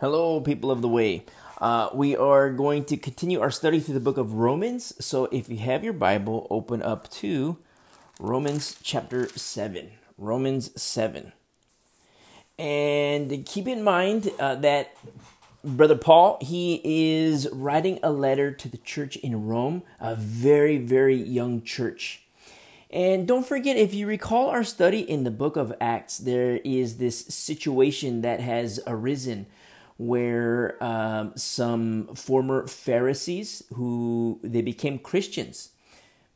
Hello, people of the way. Uh, we are going to continue our study through the book of Romans. So, if you have your Bible, open up to Romans chapter 7. Romans 7. And keep in mind uh, that Brother Paul, he is writing a letter to the church in Rome, a very, very young church. And don't forget, if you recall our study in the book of Acts, there is this situation that has arisen where um, some former Pharisees who they became Christians,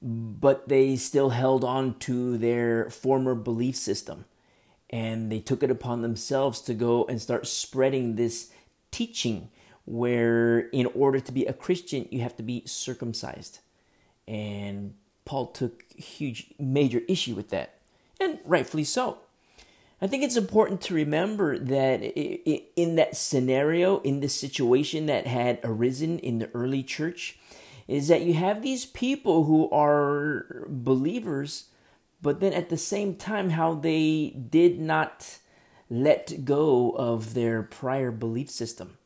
but they still held on to their former belief system. And they took it upon themselves to go and start spreading this teaching where, in order to be a Christian, you have to be circumcised. And Paul took huge, major issue with that, and rightfully so. I think it's important to remember that in that scenario, in the situation that had arisen in the early church, is that you have these people who are believers, but then at the same time, how they did not let go of their prior belief system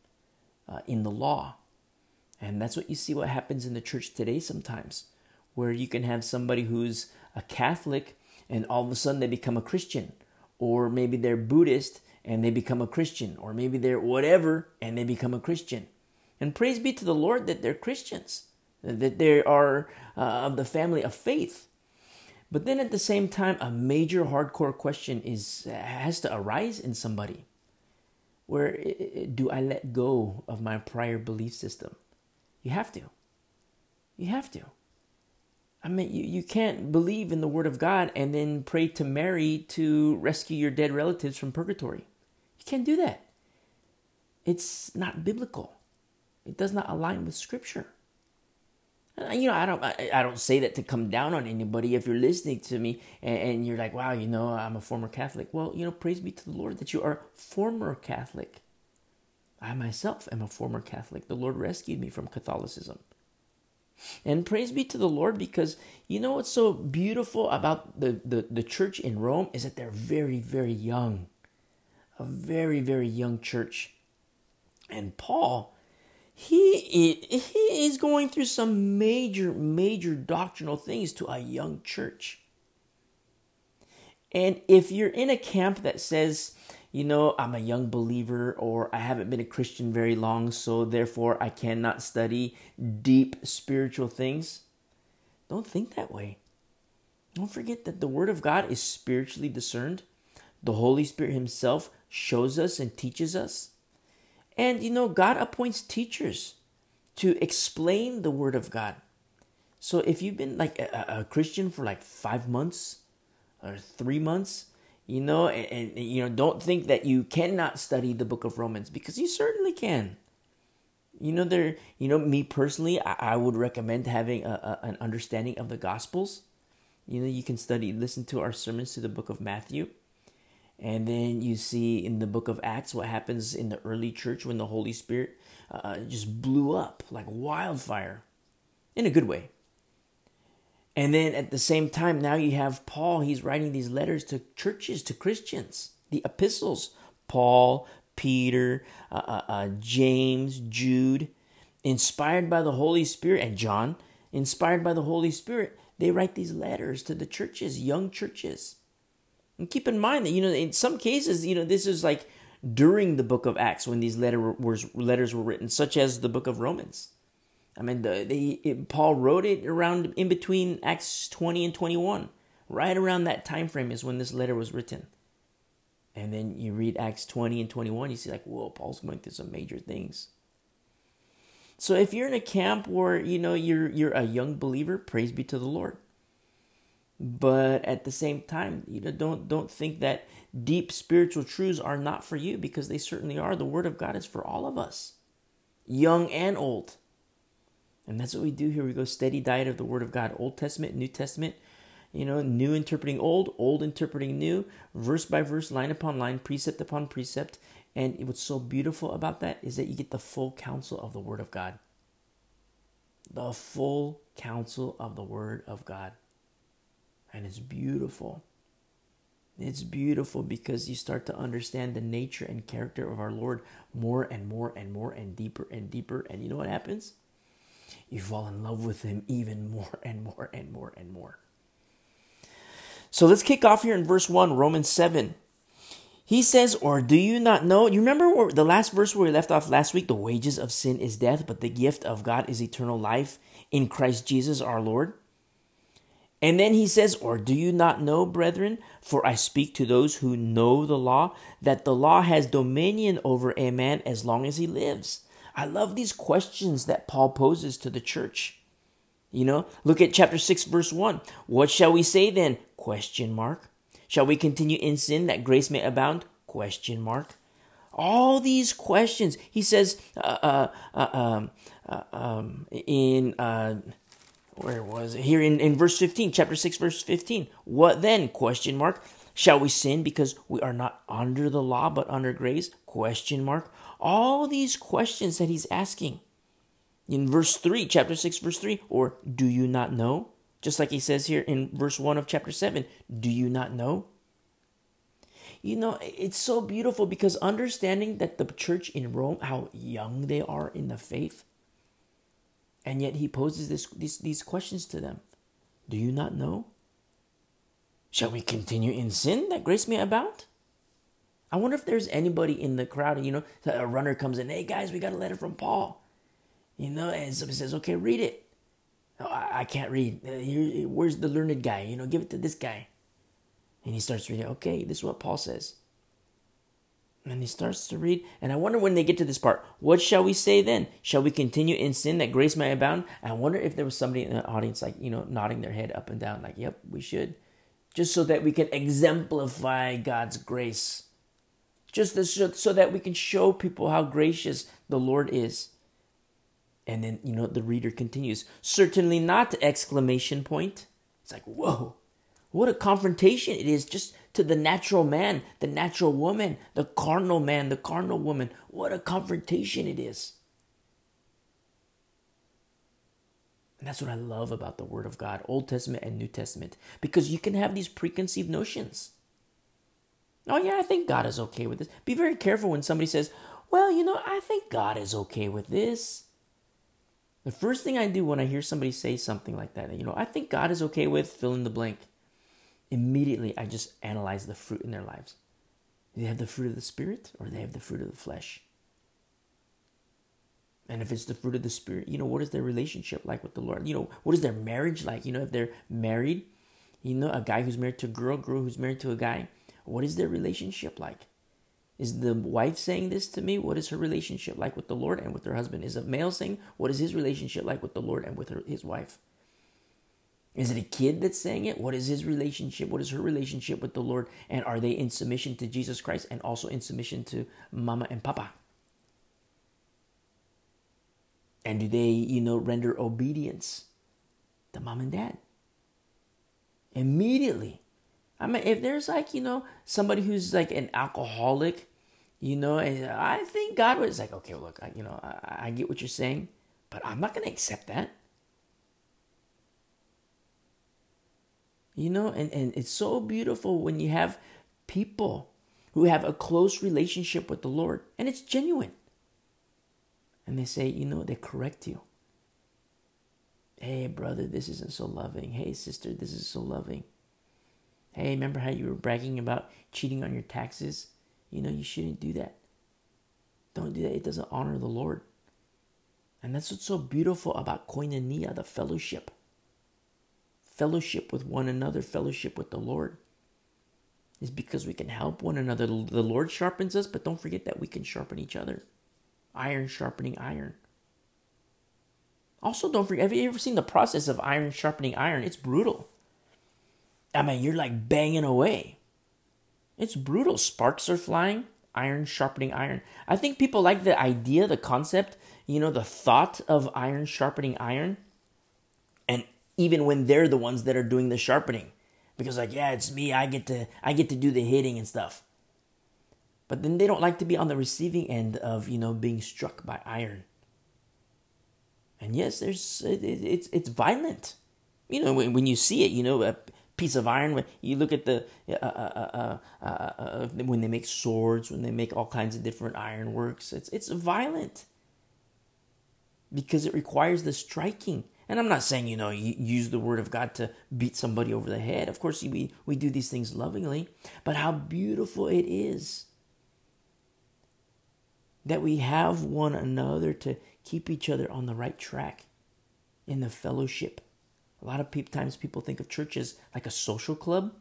uh, in the law. And that's what you see what happens in the church today sometimes, where you can have somebody who's a Catholic and all of a sudden they become a Christian or maybe they're Buddhist and they become a Christian, or maybe they're whatever and they become a Christian. And praise be to the Lord that they're Christians, that they are uh, of the family of faith. But then at the same time, a major hardcore question is has to arise in somebody. Where do I let go of my prior belief system? You have to. You have to. I mean, you, you can't believe in the Word of God and then pray to Mary to rescue your dead relatives from purgatory. You can't do that. It's not biblical. It does not align with Scripture. You know, I don't, I, I don't say that to come down on anybody. If you're listening to me and, and you're like, "Wow, you know, I'm a former Catholic," well, you know, praise be to the Lord that you are former Catholic. I myself am a former Catholic. The Lord rescued me from Catholicism. And praise be to the Lord because you know what's so beautiful about the, the, the church in Rome is that they're very, very young. A very, very young church. And Paul, he, he is going through some major, major doctrinal things to a young church. And if you're in a camp that says, you know, I'm a young believer or I haven't been a Christian very long, so therefore I cannot study deep spiritual things. Don't think that way. Don't forget that the Word of God is spiritually discerned. The Holy Spirit Himself shows us and teaches us. And you know, God appoints teachers to explain the Word of God. So if you've been like a, a Christian for like five months or three months, you know and, and, you know don't think that you cannot study the book of romans because you certainly can. You know there you know me personally i, I would recommend having a, a, an understanding of the gospels. You know you can study listen to our sermons to the book of matthew and then you see in the book of acts what happens in the early church when the holy spirit uh, just blew up like wildfire in a good way and then at the same time, now you have Paul, he's writing these letters to churches, to Christians, the epistles. Paul, Peter, uh, uh, uh, James, Jude, inspired by the Holy Spirit, and John, inspired by the Holy Spirit, they write these letters to the churches, young churches. And keep in mind that, you know, in some cases, you know, this is like during the book of Acts when these letter was, letters were written, such as the book of Romans. I mean, the, it, Paul wrote it around in between Acts 20 and 21. Right around that time frame is when this letter was written. And then you read Acts 20 and 21, you see like, whoa, Paul's going through some major things. So if you're in a camp where, you know, you're you're a young believer, praise be to the Lord. But at the same time, you know, don't don't think that deep spiritual truths are not for you because they certainly are. The word of God is for all of us. Young and old. And that's what we do here. We go steady diet of the Word of God, Old Testament, New Testament, you know, new interpreting old, old interpreting new, verse by verse, line upon line, precept upon precept. And what's so beautiful about that is that you get the full counsel of the Word of God. The full counsel of the Word of God. And it's beautiful. It's beautiful because you start to understand the nature and character of our Lord more and more and more and deeper and deeper. And you know what happens? You fall in love with Him even more and more and more and more. So let's kick off here in verse 1, Romans 7. He says, Or do you not know? You remember the last verse where we left off last week? The wages of sin is death, but the gift of God is eternal life in Christ Jesus our Lord. And then he says, Or do you not know, brethren? For I speak to those who know the law, that the law has dominion over a man as long as he lives. I love these questions that Paul poses to the church. You know, look at chapter 6, verse 1. What shall we say then? Question mark. Shall we continue in sin that grace may abound? Question mark. All these questions. He says uh, uh, uh, um, uh um, in uh, where was it? Here in, in verse 15, chapter 6, verse 15. What then? Question mark. Shall we sin because we are not under the law but under grace? Question mark. All these questions that he's asking. In verse 3, chapter 6, verse 3, or do you not know? Just like he says here in verse 1 of chapter 7, do you not know? You know, it's so beautiful because understanding that the church in Rome, how young they are in the faith, and yet he poses this, these, these questions to them Do you not know? Shall we continue in sin that grace may abound? I wonder if there's anybody in the crowd, you know, a runner comes in, hey guys, we got a letter from Paul. You know, and somebody says, okay, read it. Oh, I, I can't read. Uh, here, where's the learned guy? You know, give it to this guy. And he starts reading, okay, this is what Paul says. And he starts to read, and I wonder when they get to this part, what shall we say then? Shall we continue in sin that grace may abound? I wonder if there was somebody in the audience, like, you know, nodding their head up and down, like, yep, we should. Just so that we can exemplify God's grace. Just so, that we can show people how gracious the Lord is. And then, you know, the reader continues, certainly not, exclamation point. It's like, whoa, what a confrontation it is just to the natural man, the natural woman, the carnal man, the carnal woman. What a confrontation it is. And that's what I love about the Word of God, Old Testament and New Testament, because you can have these preconceived notions. Oh, yeah, I think God is okay with this. Be very careful when somebody says, Well, you know, I think God is okay with this. The first thing I do when I hear somebody say something like that, you know, I think God is okay with fill in the blank immediately I just analyze the fruit in their lives. Do they have the fruit of the Spirit or they have the fruit of the flesh? And if it's the fruit of the Spirit, you know, what is their relationship like with the Lord? You know, what is their marriage like? You know, if they're married, you know, a guy who's married to a girl, girl who's married to a guy, what is their relationship like? Is the wife saying this to me? What is her relationship like with the Lord and with her husband? Is a male saying, what is his relationship like with the Lord and with her, his wife? Is it a kid that's saying it? What is his relationship? What is her relationship with the Lord? And are they in submission to Jesus Christ and also in submission to mama and papa? And do they, you know, render obedience to mom and dad? Immediately. I mean, if there's like, you know, somebody who's like an alcoholic, you know, and I think God was like, okay, look, I, you know, I, I get what you're saying, but I'm not going to accept that. You know, and, and it's so beautiful when you have people who have a close relationship with the Lord and it's genuine. And they say, you know, they correct you. Hey, brother, this isn't so loving. Hey, sister, this is so loving. Hey, remember how you were bragging about cheating on your taxes? You know, you shouldn't do that. Don't do that. It doesn't honor the Lord. And that's what's so beautiful about koinonia, the fellowship fellowship with one another, fellowship with the Lord, is because we can help one another. The Lord sharpens us, but don't forget that we can sharpen each other. Iron sharpening iron. Also, don't forget, have you ever seen the process of iron sharpening iron? It's brutal. I mean, you're like banging away. It's brutal. Sparks are flying, iron sharpening iron. I think people like the idea, the concept, you know, the thought of iron sharpening iron. And even when they're the ones that are doing the sharpening because like yeah it's me i get to i get to do the hitting and stuff but then they don't like to be on the receiving end of you know being struck by iron and yes there's it, it's it's violent you know when, when you see it you know uh, piece of iron. You look at the uh uh, uh, uh, uh, when they make swords, when they make all kinds of different ironworks, it's it's violent because it requires the striking. And I'm not saying you know use the word of God to beat somebody over the head. Of course, we we do these things lovingly, but how beautiful it is that we have one another to keep each other on the right track in the fellowship a lot of pe- times people think of church as like a social club.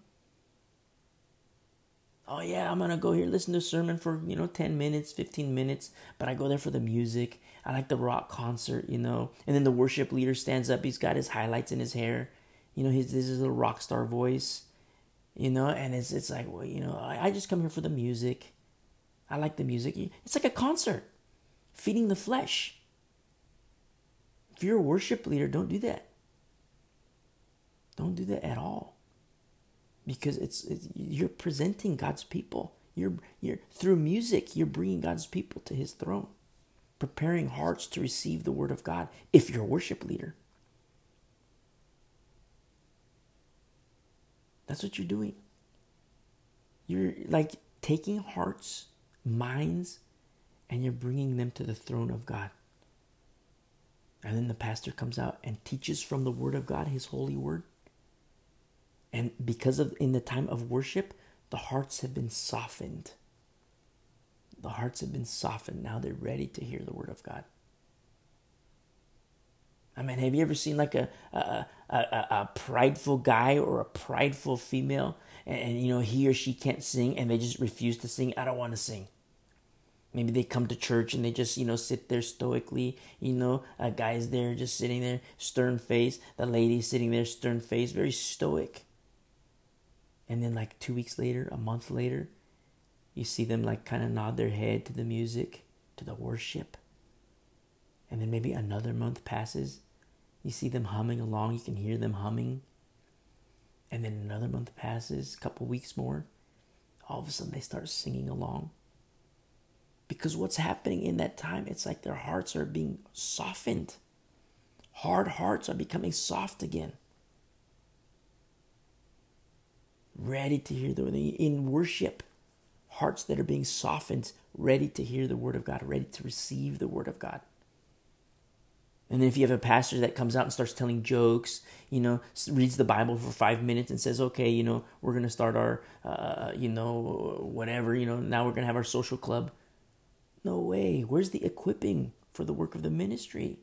Oh yeah, I'm gonna go here listen to a sermon for you know 10 minutes, 15 minutes, but I go there for the music. I like the rock concert, you know. And then the worship leader stands up. He's got his highlights in his hair, you know. His this is a rock star voice, you know. And it's it's like well, you know, I, I just come here for the music. I like the music. It's like a concert, feeding the flesh. If you're a worship leader, don't do that. Don't do that at all. Because it's, it's you're presenting God's people. You're, you're through music, you're bringing God's people to his throne, preparing hearts to receive the word of God if you're a worship leader. That's what you're doing. You're like taking hearts, minds, and you're bringing them to the throne of God. And then the pastor comes out and teaches from the Word of God, His holy Word. And because of in the time of worship, the hearts have been softened. The hearts have been softened. Now they're ready to hear the word of God. I mean, have you ever seen like a a, a, a prideful guy or a prideful female, and, and, you know he or she can't sing, and they just refuse to sing? I don't want to sing. Maybe they come to church and they just you know sit there stoically. You know, a guy's there just sitting there, stern face. The lady's sitting there, stern face, very stoic and then like two weeks later a month later you see them like kind of nod their head to the music to the worship. And then maybe another month passes. You see them humming along. You can hear them humming. And then another month passes a couple weeks more. All of a sudden they start singing along. Because what's happening in that time it's like their hearts are being softened. Hard hearts are becoming soft again ready to hear the word in worship, hearts that are being softened, ready to hear the word of God, ready to receive the word of God. And then if you have a pastor that comes out and starts telling jokes, you know, reads the Bible for five minutes and says, okay, you know, we're going to start our, uh, you know, whatever, you know, now we're going to have our social club. No way. Where's the equipping for the work of the ministry?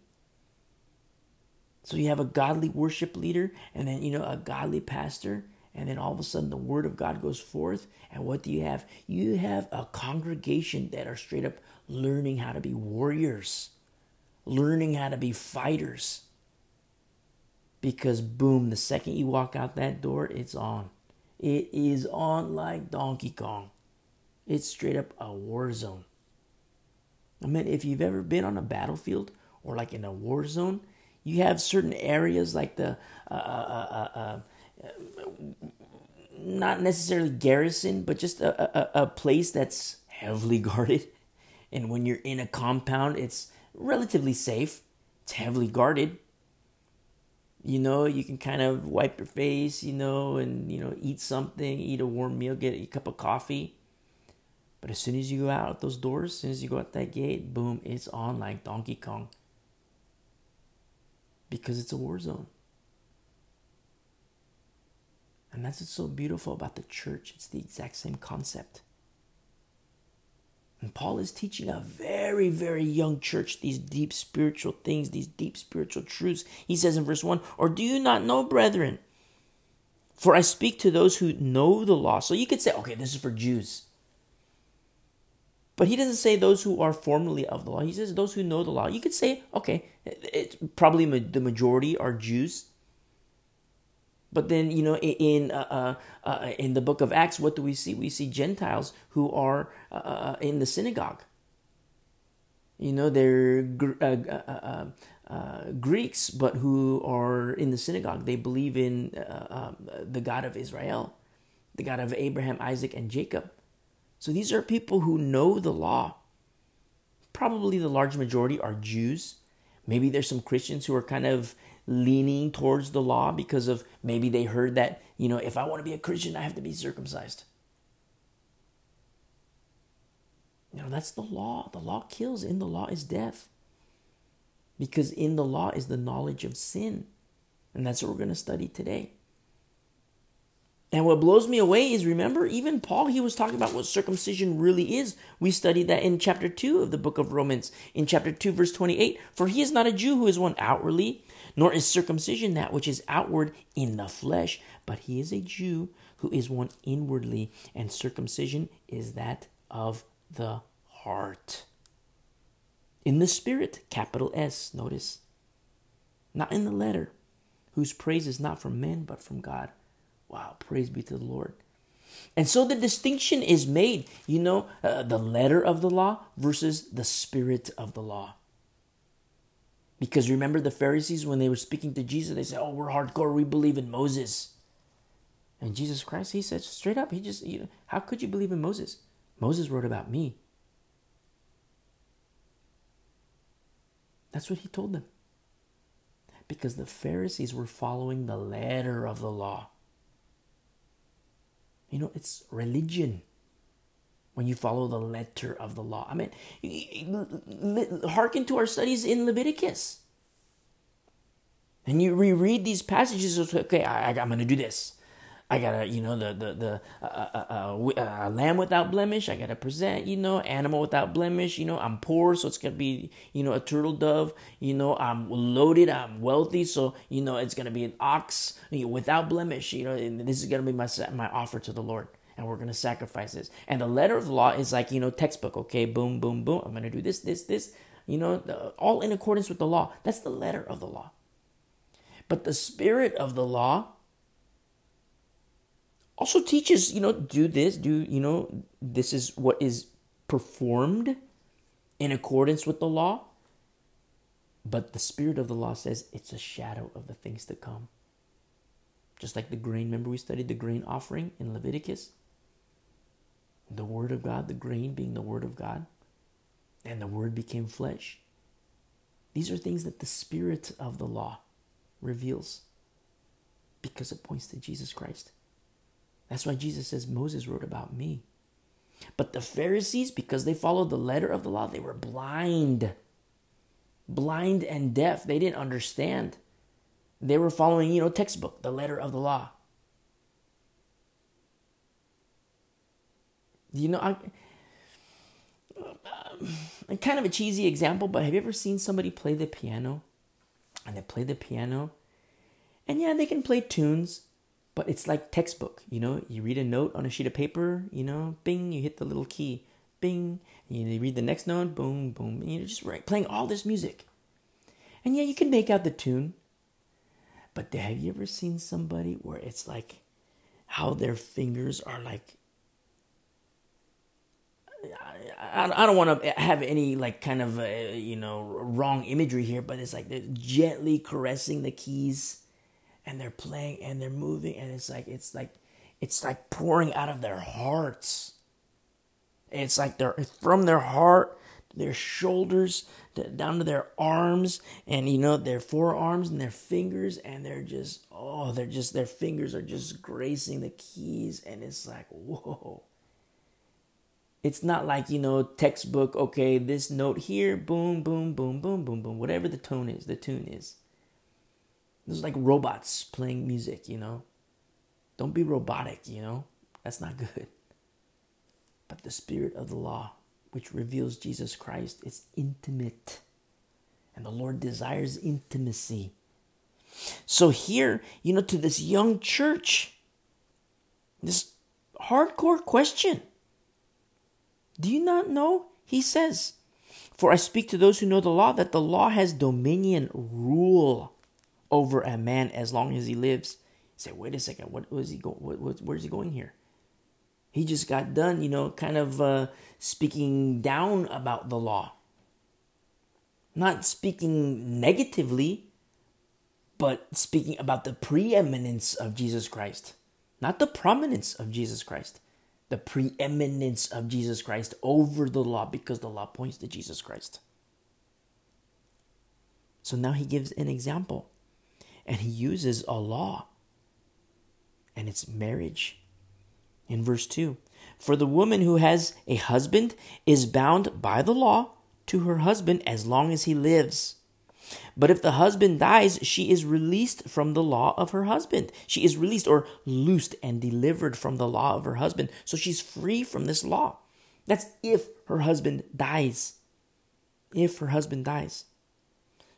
So you have a godly worship leader and then, you know, a godly pastor and then all of a sudden the word of God goes forth. And what do you have? You have a congregation that are straight up learning how to be warriors, learning how to be fighters. Because boom, the second you walk out that door, it's on. It is on like Donkey Kong. It's straight up a war zone. I mean, if you've ever been on a battlefield or like in a war zone, you have certain areas like the uh, uh, uh, uh not necessarily garrison, but just a, a, a place that's heavily guarded. And when you're in a compound, it's relatively safe. It's heavily guarded. You know, you can kind of wipe your face, you know, and, you know, eat something, eat a warm meal, get a cup of coffee. But as soon as you go out those doors, as soon as you go out that gate, boom, it's on like Donkey Kong. Because it's a war zone. And that's what's so beautiful about the church. It's the exact same concept. And Paul is teaching a very, very young church these deep spiritual things, these deep spiritual truths. He says in verse 1 Or do you not know, brethren? For I speak to those who know the law. So you could say, okay, this is for Jews. But he doesn't say those who are formally of the law. He says those who know the law. You could say, okay, probably the majority are Jews. But then, you know, in uh, uh, uh, in the book of Acts, what do we see? We see Gentiles who are uh, uh, in the synagogue. You know, they're uh, Greeks, but who are in the synagogue. They believe in um, the God of Israel, the God of Abraham, Isaac, and Jacob. So these are people who know the law. Probably the large majority are Jews. Maybe there's some Christians who are kind of leaning towards the law because of maybe they heard that, you know, if I want to be a Christian, I have to be circumcised. You know, that's the law. The law kills. In the law is death. Because in the law is the knowledge of sin. And that's what we're going to study today. And what blows me away is remember, even Paul, he was talking about what circumcision really is. We studied that in chapter 2 of the book of Romans, in chapter 2, verse 28. For he is not a Jew who is one outwardly, nor is circumcision that which is outward in the flesh, but he is a Jew who is one inwardly, and circumcision is that of the heart. In the spirit, capital S, notice. Not in the letter, whose praise is not from men, but from God. Wow, praise be to the Lord. And so the distinction is made, you know, uh, the letter of the law versus the spirit of the law. Because remember the Pharisees, when they were speaking to Jesus, they said, Oh, we're hardcore, we believe in Moses. And Jesus Christ, he said straight up, he just, you know, how could you believe in Moses? Moses wrote about me. That's what he told them. Because the Pharisees were following the letter of the law. You know, it's religion when you follow the letter of the law. I mean, hearken to our studies in Leviticus. And you reread these passages, okay, I, am going to do this. I gotta, you know, the the the uh, uh, uh, uh, lamb without blemish. I gotta present, you know, animal without blemish. You know, I'm poor, so it's gonna be, you know, a turtle dove. You know, I'm loaded, I'm wealthy, so you know it's gonna be an ox without blemish. You know, and this is gonna be my my offer to the Lord, and we're gonna sacrifice this. And the letter of the law is like you know textbook. Okay, boom, boom, boom. I'm gonna do this, this, this. You know, all in accordance with the law. That's the letter of the law. But the spirit of the law also teaches, you know, do this, do, you know, this is what is performed in accordance with the law. But the spirit of the law says it's a shadow of the things to come. Just like the grain, remember we studied the grain offering in Leviticus? The word of God, the grain being the word of God, and the word became flesh. These are things that the spirit of the law reveals because it points to Jesus Christ. That's why Jesus says Moses wrote about me. But the Pharisees, because they followed the letter of the law, they were blind. Blind and deaf. They didn't understand. They were following, you know, textbook, the letter of the law. You know, I, uh, kind of a cheesy example, but have you ever seen somebody play the piano? And they play the piano, and yeah, they can play tunes, but it's like textbook you know you read a note on a sheet of paper you know bing you hit the little key bing you read the next note boom boom and you're just right, playing all this music and yeah you can make out the tune but have you ever seen somebody where it's like how their fingers are like I, don't want to have any like kind of uh, you know wrong imagery here, but it's like they're gently caressing the keys and they're playing and they're moving and it's like it's like it's like pouring out of their hearts. It's like they're from their heart their shoulders down to their arms and you know their forearms and their fingers and they're just oh they're just their fingers are just gracing the keys and it's like whoa it's not like you know textbook okay this note here boom boom boom boom boom boom whatever the tone is the tune is there's like robots playing music, you know. Don't be robotic, you know. That's not good. But the spirit of the law, which reveals Jesus Christ, is intimate. And the Lord desires intimacy. So here, you know, to this young church, this hardcore question. Do you not know? He says, For I speak to those who know the law, that the law has dominion, rule over a man as long as he lives. You say, wait a second, what was he going? What, what, where's he going here? He just got done, you know, kind of uh, speaking down about the law. Not speaking negatively, but speaking about the preeminence of Jesus Christ, not the prominence of Jesus Christ, the preeminence of Jesus Christ over the law because the law points to Jesus Christ. So now he gives an example. and he uses a law, and it's marriage. In verse 2, for the woman who has a husband is bound by the law to her husband as long as he lives. But if the husband dies, she is released from the law of her husband. She is released or loosed and delivered from the law of her husband. So she's free from this law. That's if her husband dies. If her husband dies.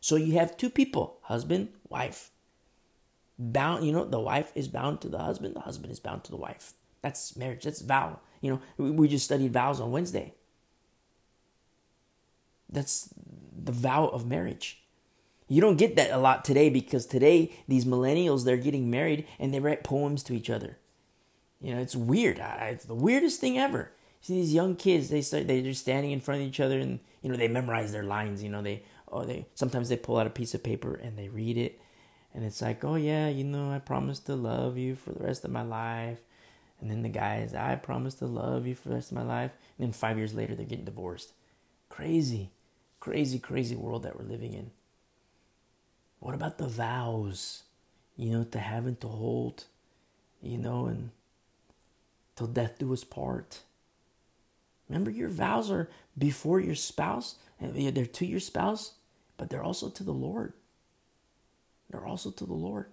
So you have two people, husband, wife. Bound, you know, the wife is bound to the husband, the husband is bound to the wife. That's marriage, that's vow. You know, we just studied vows on Wednesday. That's the vow of marriage. You don't get that a lot today because today these millennials they're getting married and they write poems to each other. You know, it's weird. It's the weirdest thing ever. See these young kids, they start they're just standing in front of each other and you know they memorize their lines. You know they oh they sometimes they pull out a piece of paper and they read it, and it's like oh yeah you know I promise to love you for the rest of my life, and then the guys I promise to love you for the rest of my life, and then five years later they're getting divorced. Crazy, crazy, crazy world that we're living in. What about the vows? You know, to have and to hold, you know, and till death do us part. Remember, your vows are before your spouse, and they're to your spouse, but they're also to the Lord. They're also to the Lord.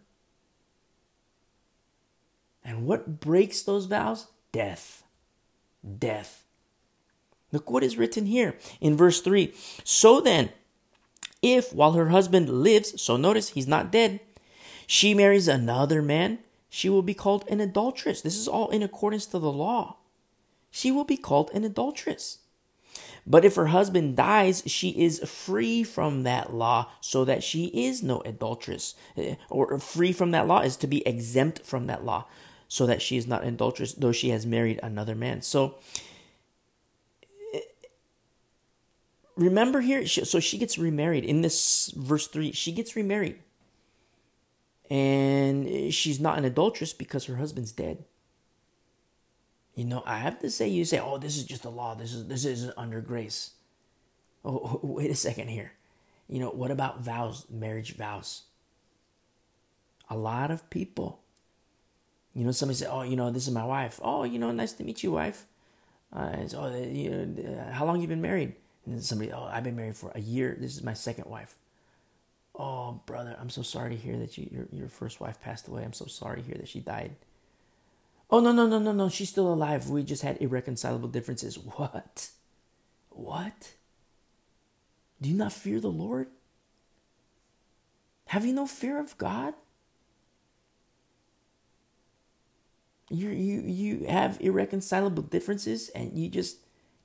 And what breaks those vows? Death. Death. Look what is written here in verse 3. So then, if while her husband lives, so notice he's not dead, she marries another man, she will be called an adulteress. This is all in accordance to the law. She will be called an adulteress. But if her husband dies, she is free from that law, so that she is no adulteress. Eh, or free from that law is to be exempt from that law, so that she is not adulteress, though she has married another man. So remember here, so she gets remarried in this verse 3. She gets remarried. And she's not an adulteress because her husband's dead. You know, I have to say, you say, oh, this is just a law. This is this is under grace. Oh, wait a second here. You know, what about vows, marriage vows? A lot of people, you know, somebody say, oh, you know, this is my wife. Oh, you know, nice to meet you, wife. Uh, oh, you know, how long you been married? And then somebody, oh, I've been married for a year. This is my second wife. Oh, brother, I'm so sorry to hear that you, your, your first wife passed away. I'm so sorry to hear that she died. Oh, no, no, no, no, no. She's still alive. We just had irreconcilable differences. What? What? Do you not fear the Lord? Have you no fear of God? You you you have irreconcilable differences and you just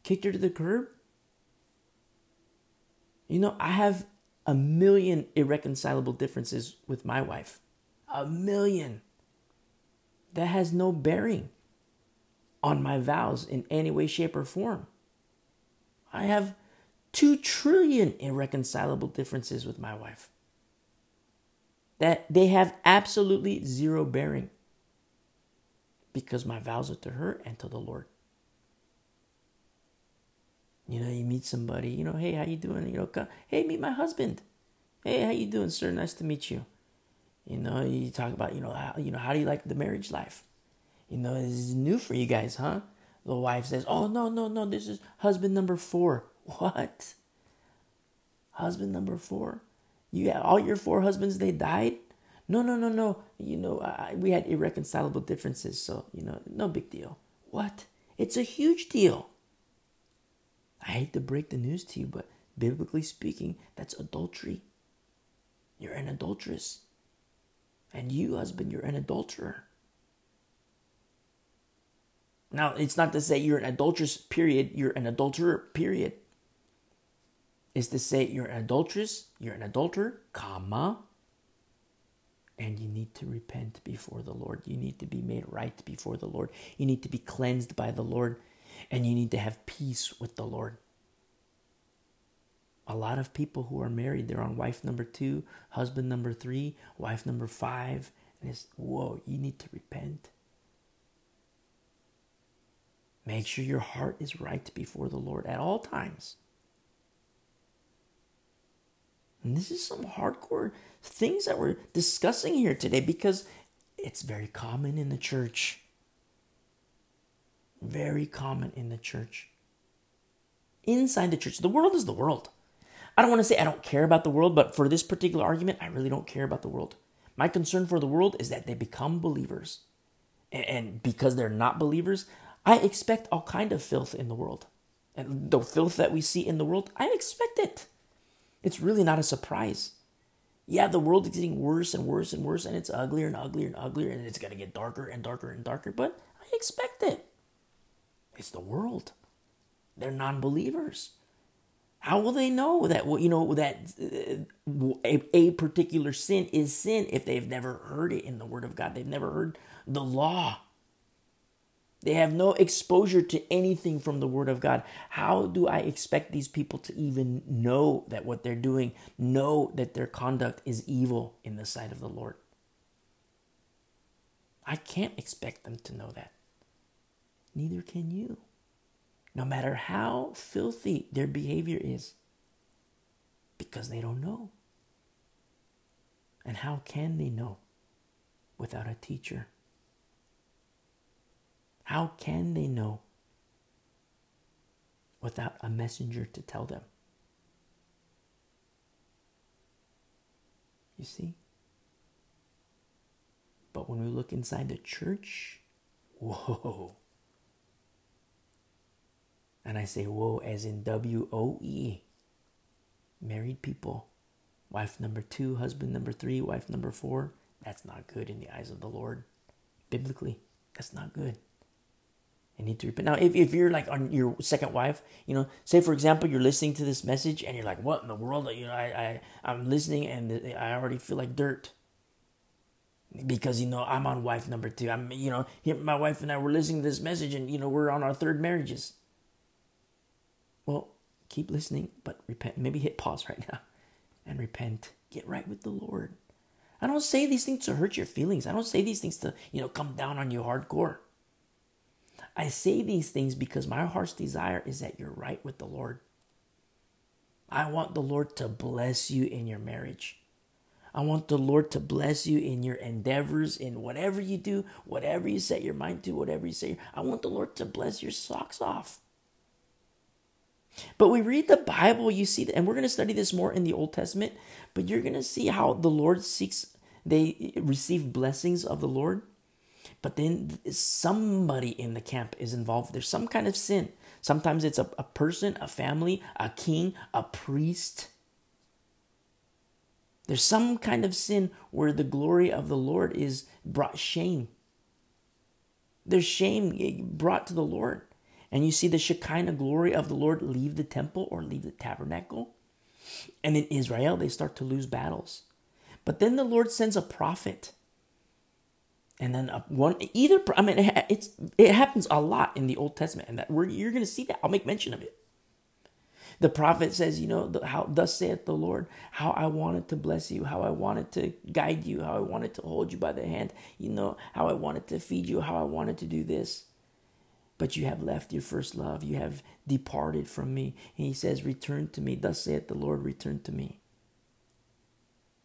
kicked her to the curb? You know, I have a million irreconcilable differences with my wife. A million. That has no bearing on my vows in any way, shape, or form. I have two trillion irreconcilable differences with my wife. That they have absolutely zero bearing because my vows are to her and to the Lord. You know, you meet somebody, you know, hey, how you doing? You know, come, hey, meet my husband. Hey, how you doing, sir? Nice to meet you. You know, you talk about, you know, how, you know, how do you like the marriage life? You know, this is new for you guys, huh? The wife says, "Oh no, no, no, this is husband number 4." What? Husband number 4? You had all your four husbands they died? No, no, no, no. You know, I, we had irreconcilable differences, so, you know, no big deal. What? It's a huge deal. I hate to break the news to you, but biblically speaking, that's adultery. You're an adulteress. And you, husband, you're an adulterer. Now, it's not to say you're an adulteress, period. You're an adulterer, period. It's to say you're an adulteress, you're an adulterer, comma, and you need to repent before the Lord. You need to be made right before the Lord. You need to be cleansed by the Lord and you need to have peace with the Lord. A lot of people who are married, they're on wife number two, husband number three, wife number five, and it's whoa, you need to repent. Make sure your heart is right before the Lord at all times. And this is some hardcore things that we're discussing here today because it's very common in the church. Very common in the church. Inside the church, the world is the world. I don't want to say I don't care about the world, but for this particular argument, I really don't care about the world. My concern for the world is that they become believers. And because they're not believers, I expect all kind of filth in the world. And the filth that we see in the world, I expect it. It's really not a surprise. Yeah, the world is getting worse and worse and worse, and it's uglier and uglier and uglier, and it's going to get darker and darker and darker, but I expect it. It's the world. They're non believers. How will they know that you know that uh, a, a particular sin is sin if they've never heard it in the Word of God? They've never heard the law. They have no exposure to anything from the Word of God. How do I expect these people to even know that what they're doing, know that their conduct is evil in the sight of the Lord? I can't expect them to know that. Neither can you. No matter how filthy their behavior is, because they don't know. And how can they know without a teacher? How can they know without a messenger to tell them? You see? But when we look inside the church, whoa. And I say whoa as in W O E. Married people. Wife number two, husband number three, wife number four. That's not good in the eyes of the Lord. Biblically, that's not good I need to repent. Now, if, if you're like on your second wife, you know, say for example, you're listening to this message and you're like, what in the world? You know, I, I, I'm listening and I already feel like dirt. Because, you know, I'm on wife number two. I'm, you know, my wife and I were listening to this message and, you know, we're on our third marriages. Keep listening, but repent. Maybe hit pause right now and repent. Get right with the Lord. I don't say these things to hurt your feelings. I don't say these things to, you know, come down on you hardcore. I say these things because my heart's desire is that you're right with the Lord. I want the Lord to bless you in your marriage. I want the Lord to bless you in your endeavors, in whatever you do, whatever you set your mind to, whatever you say. I want the Lord to bless your socks off. But we read the Bible, you see, and we're going to study this more in the Old Testament, but you're going to see how the Lord seeks, they receive blessings of the Lord but then somebody in the camp is involved. There's some kind of sin. Sometimes it's a, a person, a family, a king, a priest. There's some kind of sin where the glory of the Lord is brought shame. There's shame eh, brought to the Lord. And you see the Shekinah glory of the Lord leave the temple or leave the tabernacle. And in Israel, they start to lose battles. But then the Lord sends a prophet and then a, one either I mean it, it's it happens a lot in the Old Testament, and that we're, you're going to see that. I'll make mention of it. The prophet says, you know, the, how thus saith the Lord, how I wanted to bless you, how I wanted to guide you, how I wanted to hold you by the hand, you know, how I wanted to feed you, how I wanted to do this. But you have left your first love. You have departed from me. And he says, Return to me. Thus saith the Lord, return to me.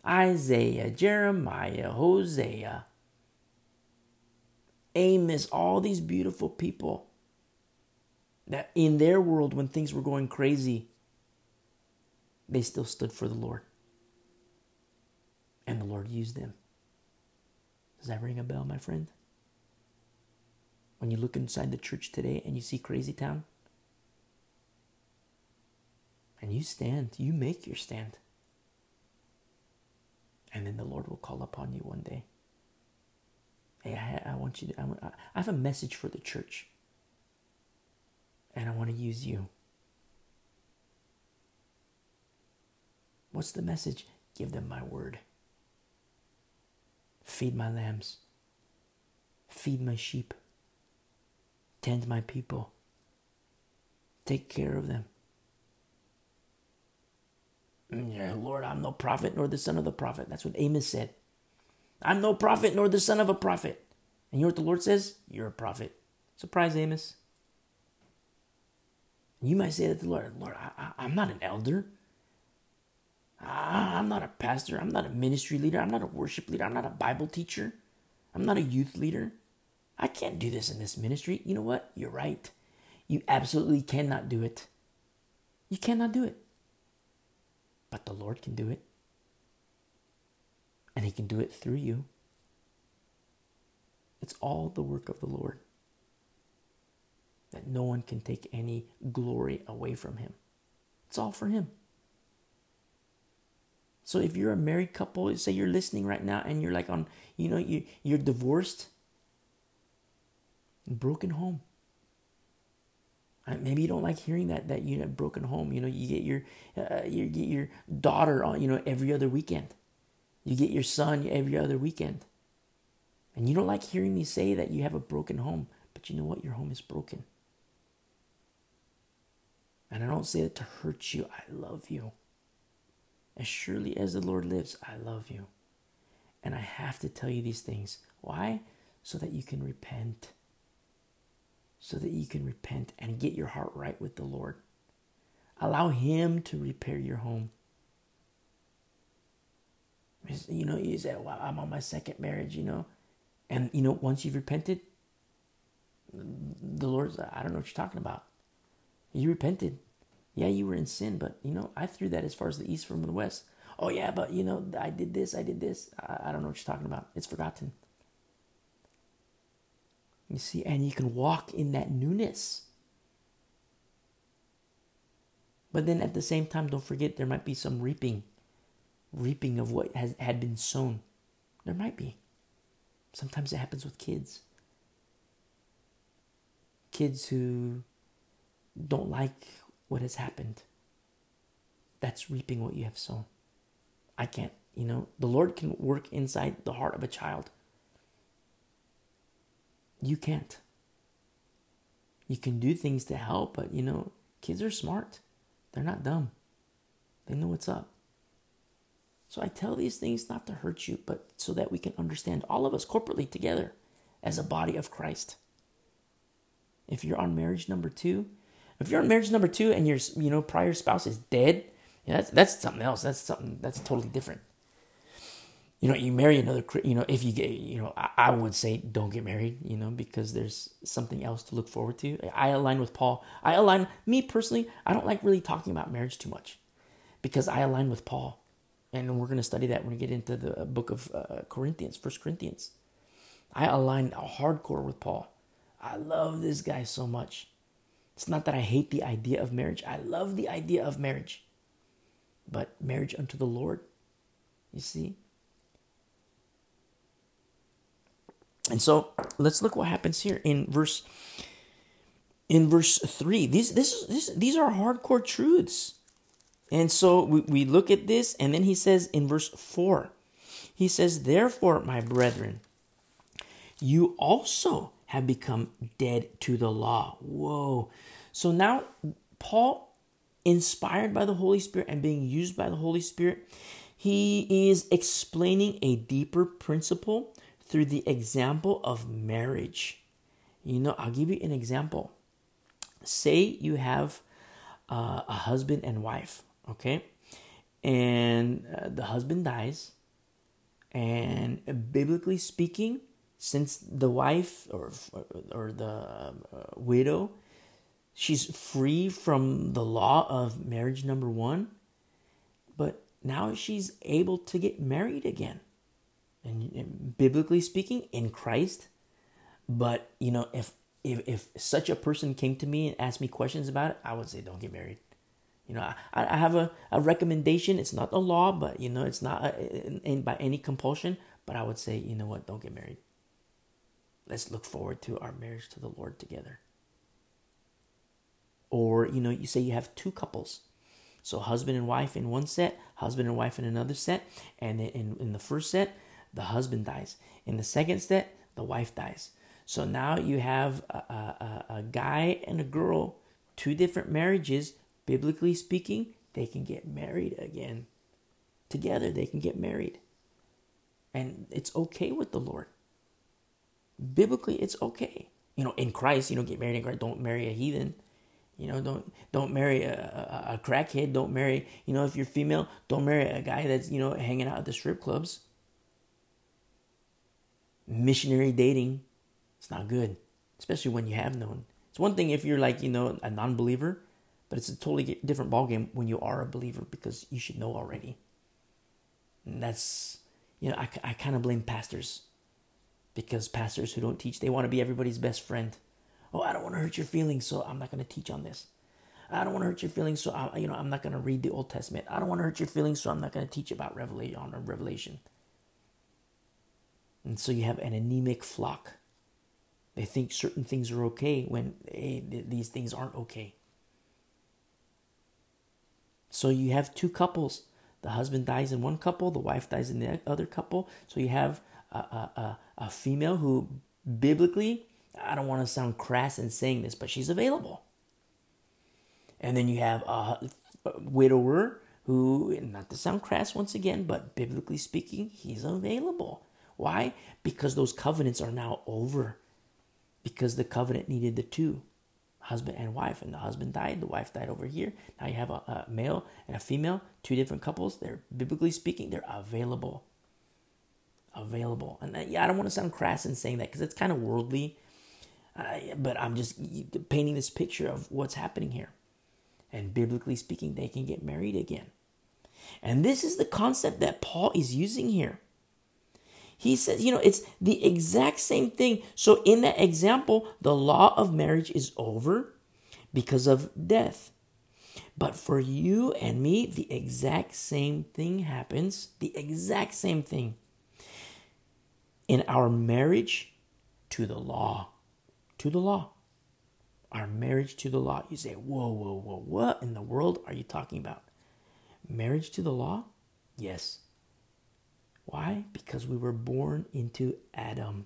Isaiah, Jeremiah, Hosea, Amos, all these beautiful people that in their world, when things were going crazy, they still stood for the Lord. And the Lord used them. Does that ring a bell, my friend? When you look inside the church today and you see Crazy Town, and you stand, you make your stand. And then the Lord will call upon you one day. Hey, I, I want you to, I, I have a message for the church. And I want to use you. What's the message? Give them my word. Feed my lambs. Feed my sheep. Tend my people. Take care of them. Lord, I'm no prophet nor the son of the prophet. That's what Amos said. I'm no prophet nor the son of a prophet. And you know what the Lord says? You're a prophet. Surprise, Amos. You might say that to the Lord, Lord, I, am not an elder. Ah, I'm not a pastor. I'm not a ministry leader. I'm not a worship leader. I'm not a Bible teacher. I'm not a youth leader. I can't do this in this ministry. You know what? You're right. You absolutely cannot do it. You cannot do it. But the Lord can do it. And He can do it through you. It's all the work of the Lord. That no one can take any glory away from Him. It's all for Him. So if you're a married couple, say you're listening right now and you're like on, you know, you you're divorced, broken home. Maybe you don't like hearing that that you have broken home. You know, you get your uh, you get your daughter on, you know, every other weekend. You get your son every other weekend. And you don't like hearing me say that you have a broken home, but you know what? Your home is broken. And I don't say that to hurt you. I love you. As surely as the Lord lives, I love you. And I have to tell you these things. Why? So that you can repent. So that you can repent and get your heart right with the Lord. Allow Him to repair your home. You know, you say, well, I'm on my second marriage, you know. And, you know, once you've repented, the Lord's, I don't know what you're talking about. You repented. Yeah, you were in sin, but, you know, I threw that as far as the east from the west. Oh, yeah, but, you know, I did this, I did this. I, I don't know what you're talking about. It's forgotten. You see, and you can walk in that newness. But then at the same time, don't forget there might be some reaping, reaping of what has had been sown. There might be. Sometimes it happens with kids. Kids who don't like what has happened. That's reaping what you have sown. I can't, you know, the Lord can work inside the heart of a child. You can't. You can do things to help, but you know, kids are smart. They're not dumb. They know what's up. So I tell these things not to hurt you, but so that we can understand all of us corporately together as a body of Christ. If you're on marriage number two, if you're on marriage number two and your you know prior spouse is dead, yeah, that's that's something else. That's something that's totally different. You know, you marry another. You know, if you get, you know, I, I would say don't get married. You know, because there's something else to look forward to. I align with Paul. I align me personally. I don't like really talking about marriage too much, because I align with Paul and we're going to study that when we get into the book of uh, Corinthians, First Corinthians. I align hardcore with Paul. I love this guy so much. It's not that I hate the idea of marriage. I love the idea of marriage. But marriage unto the Lord, you see? And so let's look what happens here in verse in verse 3. These this, this these are hardcore truths. And so we, we look at this, and then he says in verse 4, he says, Therefore, my brethren, you also have become dead to the law. Whoa. So now, Paul, inspired by the Holy Spirit and being used by the Holy Spirit, he is explaining a deeper principle through the example of marriage. You know, I'll give you an example. Say you have uh, a husband and wife, okay? And uh, the husband dies, and biblically speaking, since the wife or or the uh, widow, she's free from the law of marriage number one, but now she's able to get married again, and, biblically speaking, in Christ. But you know, if if if such a person came to me and asked me questions about it, I would say don't get married. You know, I, I have a, a recommendation. It's not a law, but you know, it's not a, in, in, by any compulsion. But I would say, you know what? Don't get married. Let's look forward to our marriage to the Lord together. Or you know, you say you have two couples, so husband and wife in one set, husband and wife in another set, and in in the first set, the husband dies. In the second step, the wife dies. So now you have a, a, a guy and a girl, two different marriages biblically speaking, they can get married again. Together, they can get married. And it's okay with the Lord. Biblically, it's okay. You know, in Christ, you don't get married in Christ. Don't marry a heathen. You know, don't don't marry a, a, a crackhead. Don't marry, you know, if you're female, don't marry a guy that's you know hanging out at the strip clubs. Missionary dating, it's not good, especially when you have known. It's one thing if you're like you know a non-believer, but it's a totally different ballgame when you are a believer because you should know already. And that's you know I, I kind of blame pastors because pastors who don't teach they want to be everybody's best friend Oh, I don't want to hurt your feelings, so I'm not going to teach on this. I don't want to hurt your feelings, so I, you know I'm not going to read the Old Testament. I don't want to hurt your feelings, so I'm not going to teach about uh, Revelation on Revelation. And so you have an anemic flock. They think certain things are okay when hey, these things aren't okay. So you have two couples. The husband dies in one couple, the wife dies in the other couple. So you have a, a, a, a female who biblically I don't want to sound crass in saying this, but she's available. And then you have a widower who, not to sound crass once again, but biblically speaking, he's available. Why? Because those covenants are now over. Because the covenant needed the two husband and wife, and the husband died, the wife died over here. Now you have a, a male and a female, two different couples. They're biblically speaking, they're available. Available. And yeah, I don't want to sound crass in saying that because it's kind of worldly uh, but I'm just painting this picture of what's happening here. And biblically speaking, they can get married again. And this is the concept that Paul is using here. He says, you know, it's the exact same thing. So, in that example, the law of marriage is over because of death. But for you and me, the exact same thing happens. The exact same thing in our marriage to the law to the law. Our marriage to the law. You say, whoa, whoa, whoa, what in the world are you talking about? Marriage to the law? Yes. Why? Because we were born into Adam.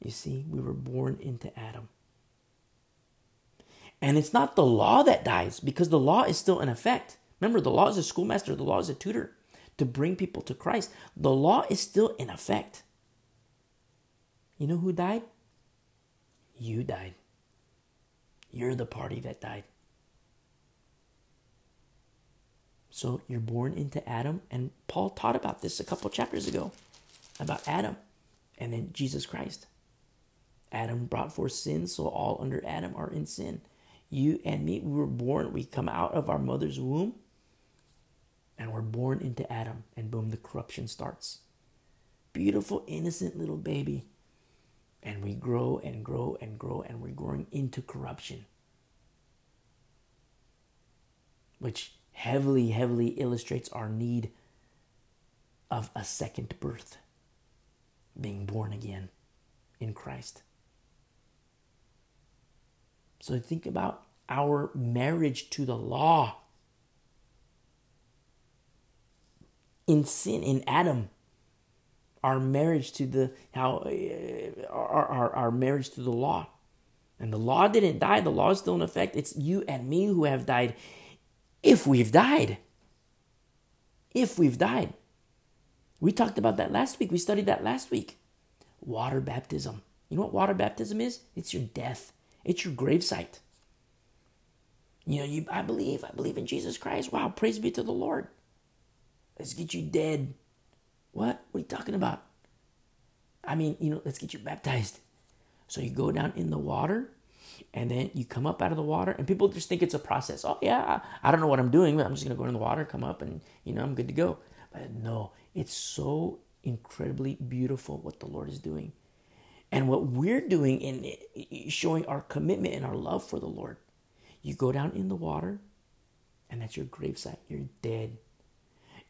You see, we were born into Adam. And it's not the law that dies because the law is still in effect. Remember, the law is a schoolmaster, the law is a tutor to bring people to Christ. The law is still in effect. You know who died? You died. You're the party that died. So you're born into Adam, and Paul taught about this a couple chapters ago about Adam and then Jesus Christ. Adam brought forth sin, so all under Adam are in sin. You and me, we were born, we come out of our mother's womb, and we're born into Adam, and boom, the corruption starts. Beautiful, innocent little baby and we grow and grow and grow and we're growing into corruption which heavily heavily illustrates our need of a second birth being born again in Christ. So think about our marriage to the law. In sin in Adam our marriage to the how uh, our, our, our marriage to the law. And the law didn't die. The law is still in effect. It's you and me who have died if we've died. If we've died. We talked about that last week. We studied that last week. Water baptism. You know what water baptism is? It's your death. It's your gravesite. You know you i believe i believe in jesus christ. Wow praise be to the lord. Let's get you dead. What? What are you talking about? I mean, you know, let's get you baptized. So you go down in the water and then you come up out of the water and people just think it's a process. Oh yeah, I don't know what I'm doing, but I'm just gonna go in the water, come up and you know, I'm good to go. But no, it's so incredibly beautiful what the Lord is doing. And what we're doing in showing our commitment and our love for the Lord. You go down in the water, and that's your gravesite. You're dead.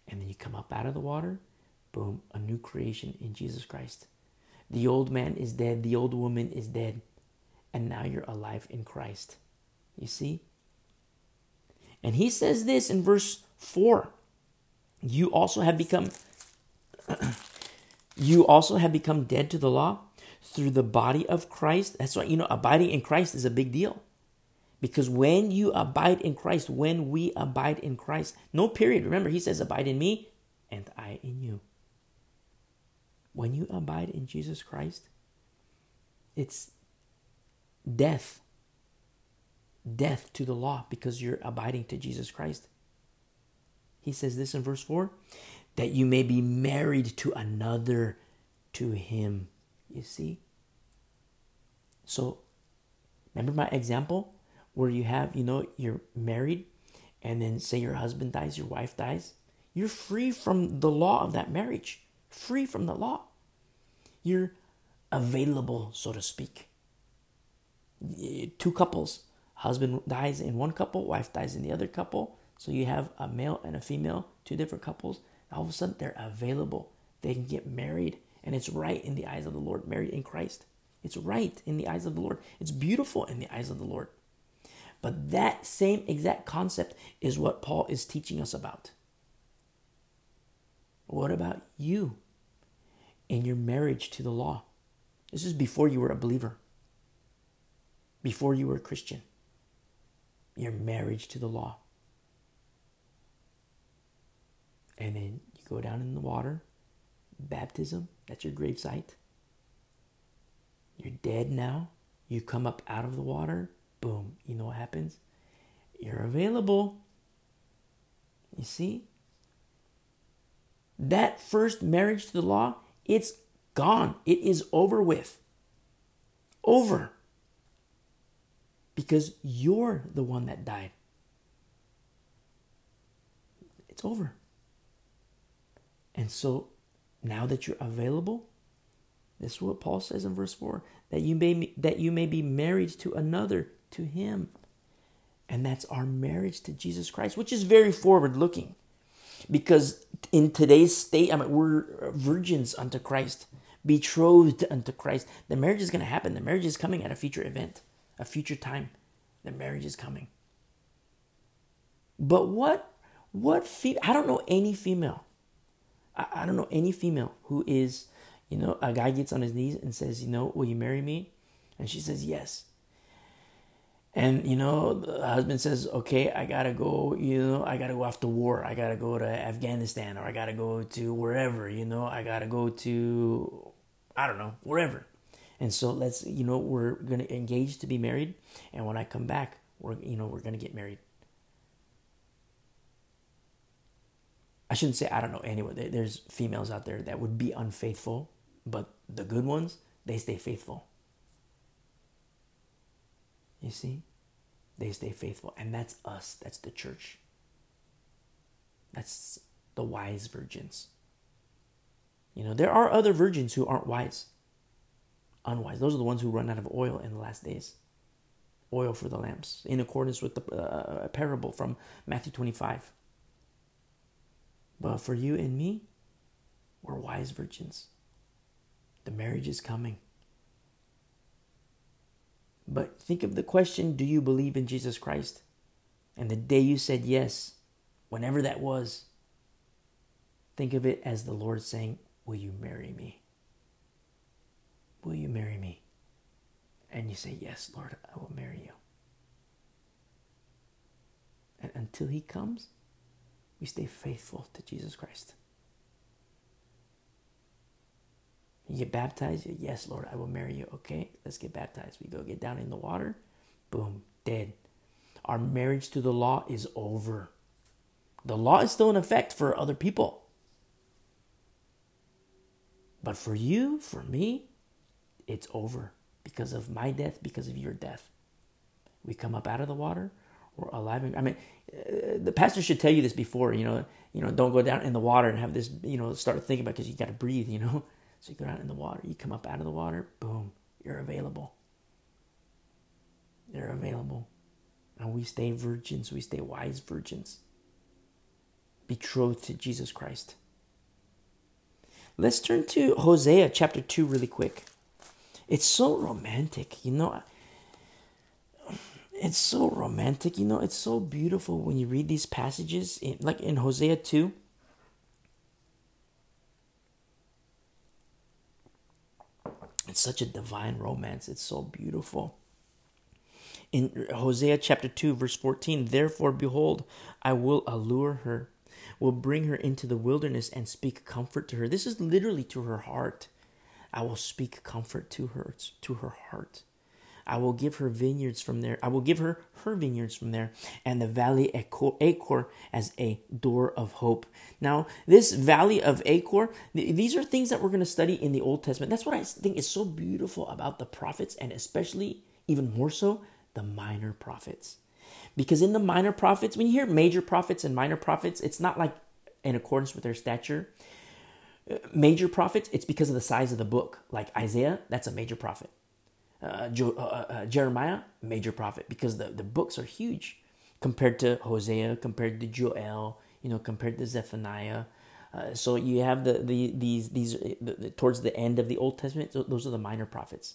And then you come up out of the water, Boom, a new creation in Jesus Christ. The old man is dead, the old woman is dead, and now you're alive in Christ. You see? And he says this in verse 4 You also have become. you also have become dead to the law through the body of Christ. That's why, you know, abiding in Christ is a big deal. Because when you abide in Christ, when we abide in Christ, no period. Remember, he says, Abide in me and I in you. When you abide in Jesus Christ, it's death. death to the law because you're abiding to Jesus Christ. He says this in verse 4 that you may be married to another to him. You see? So, remember my example where you have, you know, you're married and then say your husband dies, your wife dies. You're free from the law of that marriage, free from the law. You're available, so to speak. Two couples, husband dies in one couple, wife dies in the other couple. So you have a male and a female, two different couples. All of a sudden, they're available. They can get married, and it's right in the eyes of the Lord, married in Christ. It's right in the eyes of the Lord. It's beautiful in the eyes of the Lord. But that same exact concept is what Paul is teaching us about. What about you in your marriage to the law? This is before you were a believer, before you were a Christian. Your marriage to the law. And then you go down in the water, baptism, that's your gravesite. You're dead now. You come up out of the water, boom, you know what happens? You're available. You see? That first marriage to the law, it's gone. It is over with. Over. Because you're the one that died. It's over. And so now that you're available, this is what Paul says in verse 4 that you may that you may be married to another to him. And that's our marriage to Jesus Christ, which is very forward looking. Because in today's state, I mean, we're virgins unto Christ, betrothed unto Christ. The marriage is going to happen. The marriage is coming at a future event, a future time. The marriage is coming. But what, what, fe- I don't know any female. I, I don't know any female who is, you know, a guy gets on his knees and says, you know, will you marry me? And she says, yes. And you know, the husband says, "Okay, I gotta go. You know, I gotta go off to war. I gotta go to Afghanistan, or I gotta go to wherever. You know, I gotta go to, I don't know, wherever." And so let's, you know, we're gonna engage to be married, and when I come back, we're, you know, we're gonna get married. I shouldn't say I don't know anyone. There's females out there that would be unfaithful, but the good ones, they stay faithful. You see? They stay faithful. And that's us. That's the church. That's the wise virgins. You know, there are other virgins who aren't wise, unwise. Those are the ones who run out of oil in the last days. Oil for the lamps, in accordance with the uh, parable from Matthew 25. But for you and me, we're wise virgins. The marriage is coming. But think of the question Do you believe in Jesus Christ? And the day you said yes, whenever that was, think of it as the Lord saying, Will you marry me? Will you marry me? And you say, Yes, Lord, I will marry you. And until He comes, we stay faithful to Jesus Christ. You get baptized? Yes, Lord, I will marry you. Okay, let's get baptized. We go get down in the water. Boom, dead. Our marriage to the law is over. The law is still in effect for other people. But for you, for me, it's over because of my death, because of your death. We come up out of the water, we're alive. I mean, uh, the pastor should tell you this before, you know, you know, don't go down in the water and have this, you know, start thinking about because you got to breathe, you know. So you go out in the water, you come up out of the water, boom, you're available. You're available. And we stay virgins, we stay wise virgins, betrothed to Jesus Christ. Let's turn to Hosea chapter 2 really quick. It's so romantic, you know. It's so romantic, you know. It's so beautiful when you read these passages, in, like in Hosea 2 It's such a divine romance. It's so beautiful. In Hosea chapter 2, verse 14, therefore, behold, I will allure her, will bring her into the wilderness and speak comfort to her. This is literally to her heart. I will speak comfort to her, to her heart. I will give her vineyards from there. I will give her her vineyards from there, and the valley of Achor as a door of hope. Now, this valley of Achor, these are things that we're going to study in the Old Testament. That's what I think is so beautiful about the prophets, and especially even more so the minor prophets. Because in the minor prophets, when you hear major prophets and minor prophets, it's not like in accordance with their stature. Major prophets, it's because of the size of the book. Like Isaiah, that's a major prophet. Uh, jo- uh, uh, uh, Jeremiah, major prophet, because the, the books are huge compared to Hosea, compared to Joel, you know, compared to Zephaniah. Uh, so you have the, the these these the, the, towards the end of the Old Testament. Those are the minor prophets,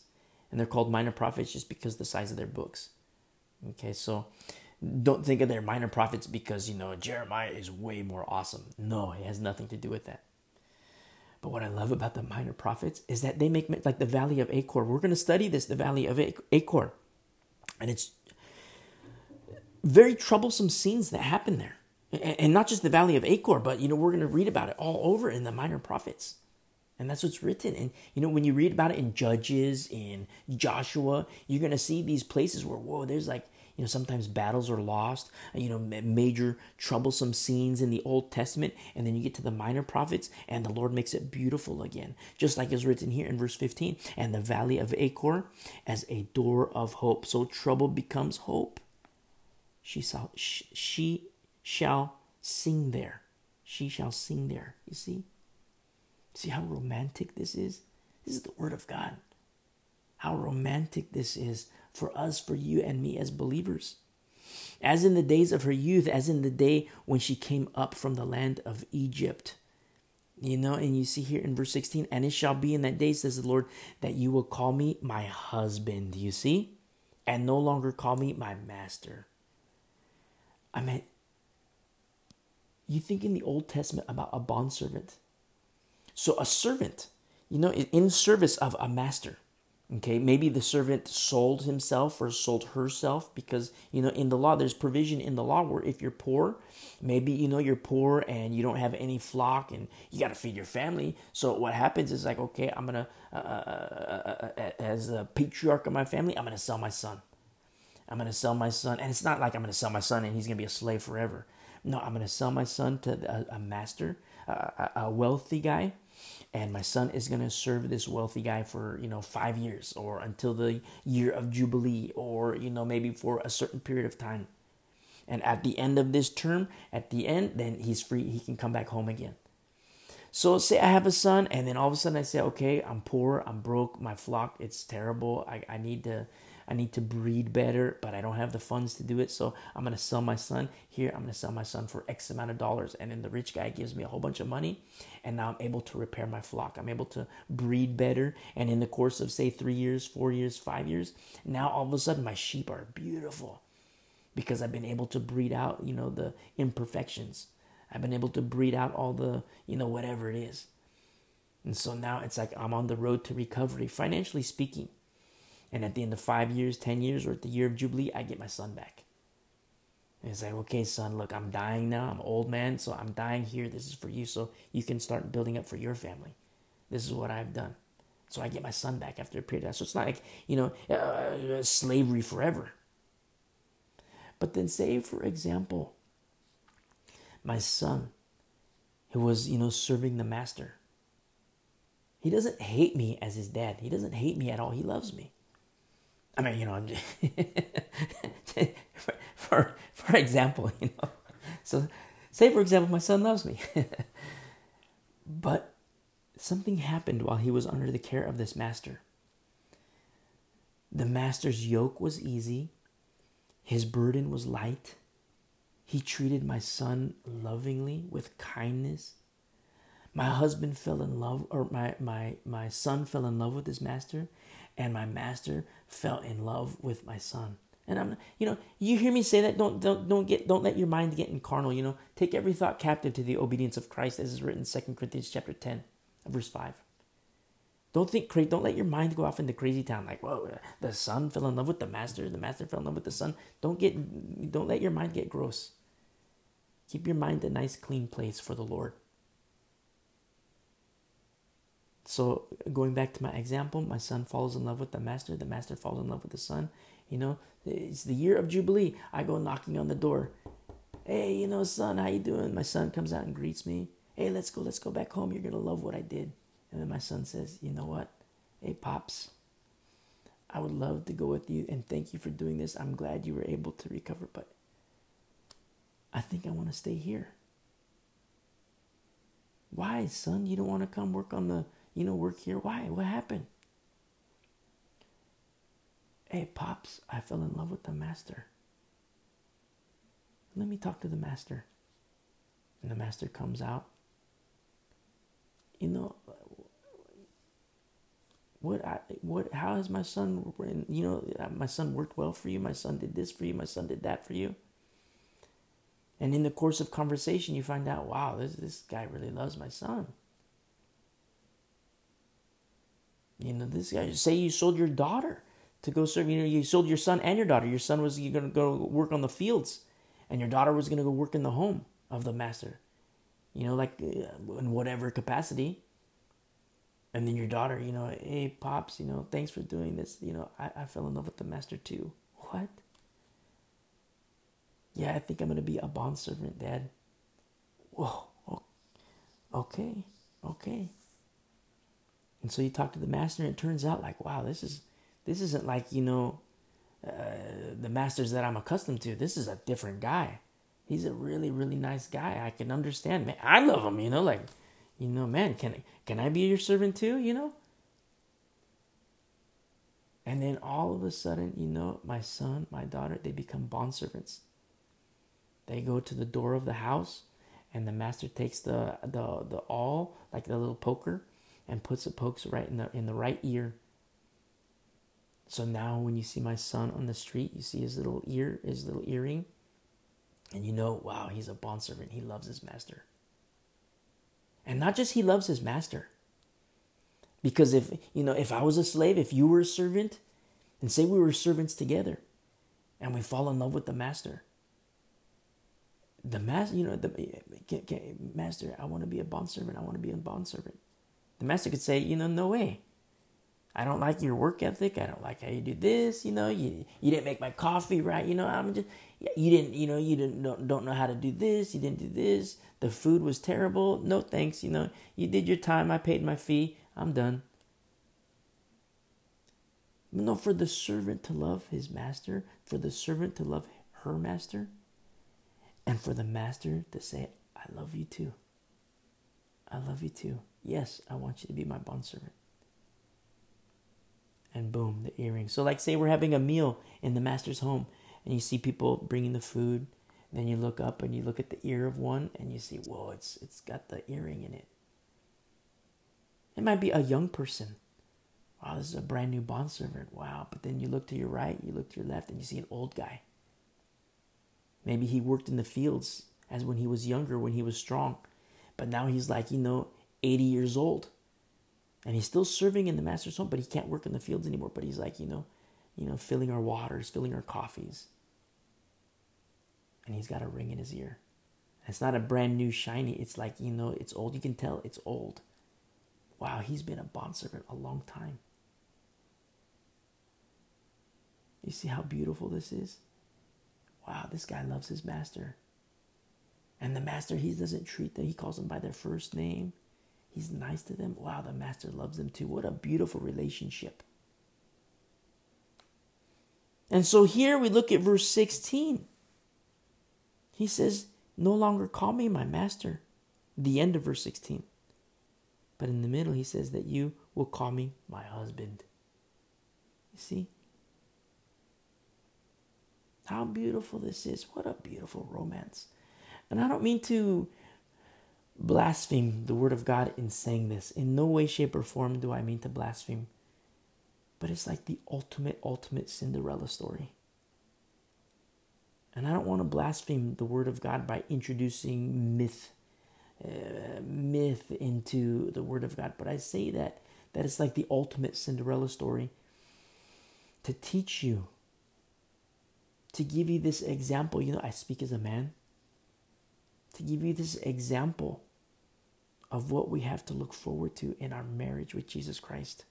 and they're called minor prophets just because the size of their books. Okay, so don't think of their minor prophets because you know Jeremiah is way more awesome. No, it has nothing to do with that. But what I love about the minor prophets is that they make like the Valley of Achor. We're going to study this, the Valley of Achor, and it's very troublesome scenes that happen there, and not just the Valley of Achor, but you know we're going to read about it all over in the minor prophets. And that's what's written. And you know, when you read about it in Judges, in Joshua, you're gonna see these places where whoa, there's like you know, sometimes battles are lost, uh, you know, major troublesome scenes in the Old Testament, and then you get to the minor prophets, and the Lord makes it beautiful again. Just like is written here in verse 15, and the valley of Achor as a door of hope. So trouble becomes hope. She shall, she shall sing there. She shall sing there. You see? See how romantic this is? This is the Word of God. How romantic this is for us, for you and me as believers. As in the days of her youth, as in the day when she came up from the land of Egypt. You know, and you see here in verse 16, and it shall be in that day, says the Lord, that you will call me my husband. You see? And no longer call me my master. I mean, you think in the Old Testament about a bondservant. So a servant, you know, in service of a master. Okay, maybe the servant sold himself or sold herself because, you know, in the law, there's provision in the law where if you're poor, maybe, you know, you're poor and you don't have any flock and you got to feed your family. So what happens is like, okay, I'm to, uh uh, uh, uh, uh, as a patriarch of my family, I'm to sell my son. I'm to sell my son. And it's not like I'm to sell my son and he's to be a slave forever. No, I'm to sell my son to a, a master, a, a wealthy guy and my son is going to serve this wealthy guy for you know five years or until the year of jubilee or you know maybe for a certain period of time. And at the end of this term at the end then he's free. He can come back home again. So say i have a son and then all of a sudden i say okay i'm poor i'm broke my flock it's terrible. I, I need to I need to breed better, but I don't have the funds to do it. So I'm going to sell my son. Here, I'm going to sell my son for X amount of dollars. And then the rich guy gives me a whole bunch of money. And now I'm able to repair my flock. I'm able to breed better. And in the course of, say, three years, four years, five years, now all of a sudden my sheep are beautiful because I've been able to breed out, you know, the imperfections. I've been able to breed out all the, you know, whatever it is. And so now it's like I'm on the road to recovery, financially speaking. And at the end of five years, 10 years, or at the year of Jubilee, I get my son back. And it's like, okay, son, look, I'm dying now. I'm old man, so I'm dying here. This is for you, so you can start building up for your family. This is what I've done. So I get my son back after a period of time. So it's not like, you know, uh, slavery forever. But then, say, for example, my son, who was, you know, serving the master, he doesn't hate me as his dad. He doesn't hate me at all. He loves me. I mean, you know, for, for, for example, you know, so say for example, my son loves me, but something happened while he was under the care of this master. The master's yoke was easy, his burden was light. He treated my son lovingly with kindness. My husband fell in love, or my, my, my son fell in love with his master, and my master fell in love with my son. And I'm, you know, you hear me say that. Don't, don't, don't get, don't let your mind get carnal. You know, take every thought captive to the obedience of Christ, as is written in Second Corinthians chapter ten, verse five. Don't think crazy. Don't let your mind go off into crazy town. Like, whoa, the son fell in love with the master. The master fell in love with the son. Don't get, don't let your mind get gross. Keep your mind a nice, clean place for the Lord. So going back to my example, my son falls in love with the master, the master falls in love with the son. You know, it's the year of Jubilee. I go knocking on the door. Hey, you know, son, how you doing? My son comes out and greets me. Hey, let's go, let's go back home. You're gonna love what I did. And then my son says, you know what? Hey, pops, I would love to go with you and thank you for doing this. I'm glad you were able to recover, but I think I want to stay here. Why, son? You don't want to come work on the, you know, work here? Why? What happened? Hey, Pops, I fell in love with the master. Let me talk to the master. And the master comes out. You know, what, I, what, how has my son, you know, my son worked well for you? My son did this for you. My son did that for you. And in the course of conversation, you find out, wow, this, this guy really loves my son. You know, this guy, say you sold your daughter to go serve, you know, you sold your son and your daughter. Your son was going to go work on the fields, and your daughter was going to go work in the home of the master, you know, like uh, in whatever capacity. And then your daughter, you know, hey, pops, you know, thanks for doing this. You know, I, I fell in love with the master too. What? Yeah, I think I'm to be a bond servant, Dad. Whoa. Okay. Okay. And so you talk to the master, and it turns out like, wow, this is this isn't like you know uh, the masters that I'm accustomed to. This is a different guy. He's a really really nice guy. I can understand. Man, I love him. You know, like you know, man, can can I be your servant too? You know. And then all of a sudden, you know, my son, my daughter, they become bond servants. They go to the door of the house, and the master takes the the the awl, like the little poker, and puts it pokes right in the in the right ear. So now, when you see my son on the street, you see his little ear, his little earring, and you know, wow, he's a bond servant. He loves his master. And not just he loves his master. Because if you know, if I was a slave, if you were a servant, and say we were servants together, and we fall in love with the master, the master, you know, the eh, eh, can, can, master, I want to be a bond servant. I want to be a bond servant. The master could say, you know, no way. I don't like your work ethic. I don't like how you do this. You know, you you didn't make my coffee right. You know, I'm just you didn't. You know, you didn't don't, don't know how to do this. You didn't do this. The food was terrible. No thanks. You know, you did your time. I paid my fee. I'm done. No, for the servant to love his master, for the servant to love her master, and for the master to say, I love you too. I love you too. Yes, I want you to be my bondservant. And boom, the earring. So, like, say we're having a meal in the master's home, and you see people bringing the food. Then you look up and you look at the ear of one, and you see, whoa, it's it's got the earring in it. It might be a young person. Wow, this is a brand new bondservant. Wow. But then you look to your right, you look to your left, and you see an old guy. Maybe he worked in the fields as when he was younger, when he was strong. But now he's like, you know, 80 years old. And he's still serving in the master's home, but he can't work in the fields anymore. But he's like, you know, you know, filling our waters, filling our coffees. And he's got a ring in his ear. It's not a brand new shiny. It's like, you know, it's old. You can tell it's old. Wow, he's been a bondservant a long time. You see how beautiful this is? wow, this guy loves his master. And the master, he doesn't treat them, he calls them by their first name. He's nice to them. Wow, the master loves them too. What a beautiful relationship. And so here we look at verse 16. He says, No longer call me my master. The end of verse 16. But in the middle, he says that you will call me my husband. You see? How beautiful this is. What a beautiful romance. And I don't mean to blaspheme the word of God in saying this. In no way, shape, or form do I mean to blaspheme. But it's like the ultimate, ultimate Cinderella story. And I don't want to blaspheme the word of God by introducing myth, uh, myth into the word of God. But I say that that it's like the ultimate Cinderella story to teach you to give you this example. You know, I speak as a man. To give you this example of what we have to look forward to in our marriage with Jesus Christ.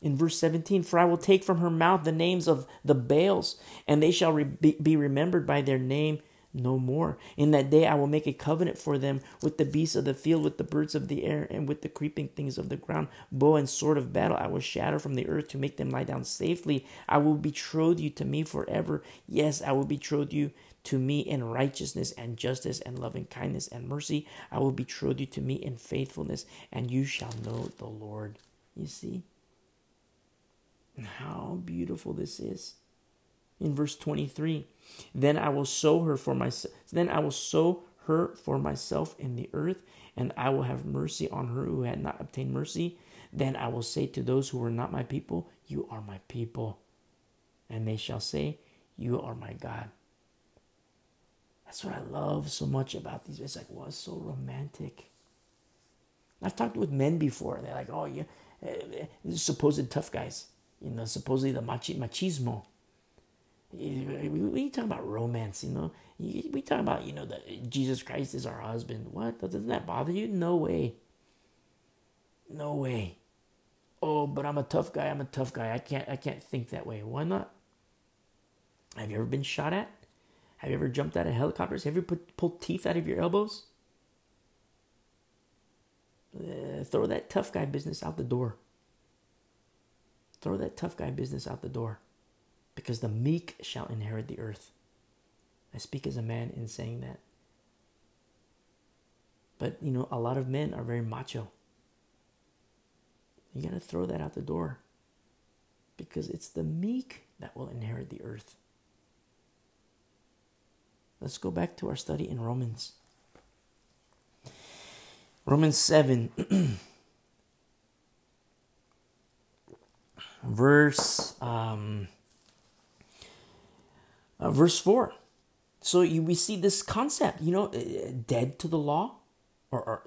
In verse 17, for I will take from her mouth the names of the Baals, and they shall re- be remembered by their name no more. In that day I will make a covenant for them with the beasts of the field, with the birds of the air, and with the creeping things of the ground. Bow and sword of battle I will shatter from the earth to make them lie down safely. I will betroth you to me forever. Yes, I will betroth you to me in righteousness and justice and loving kindness and mercy. I will betroth you to me in faithfulness, and you shall know the Lord. You see? How beautiful this is. In verse 23, then I will sow her for myself. Then I will sow her for myself in the earth, and I will have mercy on her who had not obtained mercy. Then I will say to those who are not my people, You are my people. And they shall say, You are my God. That's what I love so much about these. It's like, well, so romantic. I've talked with men before, and they're like, oh, yeah, uh, supposed tough guys, you know, supposedly the machi- machismo. We talk about romance, you know. We talk about, you know, that Jesus Christ is our husband. What? Doesn't that bother you? No way. No way. Oh, but I'm a tough guy. I'm a tough guy. I can't. I can't think that way. Why not? Have you ever been shot at? Have you ever jumped out of helicopters? Have you pulled teeth out of your elbows? Uh, throw that tough guy business out the door. Throw that tough guy business out the door. Because the meek shall inherit the earth. I speak as a man in saying that. But, you know, a lot of men are very macho. You got to throw that out the door. Because it's the meek that will inherit the earth. Let's go back to our study in Romans. Romans 7, verse um, uh, verse 4. So you, we see this concept, you know, uh, dead to the law, or, or,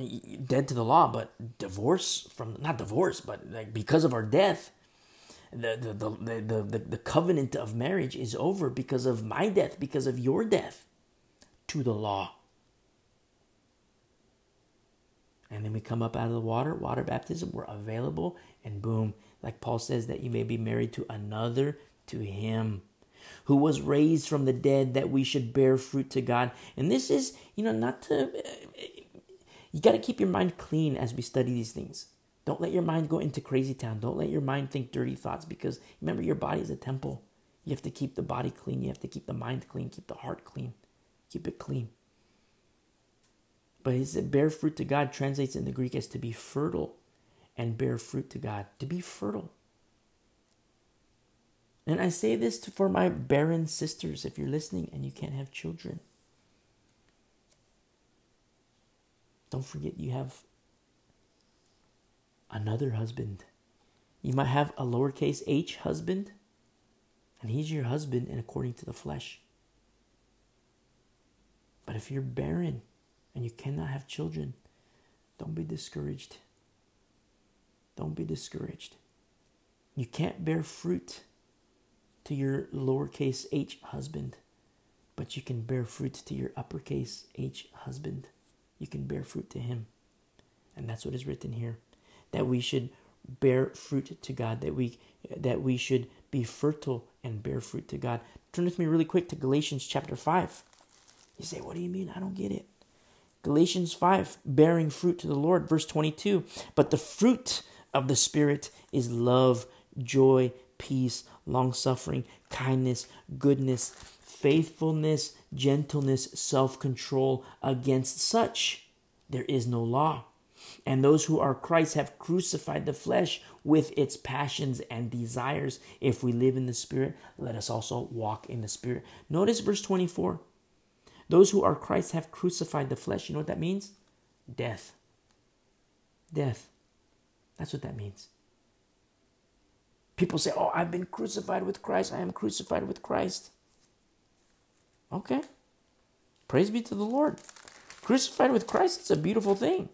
dead to the law, but divorce from not divorce, but like because of our death, the the, the the the the covenant of marriage is over because of my death, because of your death to the law. And then we come up out of the water, water baptism, we're available, and boom, like Paul says, that you may be married to another, to him who was raised from the dead, that we should bear fruit to God. And this is, you know, not to, you got to keep your mind clean as we study these things. Don't let your mind go into crazy town. Don't let your mind think dirty thoughts because remember, your body is a temple. You have to keep the body clean. You have to keep the mind clean, keep the heart clean. Keep it clean. But his bear fruit to God translates in the Greek as to be fertile and bear fruit to God, to be fertile. And I say this for my barren sisters if you're listening and you can't have children. Don't forget you have another husband. You might have a lowercase h husband, and he's your husband and according to the flesh. But if you're barren and you cannot have children, don't be discouraged. Don't be discouraged. You can't bear fruit to your lowercase h husband, but you can bear fruit to your uppercase h husband. You can bear fruit to him. And that's what is written here that we should bear fruit to God, that we that we should be fertile and bear fruit to God. Turn with me really quick to Galatians chapter 5. You say, What do you mean? I don't get it. Galatians 5, bearing fruit to the Lord, verse 22. But the fruit of the Spirit is love, joy, peace, long suffering, kindness, goodness, faithfulness, gentleness, self control. Against such there is no law. And those who are Christ have crucified the flesh with its passions and desires. If we live in the Spirit, let us also walk in the Spirit. Notice verse 24. Those who are Christ have crucified the flesh. You know what that means? Death. Death. That's what that means. People say, Oh, I've been crucified with Christ. I am crucified with Christ. Okay. Praise be to the Lord. Crucified with Christ, it's a beautiful thing.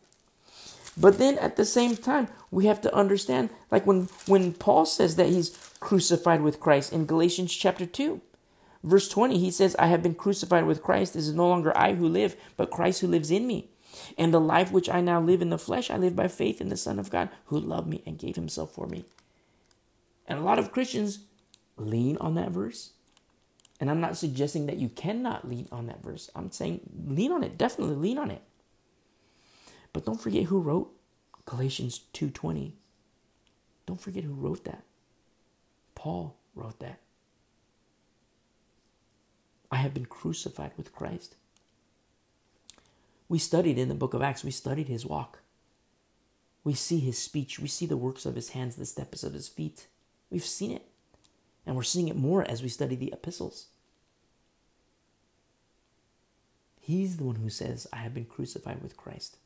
But then at the same time, we have to understand, like when, when Paul says that he's crucified with Christ in Galatians chapter 2, Verse 20, he says, I have been crucified with Christ. This is no longer I who live, but Christ who lives in me. And the life which I now live in the flesh, I live by faith in the Son of God who loved me and gave himself for me. And a lot of Christians lean on that verse. And I'm not suggesting that you cannot lean on that verse. I'm saying lean on it, definitely lean on it. But don't forget who wrote Galatians 2:20. Don't forget who wrote that. Paul wrote that. I have been crucified with Christ. We studied in the book of Acts, we studied his walk. We see his speech, we see the works of his hands, the steps of his feet. We've seen it. And we're seeing it more as we study the epistles. He's the one who says, I have been crucified with Christ.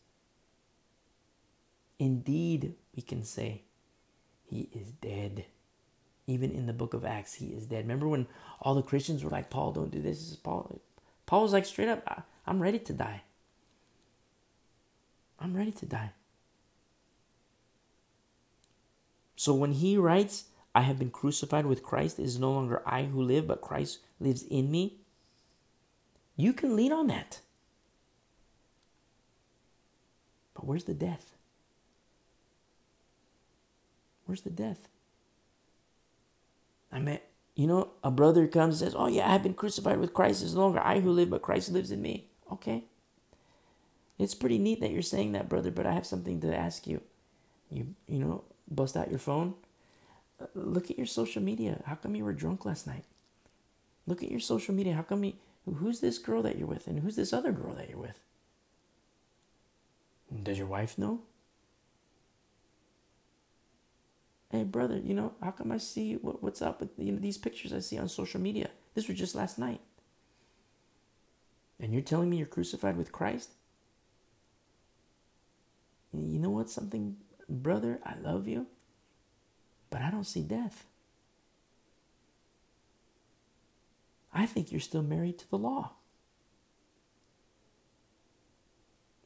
Indeed, we can say, He is dead. Even in the book of Acts, He is dead. Remember when all the Christians were like, Paul, don't do this? this is Paul. Paul was like, straight up, I'm ready to die. I'm ready to die. So when he writes, I have been crucified with Christ, it is no longer I who live, but Christ lives in me. You can lean on that. But where's the death? Where's the death? I mean, you know, a brother comes and says, Oh, yeah, I've been crucified with Christ. It's no longer I who live, but Christ lives in me. Okay. It's pretty neat that you're saying that, brother, but I have something to ask you. You you know, bust out your phone. Uh, look at your social media. How come you were drunk last night? Look at your social media. How come you who's this girl that you're with and who's this other girl that you're with? Does your wife know? Hey brother, you know, how come I see what, what's up with you know these pictures I see on social media? This was just last night. And you're telling me you're crucified with Christ? you know what? Something, brother, I love you, but I don't see death. I think you're still married to the law.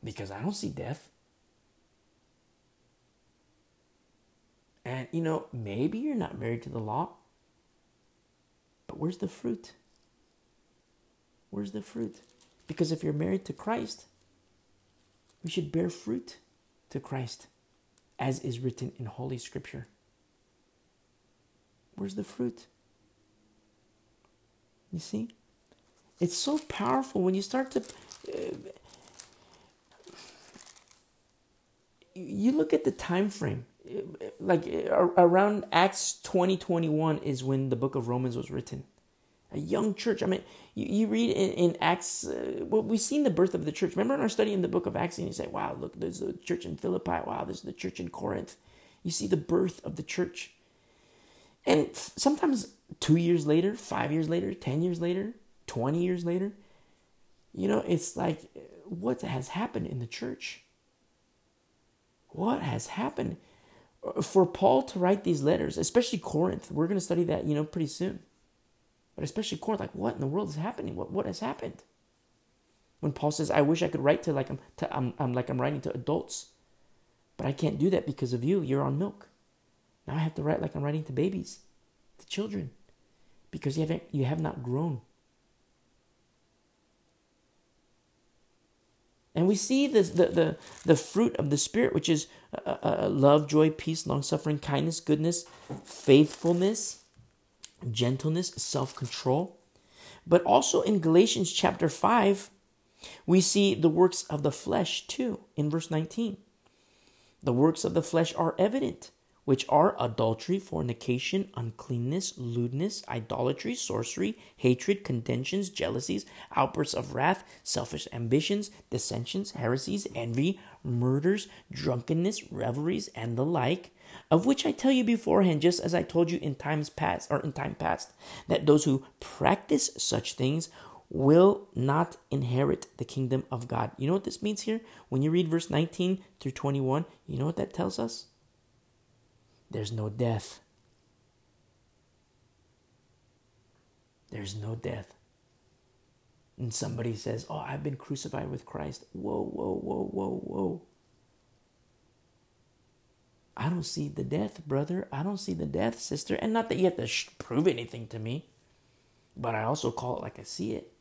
Because I don't see death. And, you know, maybe you're not married to the law, but where's the fruit? Where's the fruit? Because if you're married to Christ, we should bear fruit to Christ, as is written in Holy Scripture. Where's the fruit? You see? It's so powerful when you start to. Uh, you look at the time frame like around acts 20 21 is when the book of romans was written a young church. I mean, you, you read in, in Acts, uh, well, we've seen the birth of the church. Remember in our study in the book of Acts, and you say, wow, look, there's the church in Philippi. Wow, there's the church in Corinth. You see the birth of the church. And sometimes two years later, five years later, 10 years later, 20 years later, you know, it's like, what has happened in the church? What has happened? For Paul to write these letters, especially Corinth, we're going to study that, you know, pretty soon but especially Corinth, like what in the world is happening? What what has happened? When Paul says, "I wish I could write to like I'm, to, I'm, I'm like I'm writing to adults, but I can't do that because of you. You're on milk. Now I have to write like I'm writing to babies, to children, because you haven't you have not grown." And we see the, the, the fruit of the Spirit, which is uh, uh, love, joy, peace, long suffering, kindness, goodness, faithfulness, gentleness, self control. But also in Galatians chapter 5, we see the works of the flesh too, in verse 19. The works of the flesh are evident, which are adultery, fornication, uncleanness, lewdness, idolatry, sorcery, hatred, contentions, jealousies, outbursts of wrath, selfish ambitions, dissensions, heresies, envy, murders, drunkenness, revelries, and the like of which I tell you beforehand, just as I told you in times past or in time past, that those who practice such things will not inherit the kingdom of God. You know what this means here? When you read verse 19 through 21, you know what that tells us? There's no death. There's no death. And somebody says, Oh, I've been crucified with Christ. Whoa, whoa, whoa, whoa, whoa. I don't see the death, brother. I don't see the death, sister. And not that you have to sh- prove anything to me, but I also call it like I see it.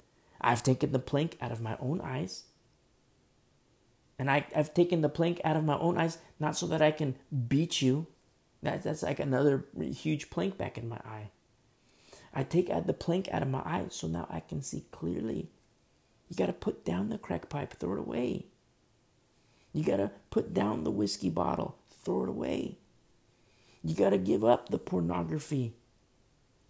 I've taken the plank out of my own eyes. And I, I've taken the plank out of my own eyes, not so that I can beat you. That, that's like another huge plank back in my eye. I take out the plank out of my eye so now I can see clearly. You got to put down the crack pipe, throw it away. You got to put down the whiskey bottle, throw it away. You got to give up the pornography.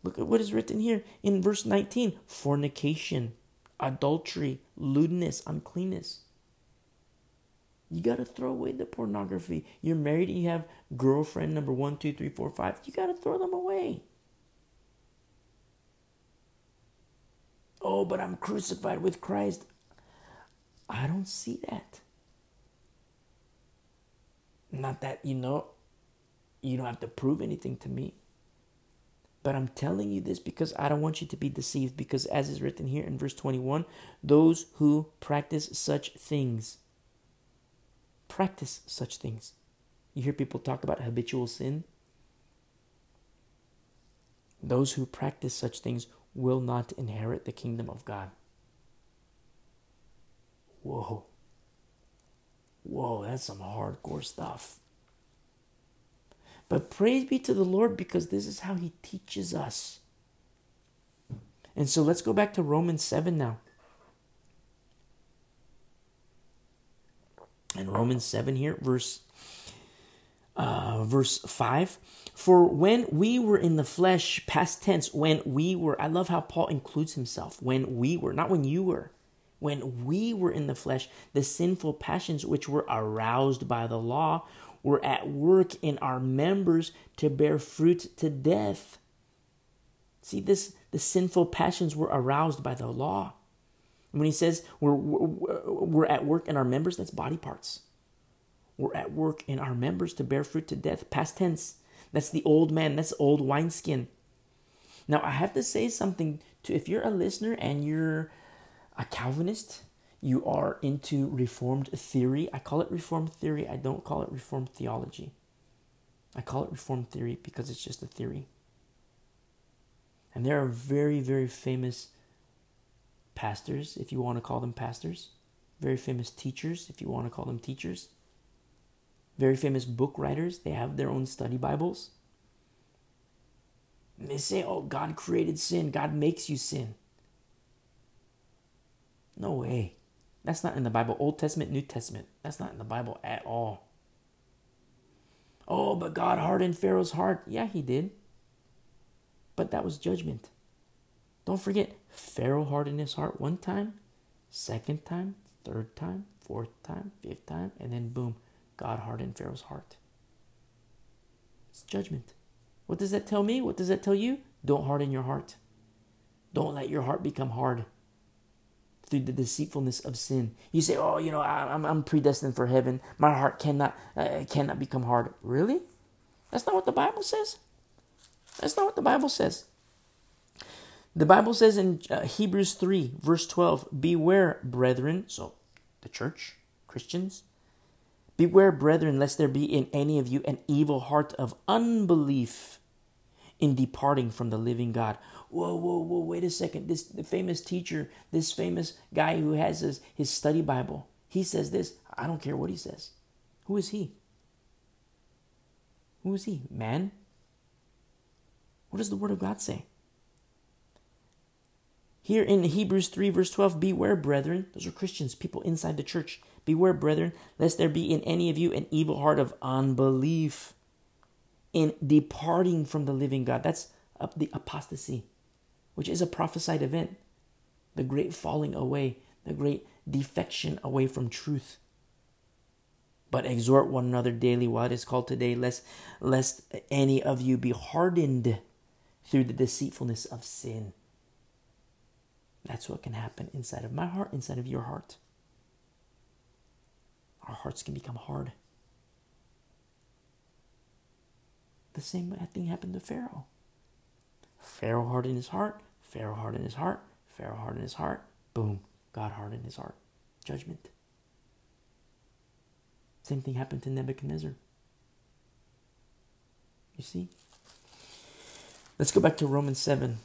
Look at what is written here in verse 19 fornication, adultery, lewdness, uncleanness. You got to throw away the pornography. You're married and you have girlfriend number one, two, three, four, five. You got to throw them away. Oh, but I'm crucified with Christ. I don't see that. Not that, you know, you don't have to prove anything to me. But I'm telling you this because I don't want you to be deceived. Because, as is written here in verse 21, those who practice such things, practice such things. You hear people talk about habitual sin. Those who practice such things will not inherit the kingdom of God. Whoa. Whoa, that's some hardcore stuff. But praise be to the Lord because this is how He teaches us. And so let's go back to Romans 7 now. And Romans 7 here, verse uh, verse 5 for when we were in the flesh past tense when we were i love how paul includes himself when we were not when you were when we were in the flesh the sinful passions which were aroused by the law were at work in our members to bear fruit to death. See, this the sinful passions were aroused by the law. When he says we're, we're, we're at work in our members, that's body parts. We're at work in our members to bear fruit to death. Past tense. That's the old man. That's old wineskin. Now, I have to say something to if you're a listener and you're a Calvinist, you are into Reformed theory. I call it Reformed theory. I don't call it Reformed theology. I call it Reformed theory because it's just a theory. And there are very, very famous pastors, if you want to call them pastors, very famous teachers, if you want to call them teachers, very famous book writers. They have their own study Bibles. And they say, oh, God created sin, God makes you sin. No way. That's not in the Bible. Old Testament, New Testament. That's not in the Bible at all. Oh, but God hardened Pharaoh's heart. Yeah, he did. But that was judgment. Don't forget, Pharaoh hardened his heart one time, second time, third time, fourth time, fifth time, and then boom, God hardened Pharaoh's heart. It's judgment. What does that tell me? What does that tell you? Don't harden your heart. Don't let your heart become hard through the deceitfulness of sin. You say, "Oh, you know, I, am I'm predestined for heaven. My heart cannot uh, cannot become hard." Really? That's not what the Bible says. That's not what the Bible says. The Bible says in uh, Hebrews 3, verse 12, Beware, brethren, so the church, Christians, beware, brethren, lest there be in any of you an evil heart of unbelief in departing from the living God whoa, whoa, whoa, wait a second. This the famous teacher, this famous guy who has his, his study Bible, he says this. I don't care what he says. Who is he? Who is he? Man? What does the Word of God say? Here in Hebrews 3, verse 12, beware, brethren. Those are Christians, people inside the church. Beware, brethren, lest there be in any of you an evil heart of unbelief in departing from the living God. That's the apostasy which is a prophesied event the great falling away, the great defection away from truth. But exhort one another daily while it is called today, lest, lest any of you be hardened through the deceitfulness of sin. That's what can happen inside of my heart, inside of your heart. Our hearts can become hard. The same thing happened to Pharaoh. Pharaoh hardened his heart. Pharaoh hardened his heart. Pharaoh hardened his heart. Boom. God hardened his heart. Judgment. Same thing happened to Nebuchadnezzar. You see? Let's go back to Romans 7.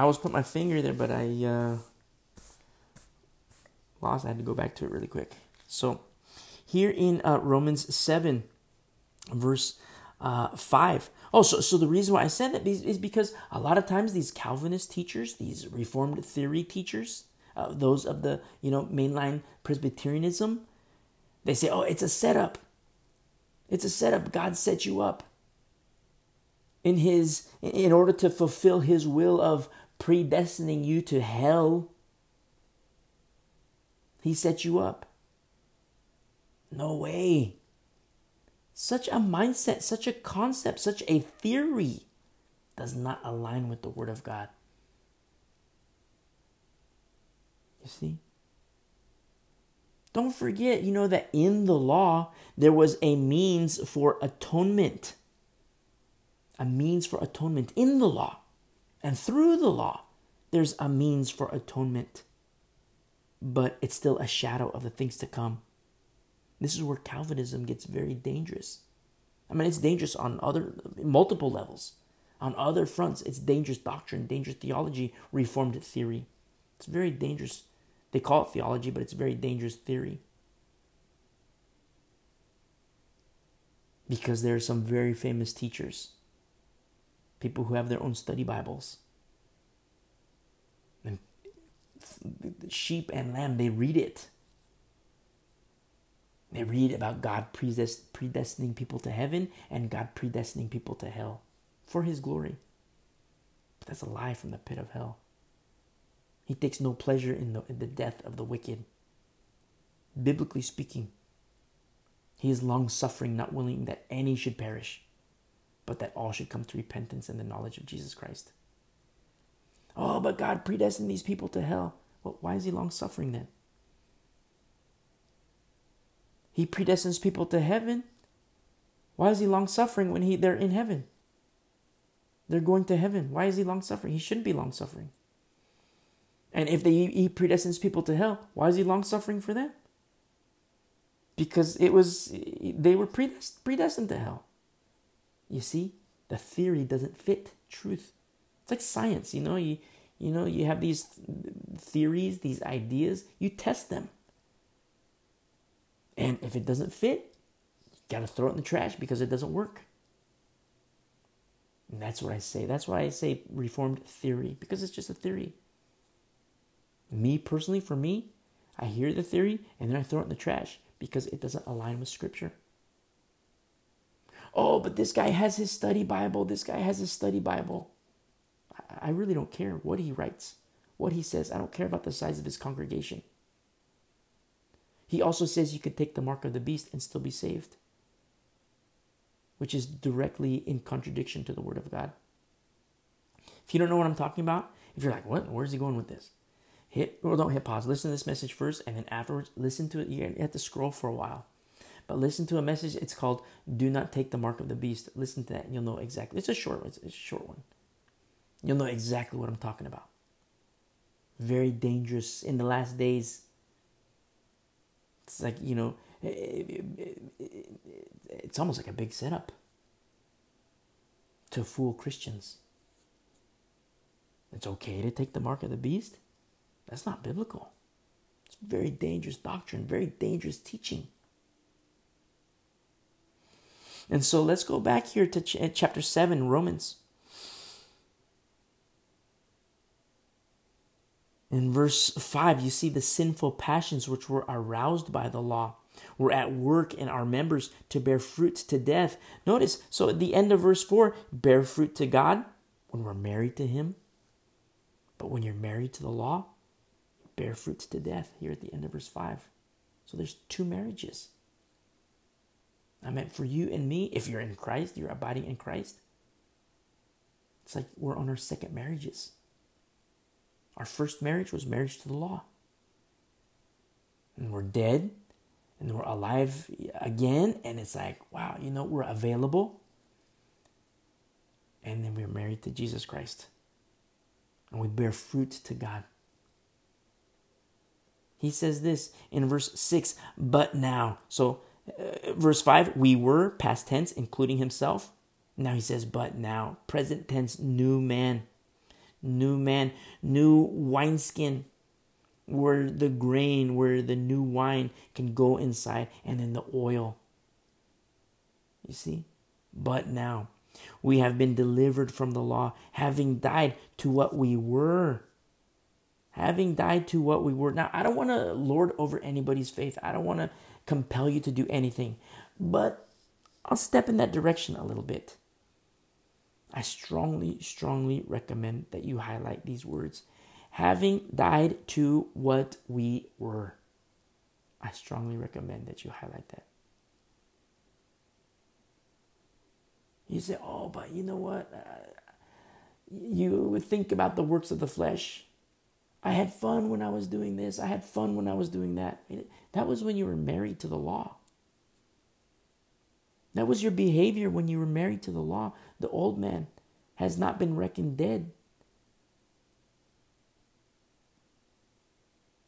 I was put my finger there, but I uh, lost. I had to go back to it really quick. So, here in uh, Romans 7, verse uh, 5. Oh, so, so the reason why I said that is because a lot of times these Calvinist teachers, these Reformed theory teachers, uh, those of the you know mainline Presbyterianism, they say, "Oh, it's a setup. It's a setup. God set you up in His in order to fulfill His will of predestining you to hell. He set you up. No way. Such a mindset, such a concept, such a theory does not align with the Word of God. You see? Don't forget, you know, that in the law, there was a means for atonement. A means for atonement in the law. And through the law, there's a means for atonement. But it's still a shadow of the things to come. This is where Calvinism gets very dangerous. I mean, it's dangerous on other, multiple levels. On other fronts, it's dangerous doctrine, dangerous theology, reformed theory. It's very dangerous they call it theology, but it's very dangerous theory. Because there are some very famous teachers, people who have their own study Bibles. And sheep and lamb, they read it. They read about God predestining people to heaven and God predestining people to hell for his glory. But that's a lie from the pit of hell. He takes no pleasure in the, in the death of the wicked. Biblically speaking, he is long suffering, not willing that any should perish, but that all should come to repentance and the knowledge of Jesus Christ. Oh, but God predestined these people to hell. Well, why is he long suffering then? He predestines people to heaven. Why is he long suffering when he they're in heaven? They're going to heaven. Why is he long suffering? He shouldn't be long suffering. And if they, he predestines people to hell, why is he long suffering for them? Because it was they were predestined to hell. You see, the theory doesn't fit truth. It's like science, you know. You you know you have these theories, these ideas. You test them, and if it doesn't fit, you gotta throw it in the trash because it doesn't work. And that's what I say. That's why I say reformed theory because it's just a theory. Me personally, for me, I hear the theory and then I throw it in the trash because it doesn't align with Scripture. Oh, but this guy has his study Bible. This guy has his study Bible. I really don't care what he writes, what he says. I don't care about the size of his congregation. He also says you could take the mark of the beast and still be saved, which is directly in contradiction to the Word of God. If you don't know what I'm talking about, if you're like, what? Where's he going with this? hit or don't hit pause. Listen to this message first, and then afterwards, listen to it. You have to scroll for a while, but listen to a message. It's called "Do Not Take the Mark of the Beast." Listen to that, and you'll know exactly. It's a short. It's a short one. You'll know exactly what I'm talking about. Very dangerous in the last days. It's like you know, it, it, it, it's almost like a big setup to fool Christians. It's okay to take the mark of the beast. That's not biblical. It's very dangerous doctrine, very dangerous teaching. And so let's go back here to ch- eh, chapter 7, Romans. In verse 5, you see the sinful passions which were aroused by the law were at work in our members to bear fruit to death. Notice, so at the end of verse 4, bear fruit to God when we're married to Him. But when you're married to the law, bear fruits to death here at the end of verse 5. So there's two marriages. I meant for you and me, if you're in Christ, you're abiding in Christ. It's like we're on our second marriages. Our first marriage was marriage to the law. And we're dead, and we're alive again, and it's like, wow, you know, we're available. And then we're married to Jesus Christ. And we bear fruit to God. He says this in verse 6, but now. So, uh, verse 5, we were, past tense, including himself. Now he says, but now. Present tense, new man. New man, new wineskin. where the grain, where the new wine can go inside, and then the oil. You see? But now we have been delivered from the law, having died to what we were. Having died to what we were. Now, I don't want to lord over anybody's faith. I don't want to compel you to do anything. But I'll step in that direction a little bit. I strongly, strongly recommend that you highlight these words. Having died to what we were. I strongly recommend that you highlight that. You say, oh, but you know what? Uh, you think about the works of the flesh. I had fun when I was doing this. I had fun when I was doing that. That was when you were married to the law. That was your behavior when you were married to the law. The old man has not been reckoned dead.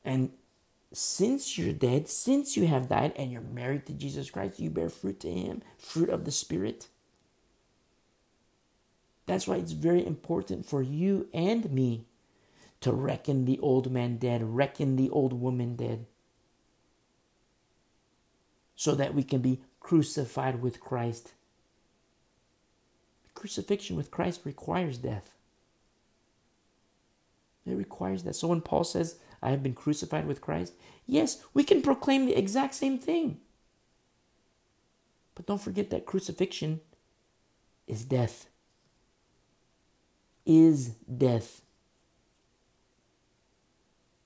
And since you're dead, since you have died and you're married to Jesus Christ, you bear fruit to Him, fruit of the Spirit. That's why it's very important for you and me to reckon the old man dead, reckon the old woman dead, so that we can be crucified with Christ. Crucifixion with Christ requires death. It requires that. So when Paul says, I have been crucified with Christ, yes, we can proclaim the exact same thing. But don't forget that crucifixion is death. Is death.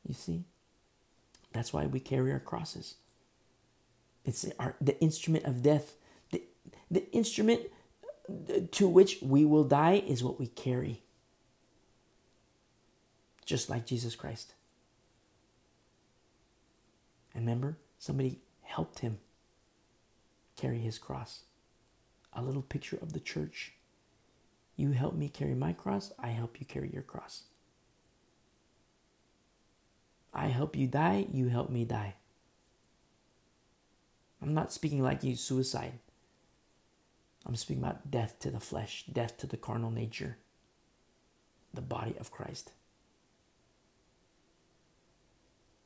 You see? That's why we carry our crosses. It's our, the instrument of death. The, the instrument uh, to which we will die is what we carry. Just like Jesus Christ. And remember, somebody helped him carry his cross. A little picture of the church. You help me carry my cross, I help you carry your cross. I help you die, you help me die. I'm not speaking like you suicide. I'm speaking about death to the flesh, death to the carnal nature, the body of Christ.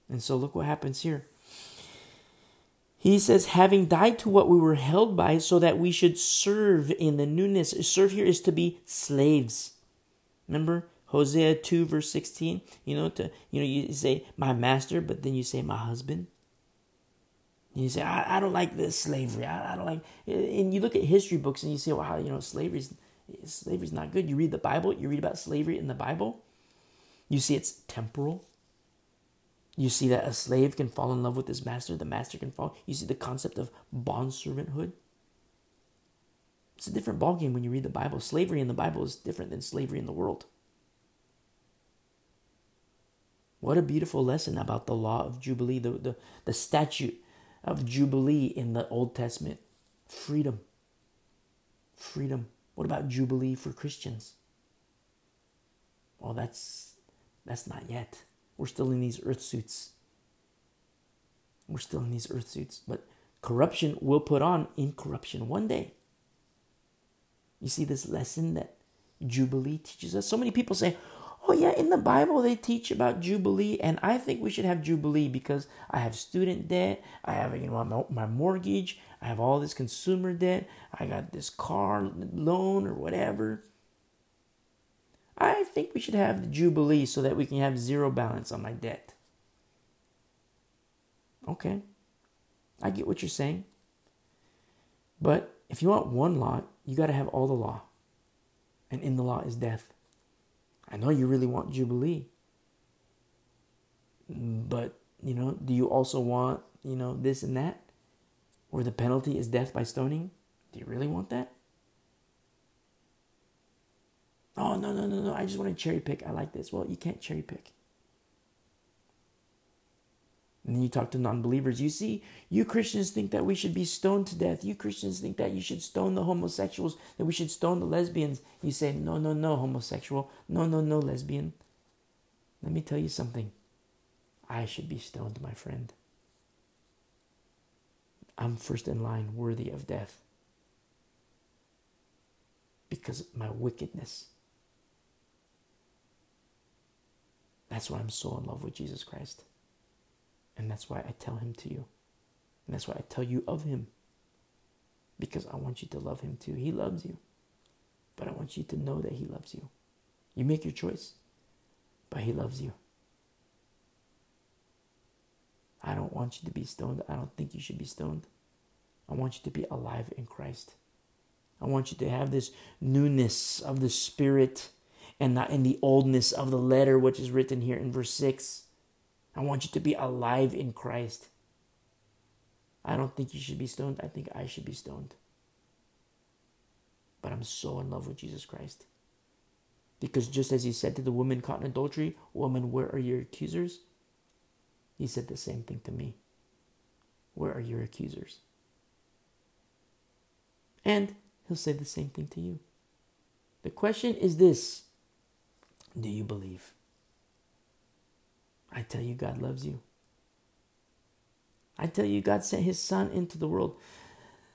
And so look what happens here. He says, having died to what we were held by, so that we should serve in the newness. Serve here is to be slaves. Remember Hosea 2, verse 16? You know, to you know, you say my master, but then you say my husband. You say, I, I don't like this slavery. I, I don't like, and you look at history books and you say, how, you know, slavery's, slavery's not good. You read the Bible, you read about slavery in the Bible. You see it's temporal. You see that a slave can fall in love with his master, the master can fall. You see the concept of bond servanthood. It's a different ballgame when you read the Bible. Slavery in the Bible is different than slavery in the world. What a beautiful lesson about the law of Jubilee, the, the, the statute of Jubilee in the Old Testament. Freedom. Freedom. What about Jubilee for Christians? Well, that's that's not yet. We're still in these earth suits. We're still in these earth suits, but corruption will put on incorruption one day. You see this lesson that Jubilee teaches us? So many people say, oh yeah, in the Bible they teach about Jubilee, and I think we should have Jubilee because I have student debt, I have you know my, mortgage, I have all this consumer debt, I got this car loan or whatever. I think we should have the Jubilee so that we can have zero balance on my debt. Okay, I get what you're saying. But if you want one law, you got to have all the law. And in the law is death. I know you really want Jubilee. But, you know, do you also want, you know, this and that? Where the penalty is death by stoning? Do you really want that? Oh, no, no, no, no. I just want to cherry pick. I like this. Well, you can't cherry pick. And then you talk to non believers. You see, you Christians think that we should be stoned to death. You Christians think that you should stone the homosexuals, that we should stone the lesbians. You say, no, no, no, homosexual. No, no, no, lesbian. Let me tell you something. I should be stoned, my friend. I'm first in line, worthy of death. Because of my wickedness. That's why I'm so in love with Jesus Christ. And that's why I tell him to you. And that's why I tell you of him. Because I want you to love him too. He loves you. But I want you to know that he loves you. You make your choice, but he loves you. I don't want you to be stoned. I don't think you should be stoned. I want you to be alive in Christ. I want you to have this newness of the Spirit and not in the oldness of the letter, which is written here in verse 6. I want you to be alive in Christ. I don't think you should be stoned. I think I should be stoned. But I'm so in love with Jesus Christ. Because just as he said to the woman caught in adultery, Woman, where are your accusers? He said the same thing to me. Where are your accusers? And he'll say the same thing to you. The question is this Do you believe? I tell you, God loves you. I tell you, God sent his son into the world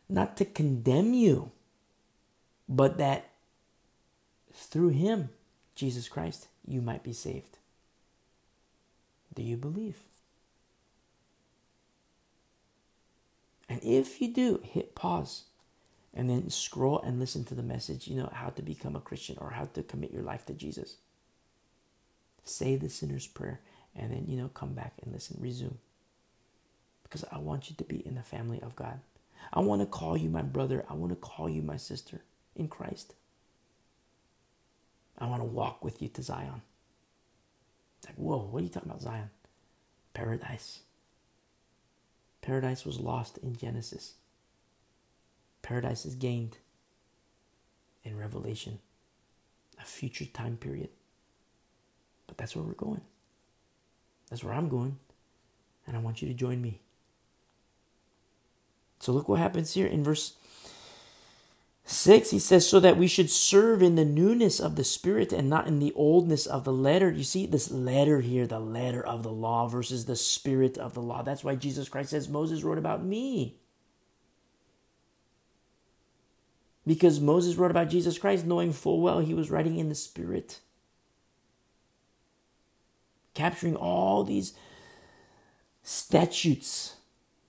not to condemn you, but that through him, Jesus Christ, you might be saved. Do you believe? And if you do, hit pause and then scroll and listen to the message, you know, how to become a Christian or how to commit your life to Jesus. Say the sinner's prayer and then, you know, come back and listen, resume. Because I want you to be in the family of God. I want to call you my brother. I want to call you my sister in Christ. I want to walk with you to Zion. It's like, whoa, what are you talking about, Zion? Paradise. Paradise was lost in Genesis. Paradise is gained in Revelation, a future time period. But that's where we're going. That's where I'm going. And I want you to join me. So look what happens here in verse 6, he says, so that we should serve in the newness of the Spirit and not in the oldness of the letter. You see, this letter here, the letter of the law versus the Spirit of the law. That's why Jesus Christ says, Moses wrote about me. Because Moses wrote about Jesus Christ knowing full well he was writing in the Spirit, capturing all these statutes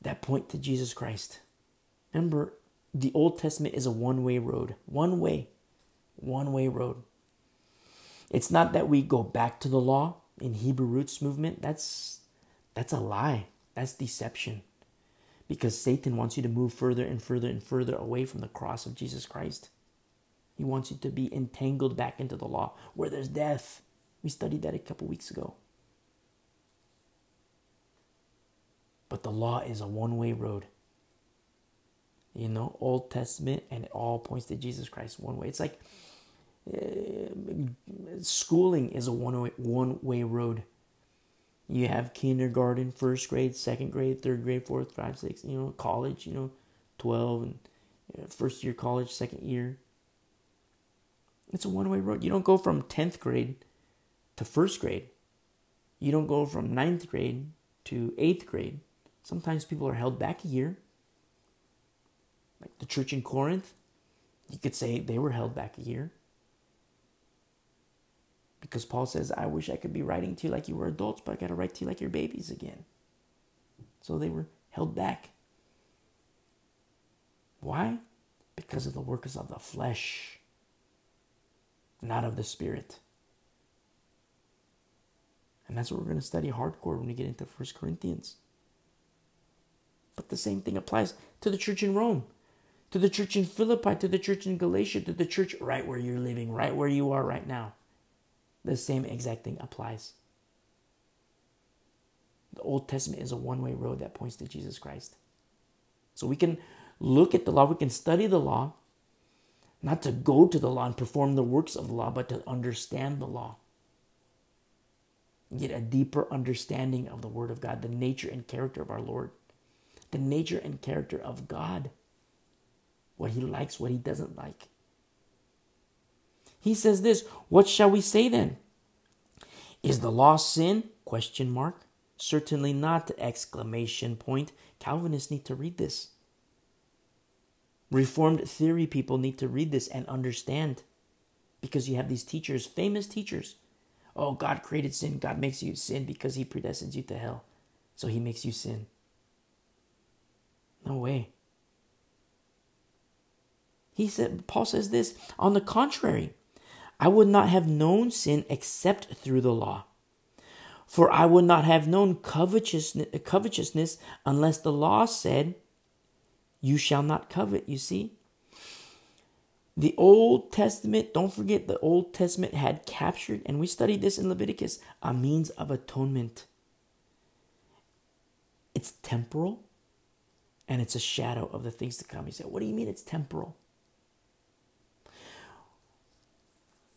that point to Jesus Christ. Remember, the Old Testament is a one way road. One way. One way road. It's not that we go back to the law in Hebrew roots movement. That's that's a lie. That's deception. Because Satan wants you to move further and further and further away from the cross of Jesus Christ. He wants you to be entangled back into the law where there's death. We studied that a couple weeks ago. But the law is a one way road you know, Old Testament, and it all points to Jesus Christ one way. It's like uh, schooling is a one way, one way road. You have kindergarten, first grade, second grade, third grade, fourth, five, six. You know, college. You know, twelve and you know, first year college, second year. It's a one way road. You don't go from tenth grade to first grade. You don't go from ninth grade to eighth grade. Sometimes people are held back a year like the church in Corinth, you could say they were held back a year. Because Paul says, I wish I could be writing to you like you were adults, but I got to write to you like you're babies again. So they were held back. Why? Because of the workers of the flesh, not of the spirit. And that's what we're going to study hardcore when we get into First Corinthians. But the same thing applies to the church in Rome to the church in Philippi, to the church in Galatia, to the church right where you're living, right where you are right now. The same exact thing applies. The Old Testament is a one way road that points to Jesus Christ. So we can look at the law, we can study the law, not to go to the law and perform the works of the law, but to understand the law. Get a deeper understanding of the Word of God, the nature and character of our Lord, the nature and character of God what he likes, what he doesn't like. He says this, what shall we say then? Is the law sin? Question mark. Certainly not exclamation point. Calvinists need to read this. Reformed theory people need to read this and understand because you have these teachers, famous teachers. Oh, God created sin. God makes you sin because he predestines you to hell. So he makes you sin. No way. He said, Paul says this, on the contrary, I would not have known sin except through the law. For I would not have known covetousness, covetousness unless the law said, You shall not covet, you see? The Old Testament, don't forget, the Old Testament had captured, and we studied this in Leviticus, a means of atonement. It's temporal and it's a shadow of the things to come. You say, What do you mean it's temporal?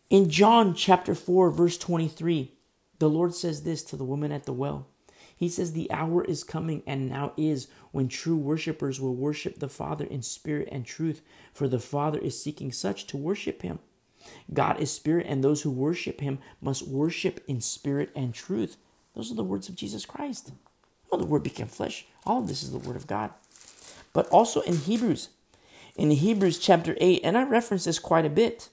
In John chapter 4, verse 23, the Lord says this to the woman at the well. He says, The hour is coming and now is when true worshippers will worship the Father in spirit and truth, for the Father is seeking such to worship him. God is spirit, and those who worship him must worship in spirit and truth. Those are the words of Jesus Christ. Well, the word became flesh. All of this is the word of God. But also in Hebrews, in Hebrews chapter 8, and I reference this quite a bit.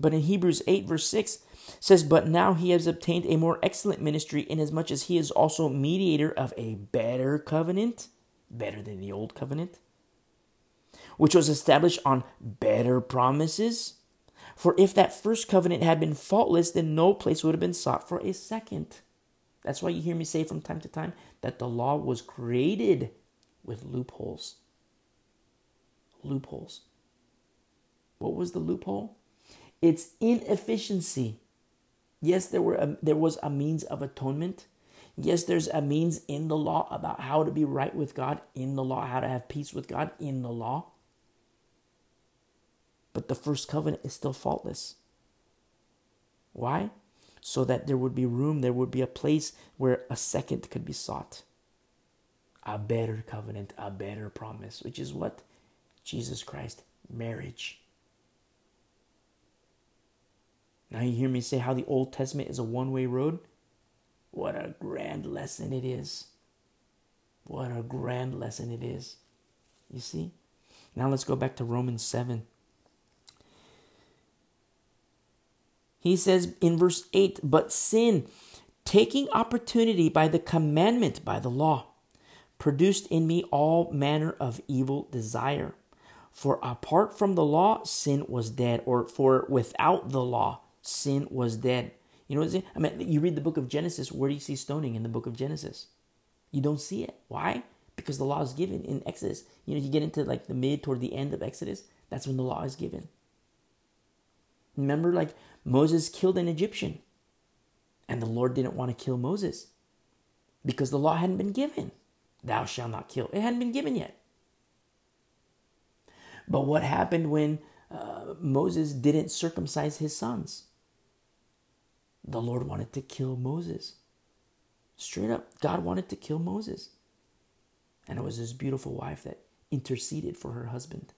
But in Hebrews 8, verse 6, says, But now he has obtained a more excellent ministry, inasmuch as he is also mediator of a better covenant, better than the old covenant, which was established on better promises. For if that first covenant had been faultless, then no place would have been sought for a second. That's why you hear me say from time to time that the law was created with loopholes. Loopholes. What was the loophole? its inefficiency. Yes, there were a, there was a means of atonement. Yes, there's a means in the law about how to be right with God in the law, how to have peace with God in the law. But the first covenant is still faultless. Why? So that there would be room, there would be a place where a second could be sought. A better covenant, a better promise, which is what? Jesus Christ, marriage. Now you hear me say how the Old Testament is a one way road? What a grand lesson it is. What a grand lesson it is. You see? Now let's go back to Romans 7. He says in verse 8, but sin, taking opportunity by the commandment, by the law, produced in me all manner of evil desire. For apart from the law, sin was dead, or for without the law, sin was dead. You know what I'm saying? I mean, you read the book of Genesis, where do you see stoning in the book of Genesis? You don't see it. Why? Because the law is given in Exodus. You know, you get into like the mid toward the end of Exodus, that's when the law is given. Remember, like Moses killed an Egyptian, and the Lord didn't want to kill Moses because the law hadn't been given. Thou shalt not kill. It hadn't been given yet. But what happened when uh, Moses didn't circumcise his sons? the Lord wanted to kill Moses. Straight up, God wanted to kill Moses. And it was his beautiful wife that interceded for her husband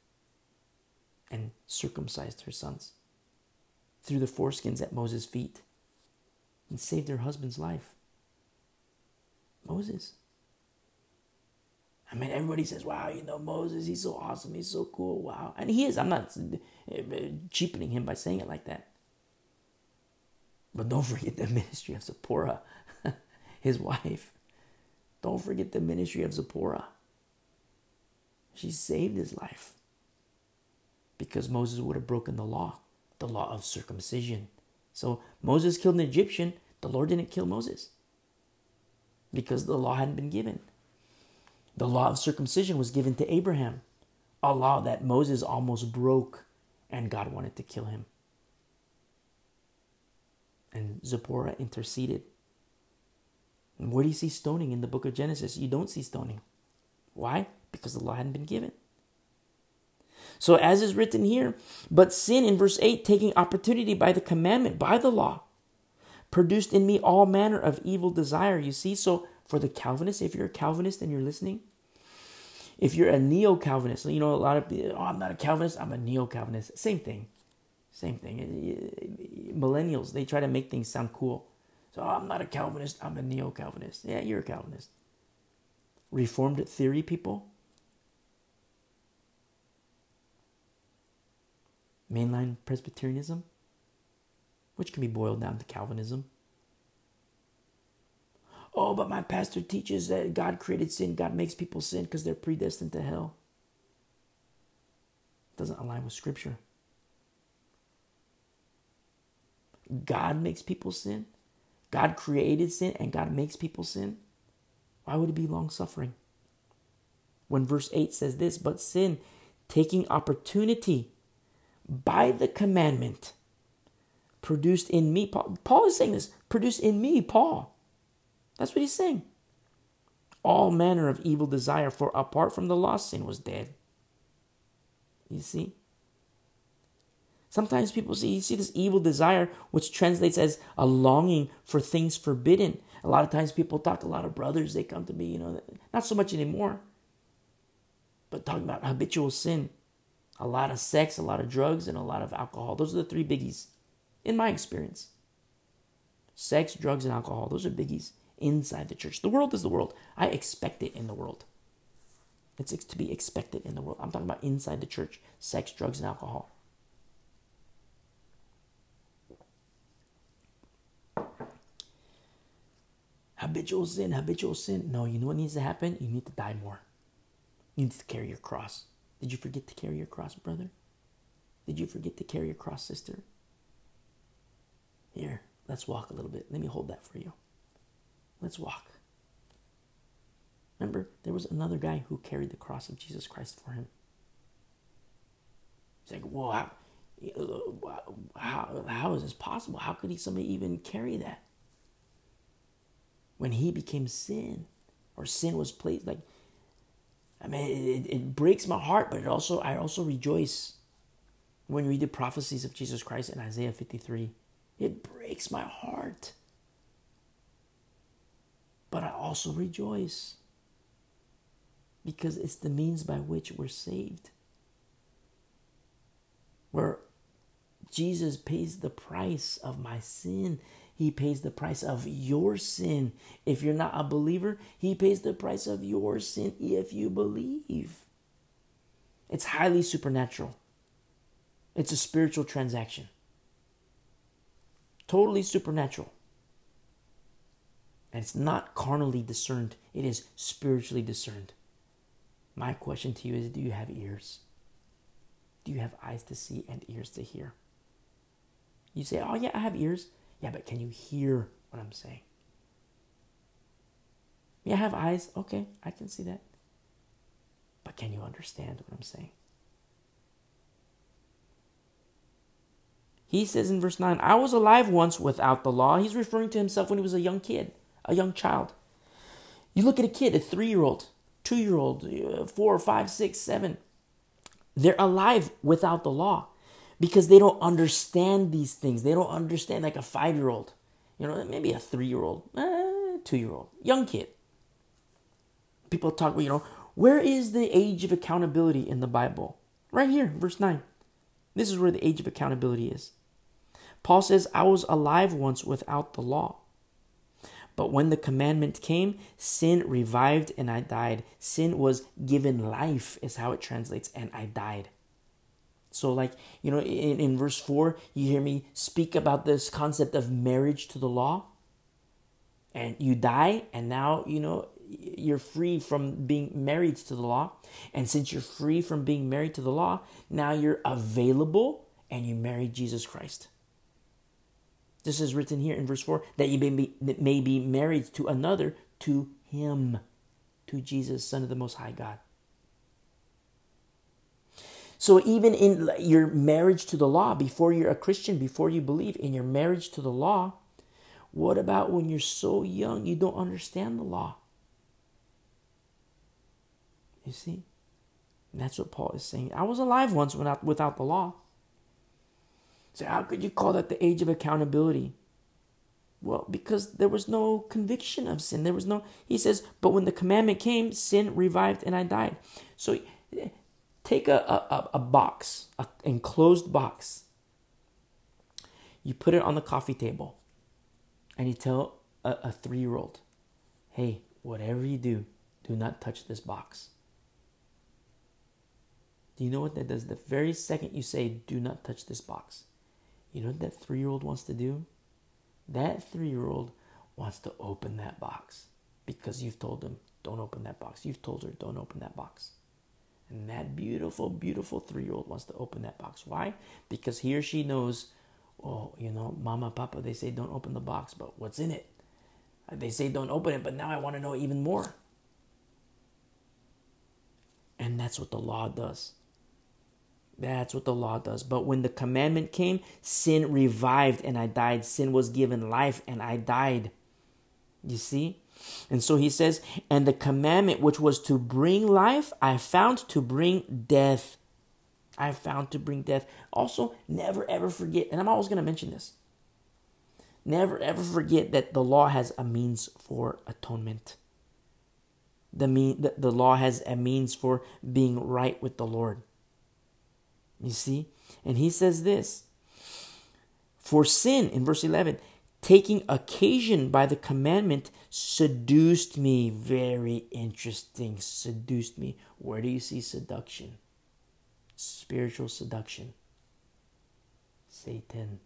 and circumcised her sons, threw the foreskins at Moses' feet, and saved her husband's life. Moses. I mean, everybody says, wow, you know, Moses, he's so awesome, he's so cool, wow. And he is. I'm not eh, eh, cheapening him by saying it like that. But don't forget the ministry of Zipporah, his wife. Don't forget the ministry of Zipporah. She saved his life because Moses would have broken the law, the law of circumcision. So Moses killed an Egyptian. The Lord didn't kill Moses because the law hadn't been given. The law of circumcision was given to Abraham, a law that Moses almost broke, and God wanted to kill him and Zipporah interceded. And where do you see stoning in the book of Genesis? You don't see stoning. Why? Because the law hadn't been given. So, as is written here, but sin in verse 8, taking opportunity by the commandment, by the law, produced in me all manner of evil desire. You see, so for the Calvinists, if you're a Calvinist and you're listening, if you're a neo Calvinist, you know, a lot of people, oh, I'm not a Calvinist, I'm a neo Calvinist. Same thing. Same thing. Uh, millennials, they try to make things sound cool. So oh, I'm not a Calvinist, I'm a neo Calvinist. Yeah, you're a Calvinist. Reformed theory people, mainline Presbyterianism, which can be boiled down to Calvinism. Oh, but my pastor teaches that God created sin. God makes people sin because they're predestined to hell. Doesn't align with Scripture. God makes people sin. God created sin and God makes people sin. Why would it be long suffering? When verse 8 says this, but sin, taking opportunity by the commandment, produced in me. Paul, Paul is saying this, produced in me, Paul. That's what he's saying. All manner of evil desire, for apart from the law, sin was dead. You see? Sometimes people see you see this evil desire, which translates as a longing for things forbidden. A lot of times people talk, a lot of brothers, they come to me, you know, not so much anymore, but talking about habitual sin. A lot of sex, a lot of drugs, and a lot of alcohol. Those are the three biggies, in my experience. Sex, drugs, and alcohol. Those are biggies inside the church. The world is the world. I expect it in the world. It's to be expected in the world. I'm talking about inside the church sex, drugs, and alcohol. Habitual sin, habitual sin. No, you know what needs to happen? You need to die more. You need to carry your cross. Did you forget to carry your cross, brother? Did you forget to carry your cross, sister? Here, let's walk a little bit. Let me hold that for you. Let's walk. Remember, there was another guy who carried the cross of Jesus Christ for him. He's like, whoa, how, how, how is this possible? How could he somebody even carry that? When he became sin, or sin was placed, like, I mean, it, it breaks my heart, but it also I also rejoice when we read the prophecies of Jesus Christ in Isaiah 53. It breaks my heart. But I also rejoice because it's the means by which we're saved. Where Jesus pays the price of my sin. He pays the price of your sin. If you're not a believer, He pays the price of your sin if you believe. It's highly supernatural, it's a spiritual transaction. Totally supernatural. And it's not carnally discerned, it is spiritually discerned. My question to you is do you have ears? Do you have eyes to see and ears to hear? You say, oh, yeah, I have ears. Yeah, but can you hear what I'm saying? Yeah, I have eyes. Okay, I can see that. But can you understand what I'm saying? He says in verse 9, I was alive once without the law. He's referring to himself when he was a young kid a young child. You look at a kid, a three year old, two year old, uh, four, five, six, seven. They're alive without the law because they don't understand these things. They don't understand like a five year old, you know, maybe a three year old, eh, two year old, young kid. People talk, you know, where is the age of accountability in the Bible? Right here, verse 9. This is where the age of accountability is. Paul says, I was alive once without the law. But when the commandment came, sin revived and I died. Sin was given life, is how it translates, and I died. So, like, you know, in, in verse 4, you hear me speak about this concept of marriage to the law. And you die, and now, you know, you're free from being married to the law. And since you're free from being married to the law, now you're available and you marry Jesus Christ. This is written here in verse 4 that you may be, may be married to another, to him, to Jesus, Son of the Most High God. So, even in your marriage to the law, before you're a Christian, before you believe in your marriage to the law, what about when you're so young you don't understand the law? You see? That's what Paul is saying. I was alive once without, without the law. So, how could you call that the age of accountability? Well, because there was no conviction of sin. There was no, he says, but when the commandment came, sin revived and I died. So take a, a, a box, an enclosed box. You put it on the coffee table and you tell a, a three year old, hey, whatever you do, do not touch this box. Do you know what that does? The very second you say, do not touch this box, you know what that three year old wants to do? That three year old wants to open that box because you've told them, don't open that box. You've told her, don't open that box. And that beautiful, beautiful three year old wants to open that box. Why? Because he or she knows, oh, you know, mama, papa, they say don't open the box, but what's in it? They say don't open it, but now I want to know even more. And that's what the law does. That's what the law does. But when the commandment came, sin revived and I died. Sin was given life and I died. You see? And so he says, and the commandment which was to bring life, I found to bring death. I found to bring death. Also, never ever forget, and I'm always going to mention this. Never ever forget that the law has a means for atonement. The, mean, the, the law has a means for being right with the Lord. You see? And he says this For sin, in verse 11, taking occasion by the commandment seduced me. Very interesting. Seduced me. Where do you see seduction? Spiritual seduction. Satan.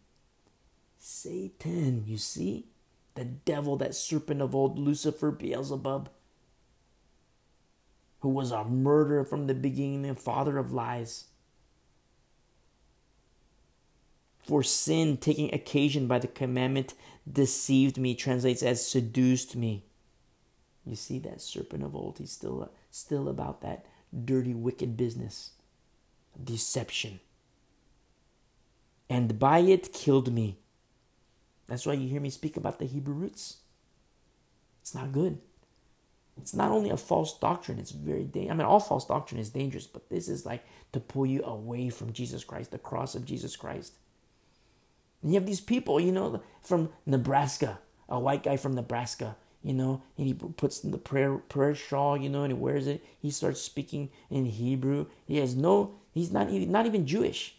Satan, you see? The devil, that serpent of old, Lucifer, Beelzebub, who was a murderer from the beginning and father of lies. For sin, taking occasion by the commandment, deceived me, translates as seduced me. You see that serpent of old, he's still, still about that dirty, wicked business, deception. And by it killed me. That's why you hear me speak about the Hebrew roots. It's not good. It's not only a false doctrine, it's very dangerous. I mean, all false doctrine is dangerous, but this is like to pull you away from Jesus Christ, the cross of Jesus Christ. And you have these people, you know, from Nebraska, a white guy from Nebraska, you know, and he puts the prayer prayer shawl, you know, and he wears it. He starts speaking in Hebrew. He has no, he's not even not even Jewish,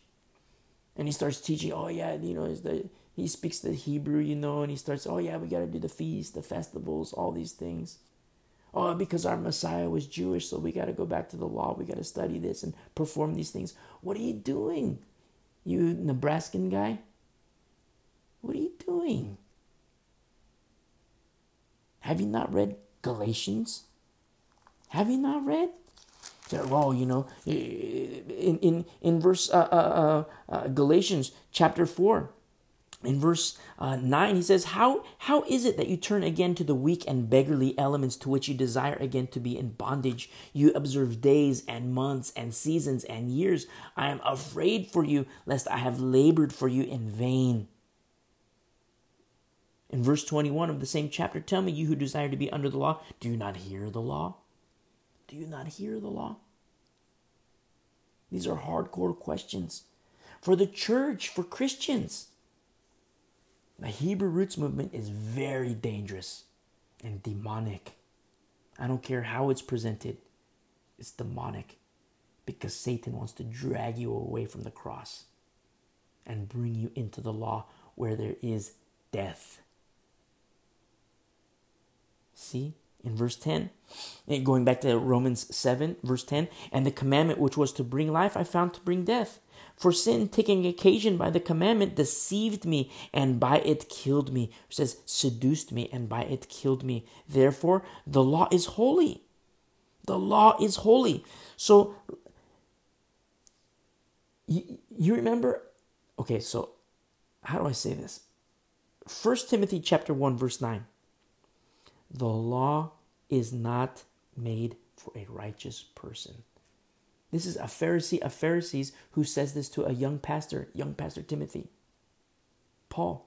and he starts teaching. Oh yeah, you know, the, he speaks the Hebrew, you know, and he starts. Oh yeah, we got to do the feast, the festivals, all these things. Oh, because our Messiah was Jewish, so we got to go back to the law. We got to study this and perform these things. What are you doing, you Nebraskan guy? What are you doing? Have you not read Galatians? Have you not read? Well, you know, in in in verse uh, uh, uh, Galatians chapter four, in verse uh, 9 he says how how is it that you turn again to the weak and beggarly elements to which you desire again to be in bondage you observe days and months and seasons and years i am afraid for you lest i have labored for you in vain in verse 21 of the same chapter, tell me, you who desire to be under the law, do you not hear the law? Do you not hear the law? These are hardcore questions for the church, for Christians. The Hebrew roots movement is very dangerous and demonic. I don't care how it's presented, it's demonic because Satan wants to drag you away from the cross and bring you into the law where there is death. See, in verse 10, and going back to Romans 7, verse 10, and the commandment which was to bring life, I found to bring death. For sin, taking occasion by the commandment, deceived me, and by it killed me. It says, seduced me, and by it killed me. Therefore, the law is holy. The law is holy. So, you, you remember? Okay, so how do I say this? First Timothy chapter 1, verse 9 the law is not made for a righteous person. This is a Pharisee of Pharisees who says this to a young pastor, young pastor Timothy. Paul,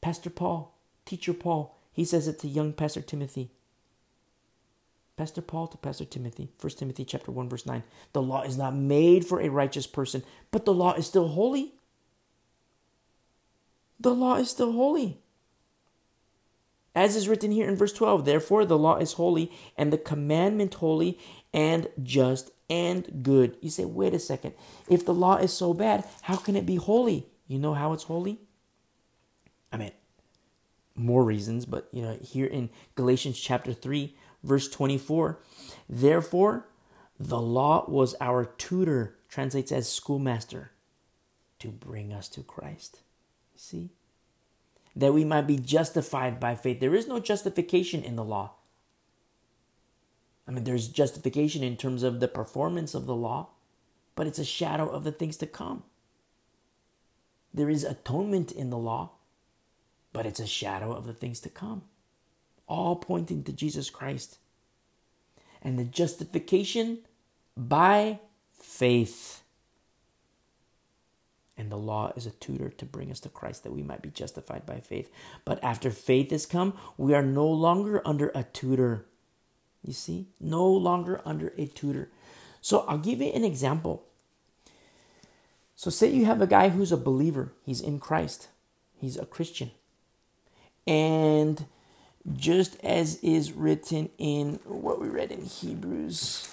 Pastor Paul, teacher Paul, he says it to young pastor Timothy. Pastor Paul to Pastor Timothy, 1 Timothy chapter 1 verse 9. The law is not made for a righteous person, but the law is still holy. The law is still holy. As is written here in verse 12, therefore the law is holy and the commandment holy and just and good. You say, wait a second. If the law is so bad, how can it be holy? You know how it's holy? I mean, more reasons, but you know, here in Galatians chapter 3, verse 24, therefore the law was our tutor, translates as schoolmaster, to bring us to Christ. See? That we might be justified by faith. There is no justification in the law. I mean, there's justification in terms of the performance of the law, but it's a shadow of the things to come. There is atonement in the law, but it's a shadow of the things to come, all pointing to Jesus Christ. And the justification by faith. And the law is a tutor to bring us to Christ that we might be justified by faith. But after faith has come, we are no longer under a tutor. You see? No longer under a tutor. So I'll give you an example. So, say you have a guy who's a believer, he's in Christ, he's a Christian. And just as is written in what we read in Hebrews,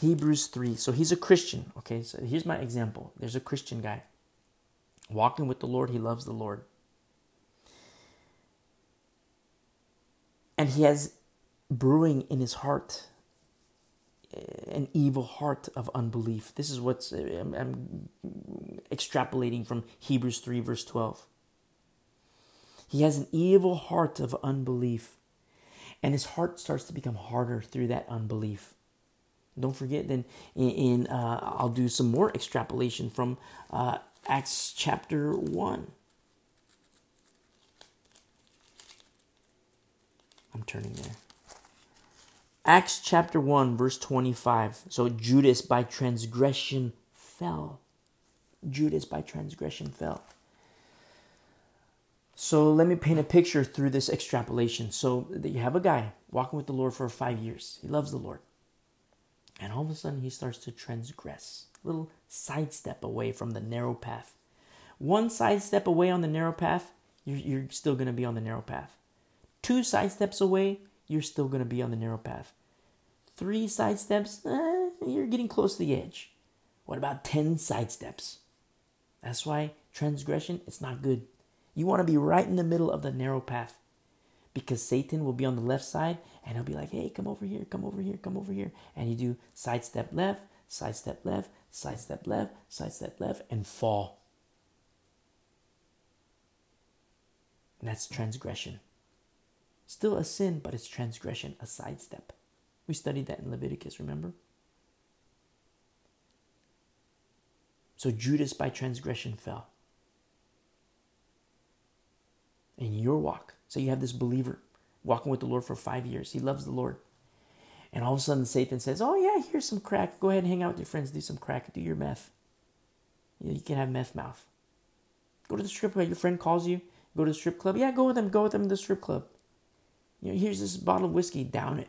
Hebrews 3. So he's a Christian. Okay, so here's my example. There's a Christian guy walking with the Lord, he loves the Lord. And he has brewing in his heart eh, an evil heart of unbelief. This is what's eh, I'm, I'm extrapolating from Hebrews 3, verse 12. He has an evil heart of unbelief, and his heart starts to become harder through that unbelief. Don't forget, then in, in uh, I'll do some more extrapolation from uh, Acts chapter 1. I'm turning there. Acts chapter 1, verse 25. So Judas by transgression fell. Judas by transgression fell. So let me paint a picture through this extrapolation. So you have a guy walking with the Lord for five years. He loves the Lord. And all of a sudden he starts to transgress. A little sidestep away from the narrow path. One sidestep away on the narrow path, you're, still going to be on the narrow path. Two sidesteps away, you're still going to be on the narrow path. Three sidesteps, eh, you're getting close to the edge. What about 10 sidesteps? That's why transgression, it's not good. You want to be right in the middle of the narrow path because Satan will be on the left side and he'll be like, hey, come over here, come over here, come over here. And you do side step left, side step left, side step left, side step left, and fall. And that's transgression. Still a sin, but it's transgression, a sidestep. We studied that in Leviticus, remember? So Judas by transgression fell. In your walk. So you have this believer walking with the Lord for five years. He loves the Lord. And all of a sudden Satan says, Oh yeah, here's some crack. Go ahead and hang out with your friends, do some crack, do your meth. You, know, you can have meth mouth. Go to the strip club. Your friend calls you. Go to the strip club. Yeah, go with them. Go with them to the strip club. You know, here's this bottle of whiskey. Down it.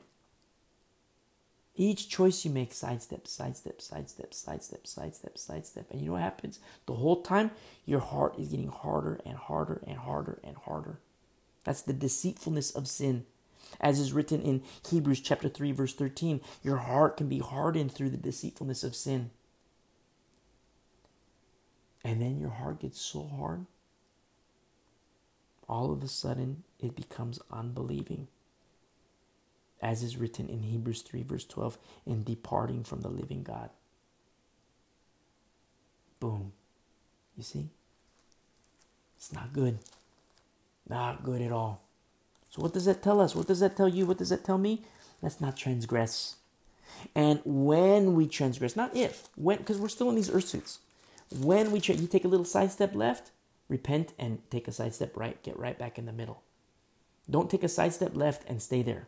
Each choice you make, sidestep, sidestep, sidestep, sidestep, sidestep, sidestep. And you know what happens? The whole time, your heart is getting harder and harder and harder and harder. That's the deceitfulness of sin. As is written in Hebrews chapter 3, verse 13, your heart can be hardened through the deceitfulness of sin. And then your heart gets so hard, all of a sudden it becomes unbelieving as is written in Hebrews 3, verse 12, in departing from the living God. Boom. You see? It's not good. Not good at all. So, what does that tell us? What does that tell you? What does that tell me? Let's not transgress. And when we transgress, not if, when, because we're still in these earth suits. When we, tra- you take a little side step left, repent and take a side step right, get right back in the middle. Don't take a side step left and stay there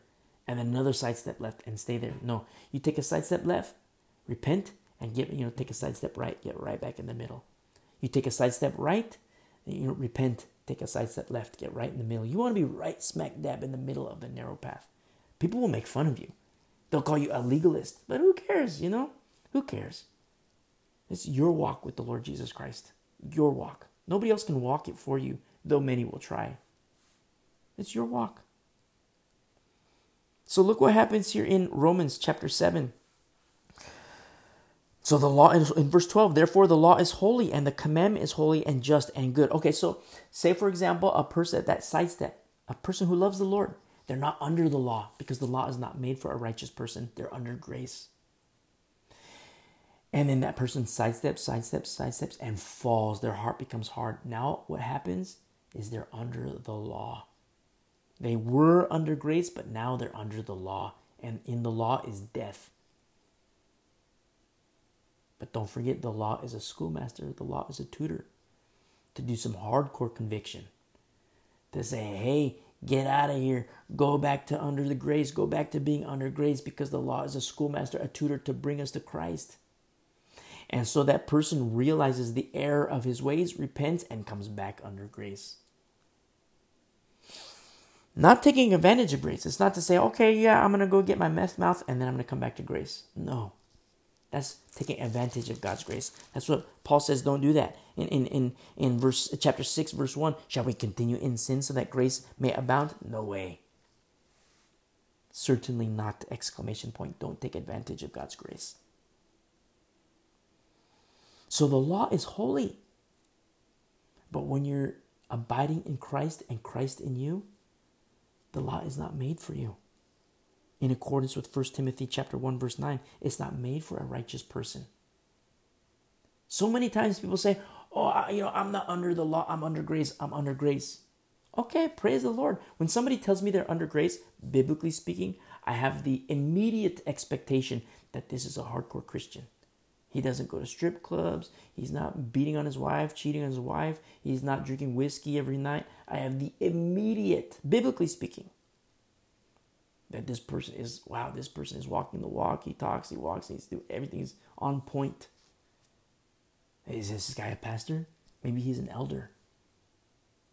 and then another side step left and stay there. No, you take a side step left, repent, and get you know take a side step right, get right back in the middle. You take a side step right, you know, repent, take a side step left, get right in the middle. You want to be right smack dab in the middle of the narrow path. People will make fun of you. They'll call you a legalist, but who cares? You know, who cares? It's your walk with the Lord Jesus Christ. Your walk. Nobody else can walk it for you, though many will try. It's your walk. So look what happens here in Romans chapter 7. So the law in, in, verse 12, therefore the law is holy and the commandment is holy and just and good. Okay, so say for example, a person that sidestep, a person who loves the Lord, they're not under the law because the law is not made for a righteous person. They're under grace. And then that person sidesteps, sidesteps, sidesteps, and falls. Their heart becomes hard. Now, what happens is they're under the law. They were under grace, but now they're under the law. And in the law is death. But don't forget, the law is a schoolmaster, the law is a tutor to do some hardcore conviction. To say, hey, get out of here, go back to under the grace, go back to being under grace because the law is a schoolmaster, a tutor to bring us to Christ. And so that person realizes the error of his ways, repents, and comes back under grace. Not taking advantage of grace. It's not to say, okay, yeah, I'm going to go get my meth mouth and then I'm going to come back to grace. No. That's taking advantage of God's grace. That's what Paul says, don't do that. In, in, in, in verse chapter 6, verse 1, shall we continue in sin so that grace may abound? No way. Certainly not exclamation point. Don't take advantage of God's grace. So the law is holy. But when you're abiding in Christ and Christ in you, the law is not made for you. In accordance with 1 Timothy chapter 1 verse 9, it's not made for a righteous person. So many times people say, "Oh, I, you know, I'm not under the law, I'm under grace, I'm under grace." Okay, praise the Lord. When somebody tells me they're under grace, biblically speaking, I have the immediate expectation that this is a hardcore Christian. He doesn't go to strip clubs. He's not beating on his wife, cheating on his wife. He's not drinking whiskey every night. I have the immediate, biblically speaking, that this person is, wow, this person is walking the walk. He talks, he walks, he's doing everything's on point. Is this guy a pastor? Maybe he's an elder.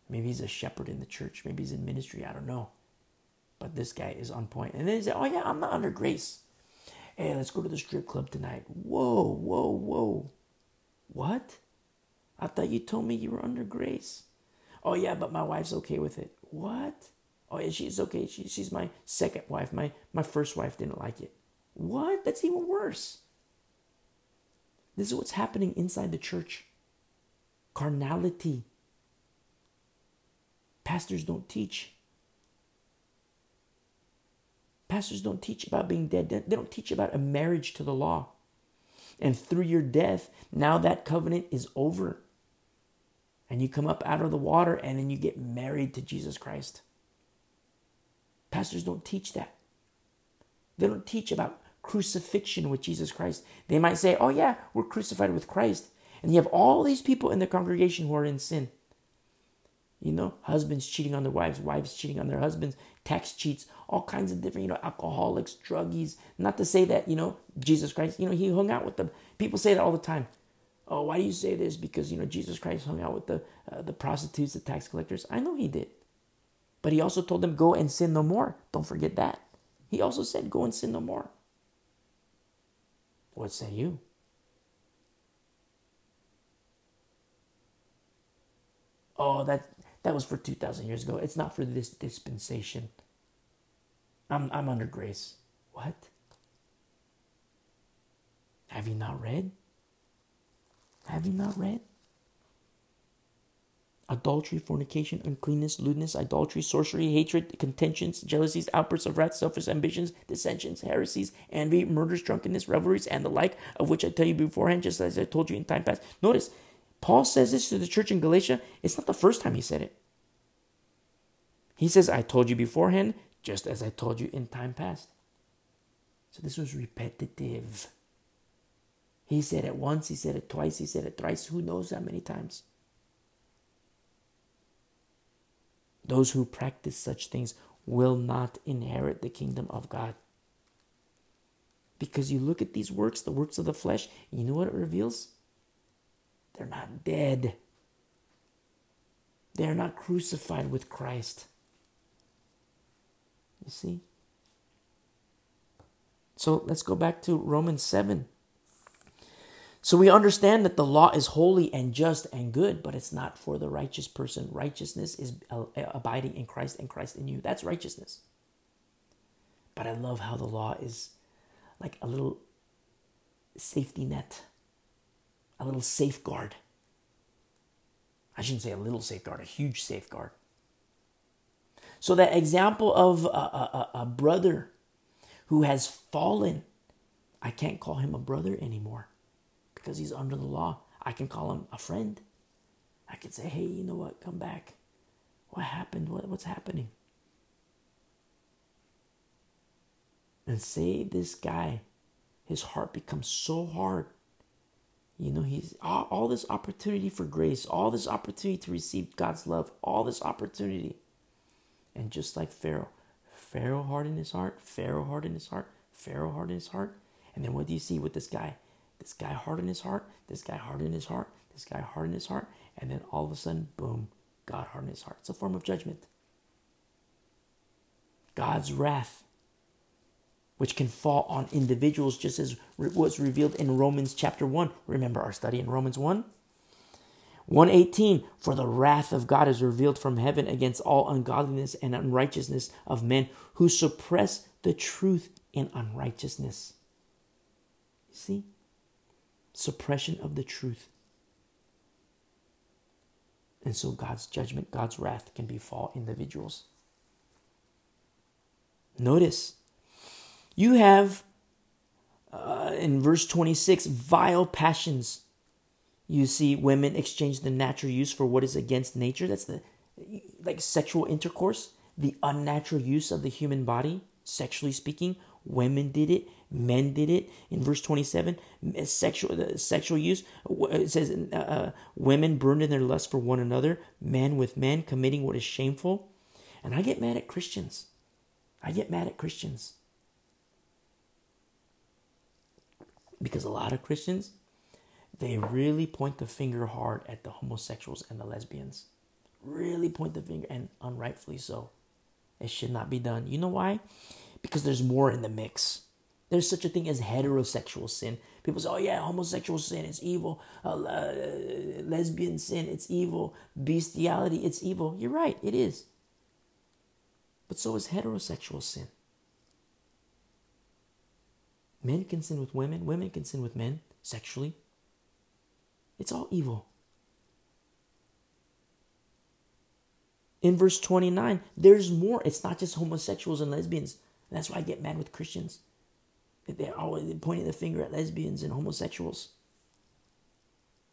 Maybe he's a shepherd in the church. Maybe he's in ministry. I don't know. But this guy is on point. And then he said, Oh, yeah, I'm not under grace. Hey, let's go to the strip club tonight. Whoa, whoa, whoa. What? I thought you told me you were under grace. Oh, yeah, but my wife's okay with it. What? Oh, yeah, she's okay. She, she's my second wife. My, my first wife didn't like it. What? That's even worse. This is what's happening inside the church carnality. Pastors don't teach. Pastors don't teach about being dead. They don't teach about a marriage to the law. And through your death, now that covenant is over. And you come up out of the water and then you get married to Jesus Christ. Pastors don't teach that. They don't teach about crucifixion with Jesus Christ. They might say, oh, yeah, we're crucified with Christ. And you have all these people in the congregation who are in sin. You know, husbands cheating on their wives, wives cheating on their husbands, tax cheats, all kinds of different, you know, alcoholics, druggies. Not to say that, you know, Jesus Christ, you know, he hung out with them. People say that all the time. Oh, why do you say this? Because, you know, Jesus Christ hung out with the, uh, the prostitutes, the tax collectors. I know he did. But he also told them, go and sin no more. Don't forget that. He also said, go and sin no more. What say you? Oh, that that was for 2,000 years ago. It's not for this dispensation. I'm, I'm under grace. What? Have you not read? Have you not read? Adultery, fornication, uncleanness, lewdness, idolatry, sorcery, hatred, contentions, jealousies, outbursts of wrath, selfish ambitions, dissensions, heresies, envy, murders, drunkenness, revelries, and the like, of which I tell you beforehand, just as I told you in time past. Notice, Paul says this to the church in Galatia. It's not the first time he said it. He says, I told you beforehand, just as I told you in time past. So this was repetitive. He said it once, he said it twice, he said it thrice, who knows how many times. Those who practice such things will not inherit the kingdom of God. Because you look at these works, the works of the flesh, you know what it reveals? They're not dead. They're not crucified with Christ. You see? So let's go back to Romans 7. So we understand that the law is holy and just and good, but it's not for the righteous person. Righteousness is uh, uh, abiding in Christ and Christ in you. That's righteousness. But I love how the law is like a little safety net a little safeguard. I shouldn't say a little safeguard, a huge safeguard. So, that example of a, a, a brother who has fallen, I can't call him a brother anymore. Because he's under the law. I can call him a friend. I can say, hey, you know what? Come back. What happened? What, what's happening? And say this guy, his heart becomes so hard. You know, he's all, all this opportunity for grace, all this opportunity to receive God's love, all this opportunity. And just like Pharaoh, Pharaoh hardened his heart, Pharaoh hardened his heart, Pharaoh hardened his heart. And then what do you see with this guy? This guy hardened his heart, this guy hardened his heart, this guy hardened his heart, and then all of a sudden, boom, God hardened his heart. It's a form of judgment. God's wrath, which can fall on individuals, just as was revealed in Romans chapter 1. Remember our study in Romans 1? 118 For the wrath of God is revealed from heaven against all ungodliness and unrighteousness of men who suppress the truth in unrighteousness. See? Suppression of the truth. And so God's judgment, God's wrath can befall individuals. Notice, you have uh, in verse 26 vile passions. You see women exchange the natural use for what is against nature. That's the like sexual intercourse, the unnatural use of the human body, sexually speaking. Women did it, men did it. In verse 27, sexual sexual use it says uh, uh, women burned in their lust for one another, men with men committing what is shameful. And I get mad at Christians. I get mad at Christians. Because a lot of Christians, they really point the finger hard at the homosexuals and the lesbians. Really point the finger, and unrightfully so. It should not be done. You know why? Because there's more in the mix. There's such a thing as heterosexual sin. People say, oh, yeah, homosexual sin, it's evil. Uh, uh, lesbian sin, it's evil. Bestiality, it's evil. You're right, it is. But so is heterosexual sin. Men can sin with women, women can sin with men sexually. It's all evil. In verse 29, there's more. It's not just homosexuals and lesbians. And that's why I get mad with Christians. They're always pointing the finger at lesbians and homosexuals.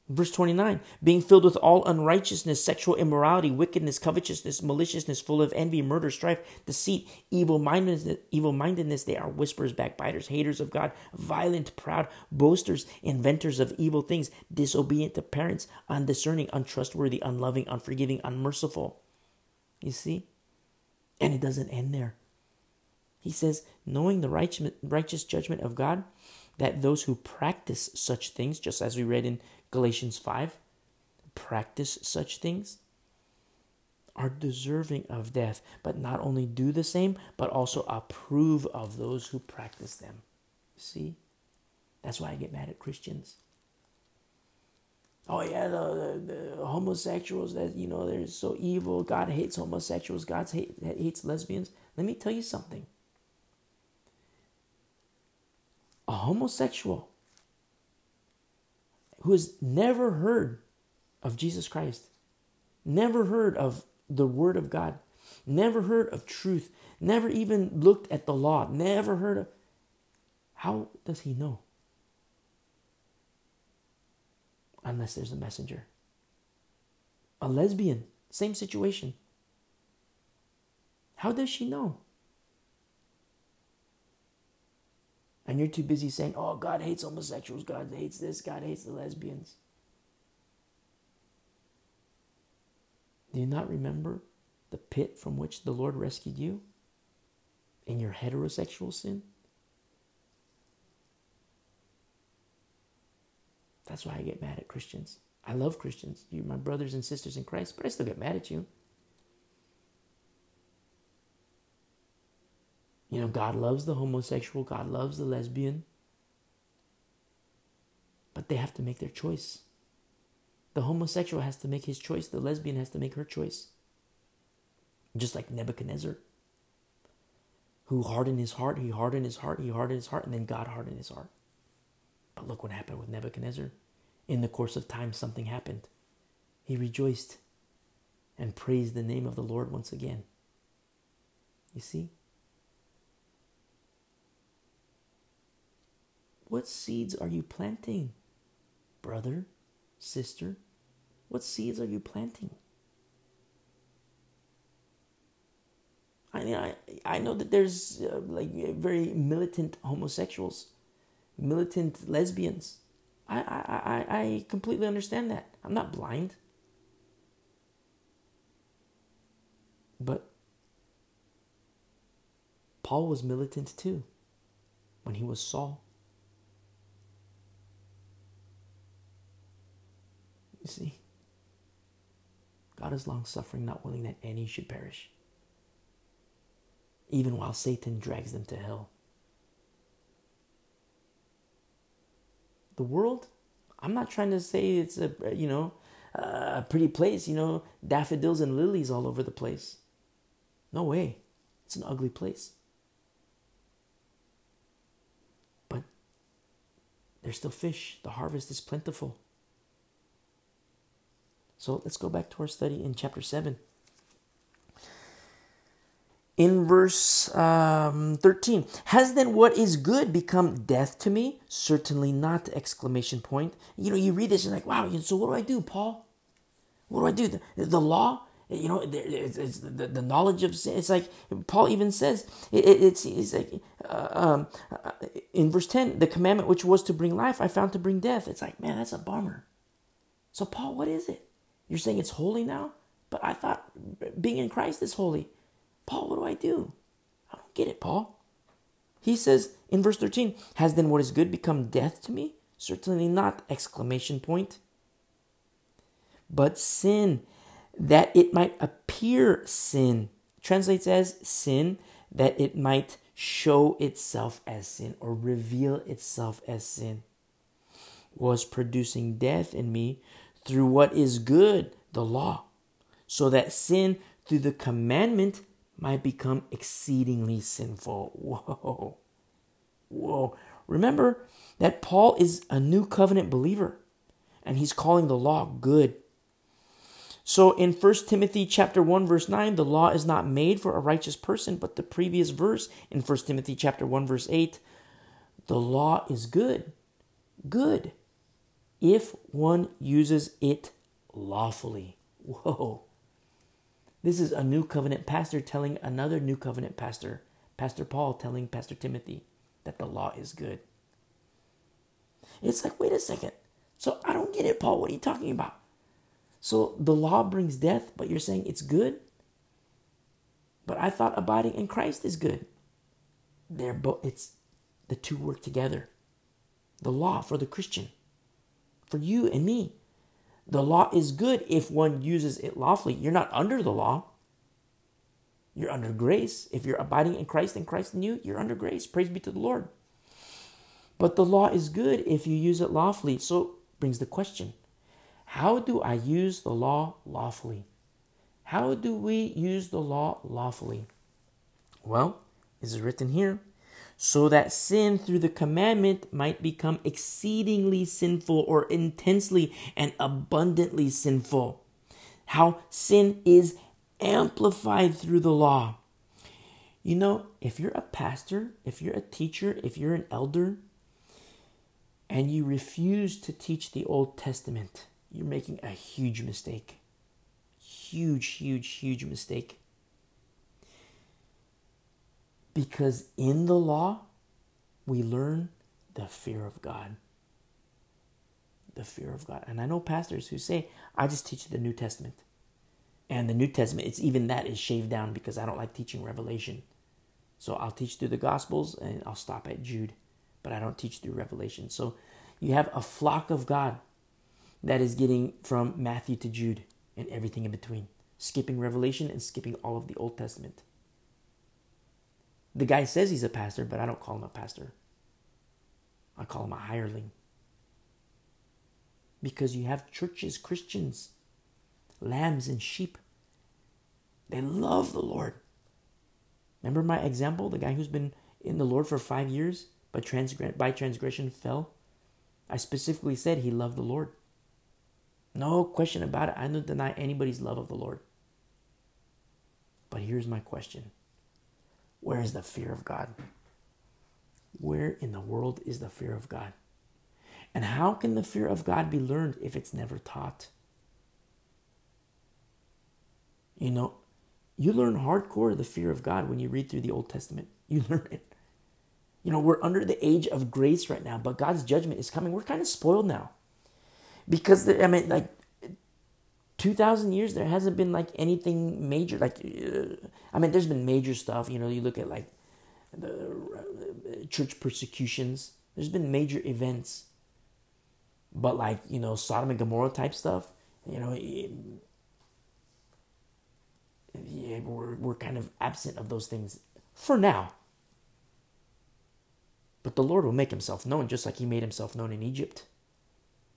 Verse 29 being filled with all unrighteousness, sexual immorality, wickedness, covetousness, maliciousness, full of envy, murder, strife, deceit, evil mindedness, evil mindedness. They are whisperers, backbiters, haters of God, violent, proud, boasters, inventors of evil things, disobedient to parents, undiscerning, untrustworthy, unloving, unforgiving, unmerciful. You see? And it doesn't end there. He says, knowing the righteous judgment of God, that those who practice such things, just as we read in Galatians 5, practice such things, are deserving of death, but not only do the same, but also approve of those who practice them. See? That's why I get mad at Christians. Oh yeah, the, the, the homosexuals that you know they're so evil. God hates homosexuals. God hate, hates lesbians. Let me tell you something. A homosexual who has never heard of Jesus Christ, never heard of the Word of God, never heard of truth, never even looked at the law, never heard of. How does he know? Unless there's a messenger. A lesbian, same situation. How does she know? And you're too busy saying, oh, God hates homosexuals, God hates this, God hates the lesbians. Do you not remember the pit from which the Lord rescued you in your heterosexual sin? That's why I get mad at Christians. I love Christians. You're my brothers and sisters in Christ, but I still get mad at you. You know, God loves the homosexual, God loves the lesbian. But they have to make their choice. The homosexual has to make his choice, the lesbian has to make her choice. Just like Nebuchadnezzar, who hardened his heart, he hardened his heart, he hardened his heart, and then God hardened his heart. But look what happened with Nebuchadnezzar. In the course of time, something happened. He rejoiced and praised the name of the Lord once again. You see? What seeds are you planting? brother, sister, what seeds are you planting? I mean, I, I know that there's uh, like very militant homosexuals, militant lesbians. I, I, I, I completely understand that. I'm not blind. But Paul was militant too when he was Saul. You see, God is long suffering, not willing that any should perish, even while Satan drags them to hell. The world, I'm not trying to say it's a, you know, a pretty place, you know, daffodils and lilies all over the place. No way. It's an ugly place. But there's still fish. The harvest is plentiful. So let's go back to our study in chapter 7. In verse um, 13, has then what is good become death to me? Certainly not! Exclamation point. You know, you read this and like, wow. So what do I do, Paul? What do I do? The, the law, you know, it's, the, knowledge of sin. It's like Paul even says, it, it's, it's like uh, um, uh, in verse 10, the commandment which was to bring life, I found to bring death. It's like, man, that's a bummer. So, Paul, what is it? You're saying it's holy now? But I thought being in Christ is holy. Paul, what do I do? I don't get it, Paul. He says in verse 13, Has then what is good become death to me? Certainly not! Exclamation point. But sin, that it might appear sin, translates as sin, that it might show itself as sin or reveal itself as sin, was producing death in me through what is good, the law, so that sin through the commandment might become exceedingly sinful. Whoa. Whoa. Remember that Paul is a new covenant believer and he's calling the law good. So in 1 Timothy chapter 1 verse 9 the law is not made for a righteous person but the previous verse in 1 Timothy chapter 1 verse 8 the law is good. Good if one uses it lawfully. Whoa. This is a new covenant pastor telling another new covenant pastor, Pastor Paul telling Pastor Timothy that the law is good. It's like, wait a second. So I don't get it, Paul. What are you talking about? So the law brings death, but you're saying it's good? But I thought abiding in Christ is good. They're both it's the two work together. The law for the Christian for you and me. The law is good if one uses it lawfully. You're not under the law. You're under grace. If you're abiding in Christ and Christ in you, you're under grace. Praise be to the Lord. But the law is good if you use it lawfully. So brings the question How do I use the law lawfully? How do we use the law lawfully? Well, it is written here so that sin through the commandment might become exceedingly sinful or intensely and abundantly sinful. How sin is amplified through the law. You know, if you're a pastor, if you're a teacher, if you're an elder, and you refuse to teach the Old Testament, you're making a huge mistake. Huge, huge, huge mistake. Because in the law, we learn the fear of God. The fear of God. And I know pastors who say, I just teach the New Testament. And the New Testament, it's even that is shaved down because I don't like teaching Revelation. So I'll teach through the Gospels and I'll stop at Jude, but I don't teach through Revelation. So you have a flock of God that is getting from Matthew to Jude and everything in between, skipping Revelation and skipping all of the Old Testament. The guy says he's a pastor, but I don't call him a pastor. I call him a hireling. Because you have churches, Christians, lambs and sheep. They love the Lord. Remember my example? The guy who's been in the Lord for five years, but transgr- by transgression fell? I specifically said he loved the Lord. No question about it. I don't deny anybody's love of the Lord. But here's my question where is the fear of God? Where in the world is the fear of God? And how can the fear of God be learned if it's never taught? You know, you learn hardcore the fear of God when you read through the Old Testament. You learn it. You know, we're under the age of grace right now, but God's judgment is coming. We're kind of spoiled now. Because, I mean, like, 2,000 years, there hasn't been, like, anything major. Like, uh, I mean, there's been major stuff. You know, you look at, like, the uh, church persecutions, there's been major events. But, like, you know, Sodom and Gomorrah type stuff, you know, it, yeah, we're, we're kind of absent of those things for now. But the Lord will make himself known just like he made himself known in Egypt.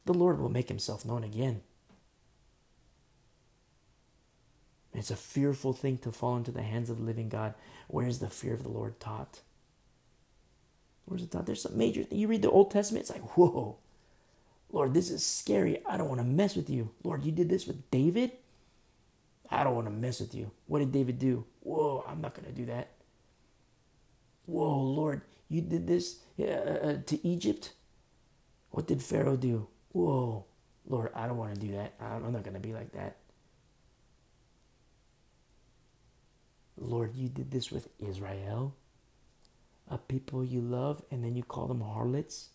The Lord will make himself known again. It's a fearful thing to fall into the hands of the living God. Where is the fear of the Lord taught? Where's it taught? There's some major thing. You read the Old Testament, it's like, whoa, Lord, this is scary. I don't want to mess with you. Lord, you did this with David? I don't want to mess with you. What did David do? Whoa, I'm not going to do that. Whoa, Lord, you did this uh, uh, to Egypt? What did Pharaoh do? Whoa, Lord, I don't want to do that. I'm not going to be like that. Lord, you did this with Israel, a people you love, and then you call them harlots.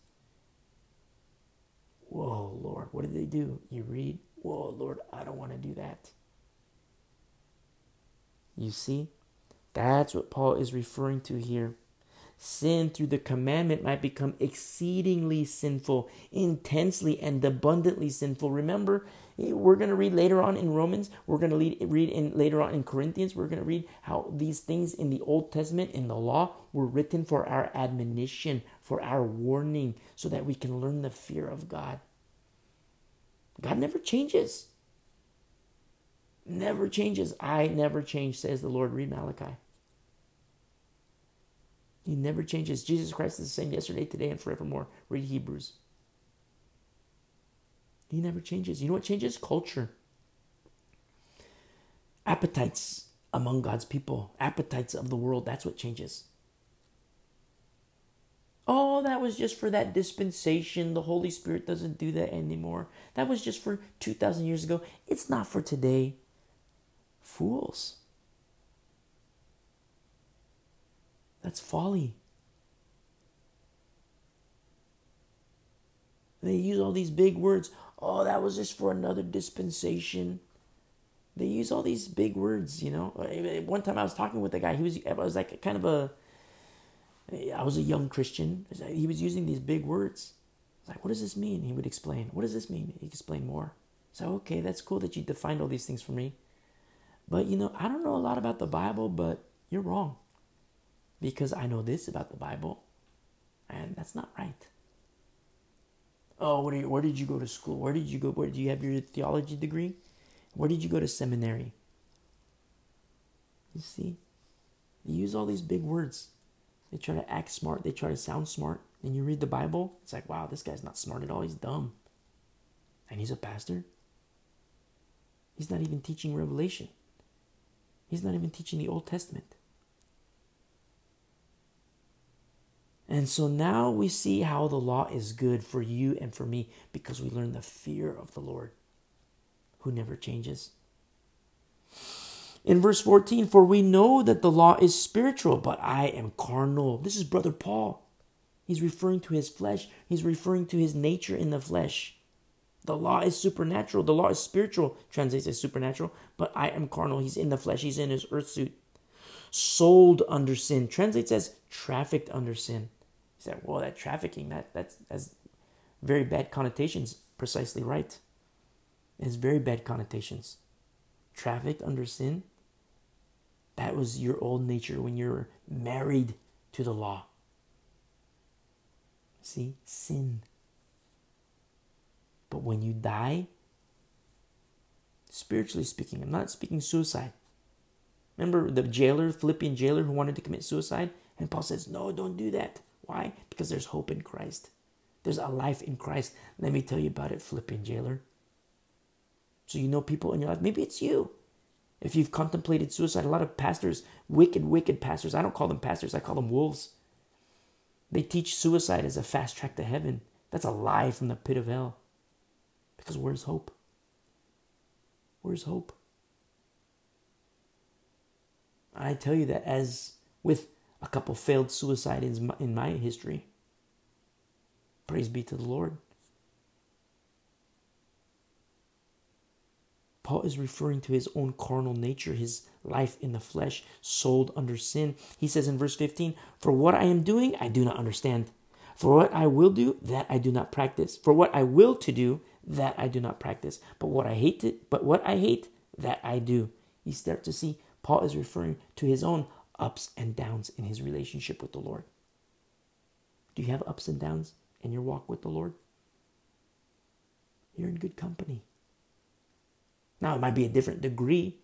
Whoa, Lord, what did they do? You read, Whoa, Lord, I don't want to do that. You see, that's what Paul is referring to here sin through the commandment might become exceedingly sinful, intensely and abundantly sinful. Remember, we're going to read later on in Romans, we're going to read in later on in Corinthians, we're going to read how these things in the Old Testament in the law were written for our admonition, for our warning, so that we can learn the fear of God. God never changes. Never changes. I never change, says the Lord. Read Malachi. He never changes. Jesus Christ is the same yesterday, today, and forevermore. Read Hebrews. He never changes. You know what changes? Culture. Appetites among God's people, appetites of the world. That's what changes. Oh, that was just for that dispensation. The Holy Spirit doesn't do that anymore. That was just for 2,000 years ago. It's not for today. Fools. That's folly. They use all these big words. Oh, that was just for another dispensation. They use all these big words, you know. One time I was talking with a guy. He was, I was like kind of a, I was a young Christian. He was using these big words. I was like, what does this mean? He would explain. What does this mean? He explain more. So okay, that's cool that you defined all these things for me. But you know, I don't know a lot about the Bible, but you're wrong because I know this about the Bible, and that's not right. Oh, where, you, where did you go to school? Where did you go? Where do you have your theology degree? Where did you go to seminary? You see, they use all these big words. They try to act smart. They try to sound smart. And you read the Bible, it's like, wow, this guy's not smart at all. He's dumb. And he's a pastor. He's not even teaching Revelation. He's not even teaching the Old Testament. And so now we see how the law is good for you and for me because we learn the fear of the Lord who never changes. In verse 14, for we know that the law is spiritual, but I am carnal. This is Brother Paul. He's referring to his flesh, he's referring to his nature in the flesh. The law is supernatural. The law is spiritual, translates as supernatural, but I am carnal. He's in the flesh, he's in his earth suit. Sold under sin, translates as trafficked under sin. He said, well, that trafficking, that that's has very bad connotations. Precisely right. It has very bad connotations. Trafficked under sin. That was your old nature when you're married to the law. See, sin. But when you die, spiritually speaking, I'm not speaking suicide. Remember the jailer, Philippian jailer who wanted to commit suicide? And Paul says, No, don't do that. Why? Because there's hope in Christ. There's a life in Christ. Let me tell you about it, Philippian jailer. So you know people in your life. Maybe it's you. If you've contemplated suicide, a lot of pastors, wicked, wicked pastors, I don't call them pastors, I call them wolves. They teach suicide as a fast track to heaven. That's a lie from the pit of hell. Because where's hope? Where's hope? I tell you that as with a couple failed suicide in my, in my history. Praise be to the Lord. Paul is referring to his own carnal nature, his life in the flesh, sold under sin. He says in verse 15, For what I am doing, I do not understand. For what I will do, that I do not practice. For what I will to do, that I do not practice. But what I hate to, but what I hate, that I do. You start to see Paul is referring to his own ups and downs in his relationship with the Lord. Do you have ups and downs in your walk with the Lord? You're in good company. Now, it might be a different degree.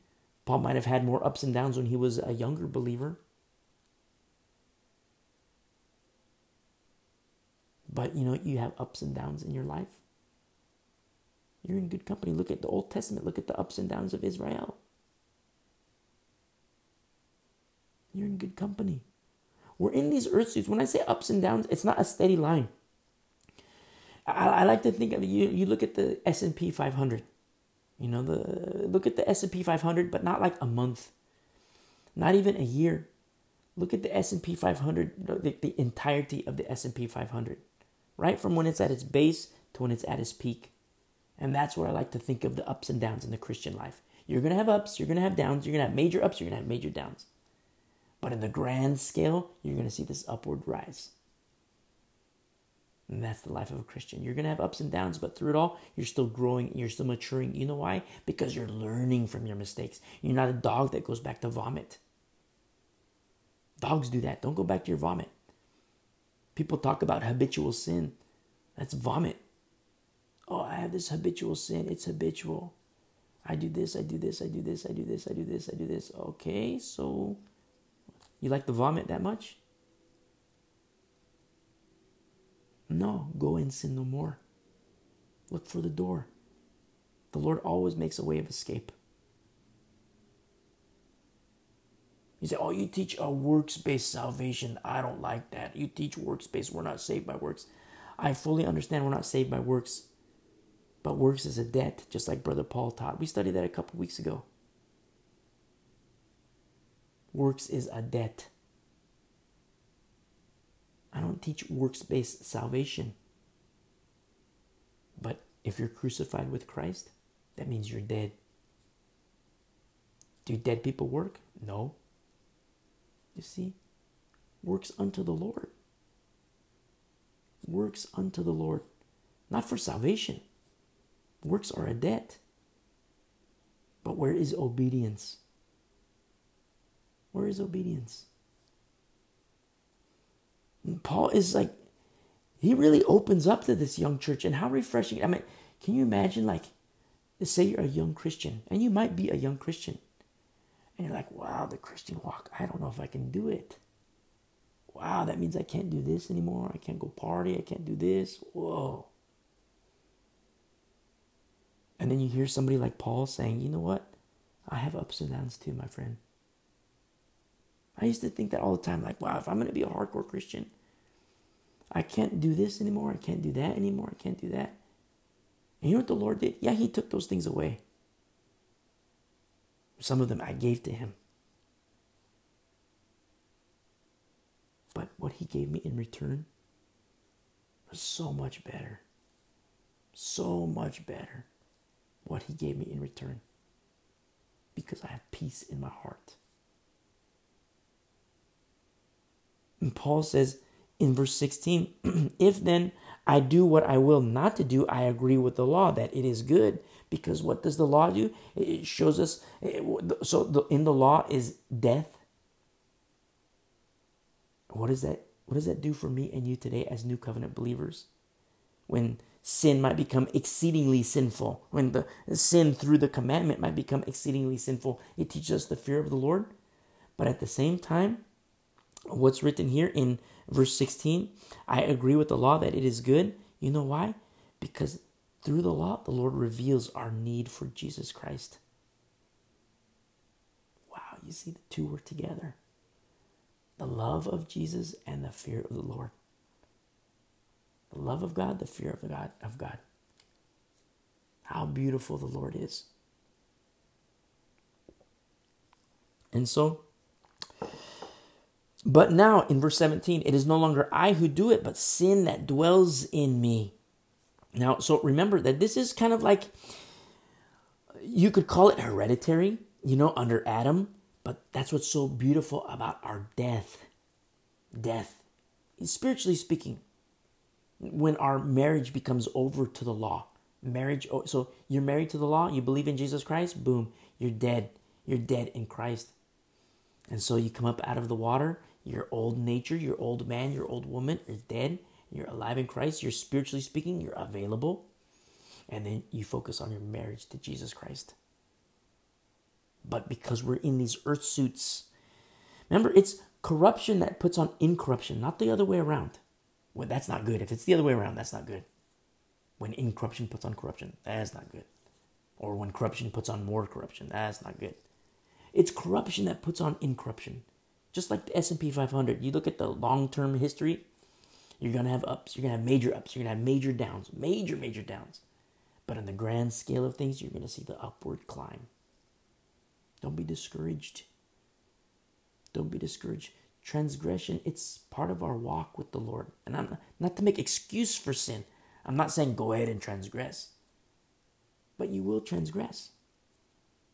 Paul might have had more ups and downs when he was a younger believer. But you know, you have ups and downs in your life. You're in good company. Look at the Old Testament, look at the ups and downs of Israel. You're in good company. We're in these earth suits. When I say ups and downs, it's not a steady line. I, I like to think of you. You look at the S and P 500. You know the look at the S and P 500, but not like a month, not even a year. Look at the S and P 500, the, the entirety of the S and P 500, right from when it's at its base to when it's at its peak, and that's where I like to think of the ups and downs in the Christian life. You're gonna have ups, you're gonna have downs, you're gonna have major ups, you're gonna have major downs. But in the grand scale, you're going to see this upward rise. And that's the life of a Christian. You're going to have ups and downs, but through it all, you're still growing, you're still maturing. You know why? Because you're learning from your mistakes. You're not a dog that goes back to vomit. Dogs do that. Don't go back to your vomit. People talk about habitual sin. That's vomit. Oh, I have this habitual sin. It's habitual. I do this, I do this, I do this, I do this, I do this, I do this. Okay, so you like the vomit that much? No, go and sin no more. Look for the door. The Lord always makes a way of escape. You say, Oh, you teach a works based salvation. I don't like that. You teach works based. We're not saved by works. I fully understand we're not saved by works. But works is a debt, just like Brother Paul taught. We studied that a couple weeks ago. Works is a debt. I don't teach works based salvation. But if you're crucified with Christ, that means you're dead. Do dead people work? No. You see, works unto the Lord. Works unto the Lord, not for salvation. Works are a debt. But where is obedience? Where is obedience? And Paul is like, he really opens up to this young church, and how refreshing. I mean, can you imagine, like, say you're a young Christian, and you might be a young Christian, and you're like, wow, the Christian walk, I don't know if I can do it. Wow, that means I can't do this anymore. I can't go party. I can't do this. Whoa. And then you hear somebody like Paul saying, you know what? I have ups and downs too, my friend. I used to think that all the time, like, wow, if I'm going to be a hardcore Christian, I can't do this anymore. I can't do that anymore. I can't do that. And you know what the Lord did? Yeah, He took those things away. Some of them I gave to Him. But what He gave me in return was so much better. So much better. What He gave me in return. Because I have peace in my heart. And Paul says in verse 16, if then I do what I will not to do, I agree with the law that it is good. Because what does the law do? It shows us, eh, eh, so the, in the law is death. What does that? What does that do for me and you today as new covenant believers? When sin might become exceedingly sinful, when the sin through the commandment might become exceedingly sinful, it teaches us the fear of the Lord. But at the same time, what's written here in verse 16 I agree with the law that it is good. You know why? Because through the law, the Lord reveals our need for Jesus Christ. Wow, you see, the two work together the love of Jesus and the fear of the Lord. The love of God, the fear of the God of God. How beautiful the Lord is. And so, but now in verse 17, it is no longer I who do it, but sin that dwells in me. Now, so remember that this is kind of like you could call it hereditary, you know, under Adam, but that's what's so beautiful about our death. Death. Spiritually speaking, when our marriage becomes over to the law, marriage, oh, so you're married to the law, you believe in Jesus Christ, boom, you're dead. You're dead in Christ. And so you come up out of the water, your old nature, your old man, your old woman is dead. You're alive in Christ. You're spiritually speaking, you're available. And then you focus on your marriage to Jesus Christ. But because we're in these earth suits, remember, it's corruption that puts on incorruption, not the other way around. Well, that's not good. If it's the other way around, that's not good. When incorruption puts on corruption, that's not good. Or when corruption puts on more corruption, that's not good. It's corruption that puts on incorruption. Just like the S&P 500, you look at the long-term history, you're going to have ups, you're going to have major ups, you're going to have major downs, major major downs. But on the grand scale of things, you're going to see the upward climb. Don't be discouraged. Don't be discouraged. Transgression, it's part of our walk with the Lord. And I'm not to make excuse for sin. I'm not saying go ahead and transgress. But you will transgress.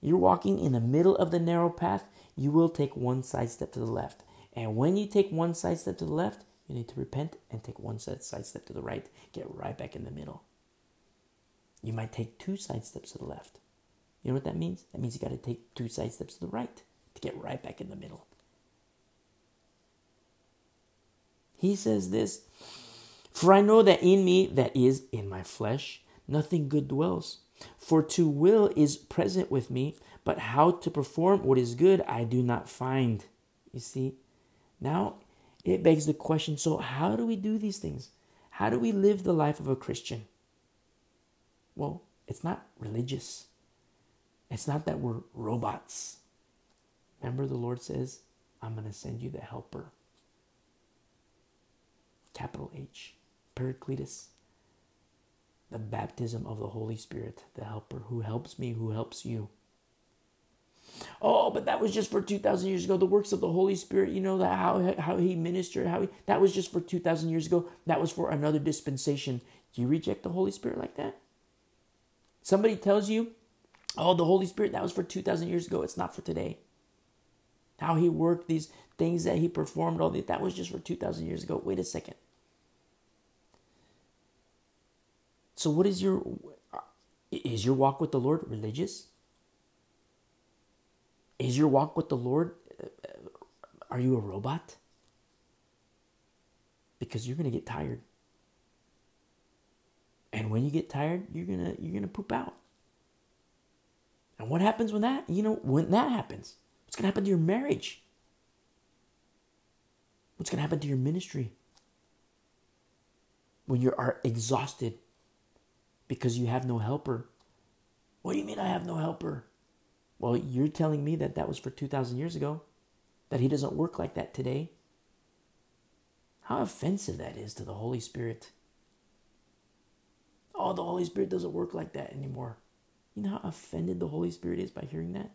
You're walking in the middle of the narrow path, you will take one side step to the left. And when you take one side step to the left, you need to repent and take one side step to the right. Get right back in the middle. You might take two side steps to the left. You know what that means? That means you got to take two side steps to the right to get right back in the middle. He says this For I know that in me, that is, in my flesh, nothing good dwells. For to will is present with me, but how to perform what is good I do not find. You see, now it begs the question so, how do we do these things? How do we live the life of a Christian? Well, it's not religious. It's not that we're robots. Remember, the Lord says, I'm going to send you the helper. Capital H, Paracletus the baptism of the Holy Spirit, the helper who helps me, who helps you. Oh, but that was just for 2,000 years ago. The works of the Holy Spirit, you know, that how, how he ministered, how he, that was just for 2,000 years ago. That was for another dispensation. Do you reject the Holy Spirit like that? Somebody tells you, oh, the Holy Spirit, that was for 2,000 years ago. It's not for today. How he worked, these things that he performed, all that, that was just for 2,000 years ago. Wait a second. So, what is your is your walk with the Lord religious? Is your walk with the Lord are you a robot? Because you're going to get tired. And when you get tired, you're going to you're going to poop out. And what happens when that, you know, when that happens? What's going to happen to your marriage? What's going to happen to your ministry? When you are exhausted because you have no helper. What do you mean I have no helper? Well, you're telling me that that was for 2,000 years ago, that he doesn't work like that today. How offensive that is to the Holy Spirit. Oh, the Holy Spirit doesn't work like that anymore. You know how offended the Holy Spirit is by hearing that?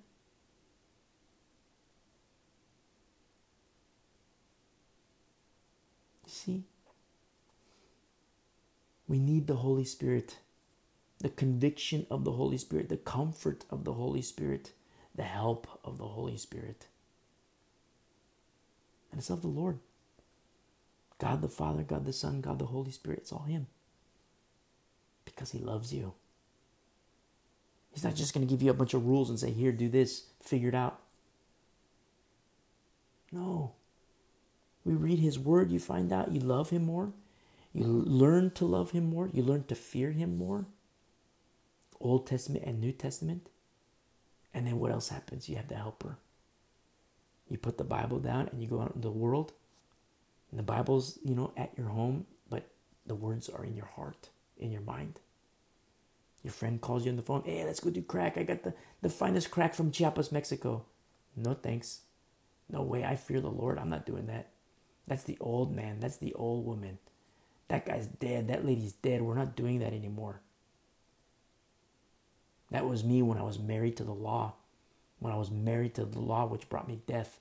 See? We need the Holy Spirit the conviction of the Holy Spirit, the comfort of the Holy Spirit, the help of the Holy Spirit. And it's of the Lord. God the Father, God the Son, God the Holy Spirit, it's all Him. Because He loves you. He's not just going to give you a bunch of rules and say, here, do this, figure it out. No. We read His Word, you find out you love Him more. You learn to love Him more. You learn to fear Him more. Old Testament and New Testament. And then what else happens? You have the helper. You put the Bible down and you go out in the world. And the Bible's, you know, at your home, but the words are in your heart, in your mind. Your friend calls you on the phone, hey, let's go do crack. I got the, the finest crack from Chiapas, Mexico. No thanks. No way. I fear the Lord. I'm not doing that. That's the old man. That's the old woman. That guy's dead. That lady's dead. We're not doing that anymore. That was me when I was married to the law. When I was married to the law, which brought me death.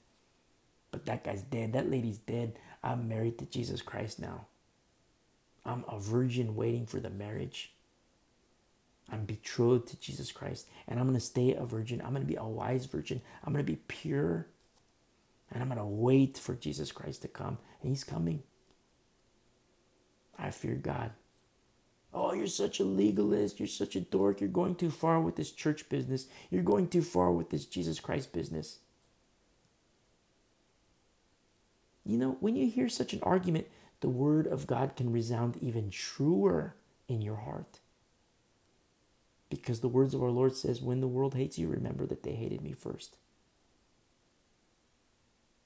But that guy's dead. That lady's dead. I'm married to Jesus Christ now. I'm a virgin waiting for the marriage. I'm betrothed to Jesus Christ. And I'm going to stay a virgin. I'm going to be a wise virgin. I'm going to be pure. And I'm going to wait for Jesus Christ to come. And he's coming. I fear God. Oh, you're such a legalist. You're such a dork. You're going too far with this church business. You're going too far with this Jesus Christ business. You know, when you hear such an argument, the word of God can resound even truer in your heart. Because the words of our Lord says, when the world hates you, remember that they hated me first.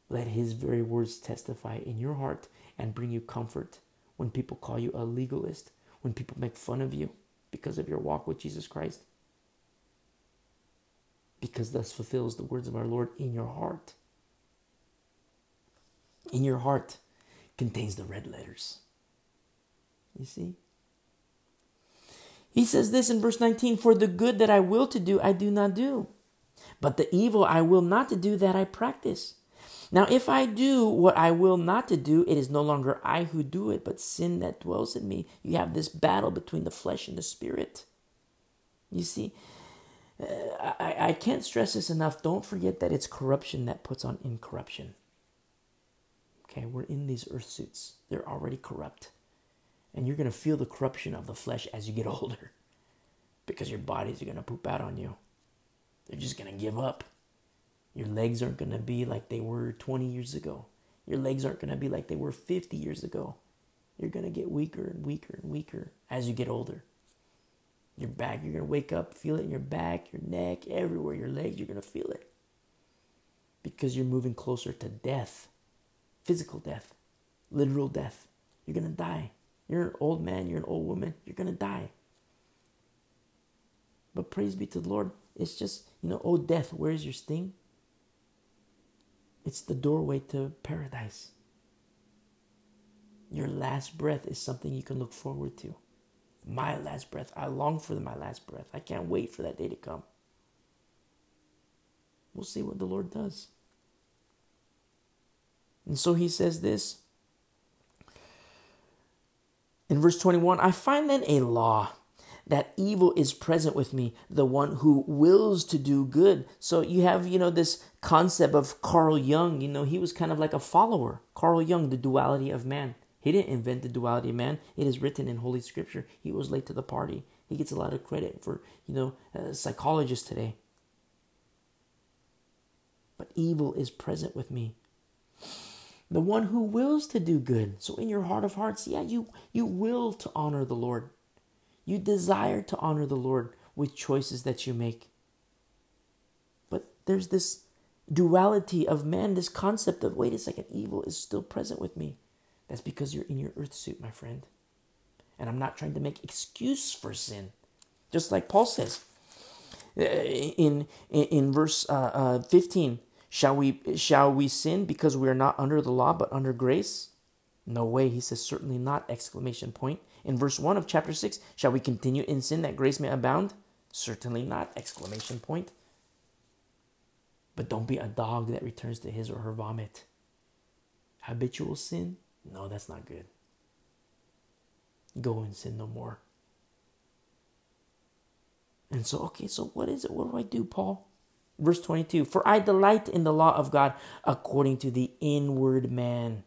Let his very words testify in your heart and bring you comfort when people call you a legalist, when people make fun of you because of your walk with Jesus Christ. Because thus fulfills the words of our Lord in your heart. In your heart contains the red letters. You see? He says this in verse 19 For the good that I will to do, I do not do, but the evil I will not to do, that I practice. Now, if I do what I will not to do, it is no longer I who do it, but sin that dwells in me. You have this battle between the flesh and the spirit. You see, uh, I, I can't stress this enough. Don't forget that it's corruption that puts on incorruption. Okay, we're in these earth suits, they're already corrupt. And you're going to feel the corruption of the flesh as you get older because your bodies are going to poop out on you. They're just going to give up. Your legs aren't going to be like they were 20 years ago. Your legs aren't going to be like they were 50 years ago. You're going to get weaker and weaker and weaker as you get older. Your back, you're going to wake up, feel it in your back, your neck, everywhere, your legs, you're going to feel it. Because you're moving closer to death physical death, literal death. You're going to die. You're an old man, you're an old woman, you're going to die. But praise be to the Lord. It's just, you know, oh, death, where's your sting? It's the doorway to paradise. Your last breath is something you can look forward to. My last breath. I long for my last breath. I can't wait for that day to come. We'll see what the Lord does. And so he says this in verse 21 I find then a law that evil is present with me, the one who wills to do good. So you have, you know, this concept of Carl Jung, you know, he was kind of like a follower. Carl Jung, the duality of man. He didn't invent the duality of man. It is written in Holy Scripture. He was late to the party. He gets a lot of credit for, you know, uh, psychologists today. But evil is present with me the one who wills to do good. So in your heart of hearts, yeah, you you will to honor the Lord. You desire to honor the Lord with choices that you make. But there's this duality of man, this concept of wait a second, evil is still present with me. That's because you're in your earth suit, my friend. And I'm not trying to make excuse for sin. Just like Paul says uh, in in, in verse uh, uh, 15, Shall we shall we sin because we are not under the law but under grace? No way, he says certainly not exclamation point. In verse 1 of chapter 6, shall we continue in sin that grace may abound? Certainly not exclamation point. But don't be a dog that returns to his or her vomit. Habitual sin? No, that's not good. Go and sin no more. And so, okay, so what is it? What do I do, Paul? Verse 22 For I delight in the law of God according to the inward man.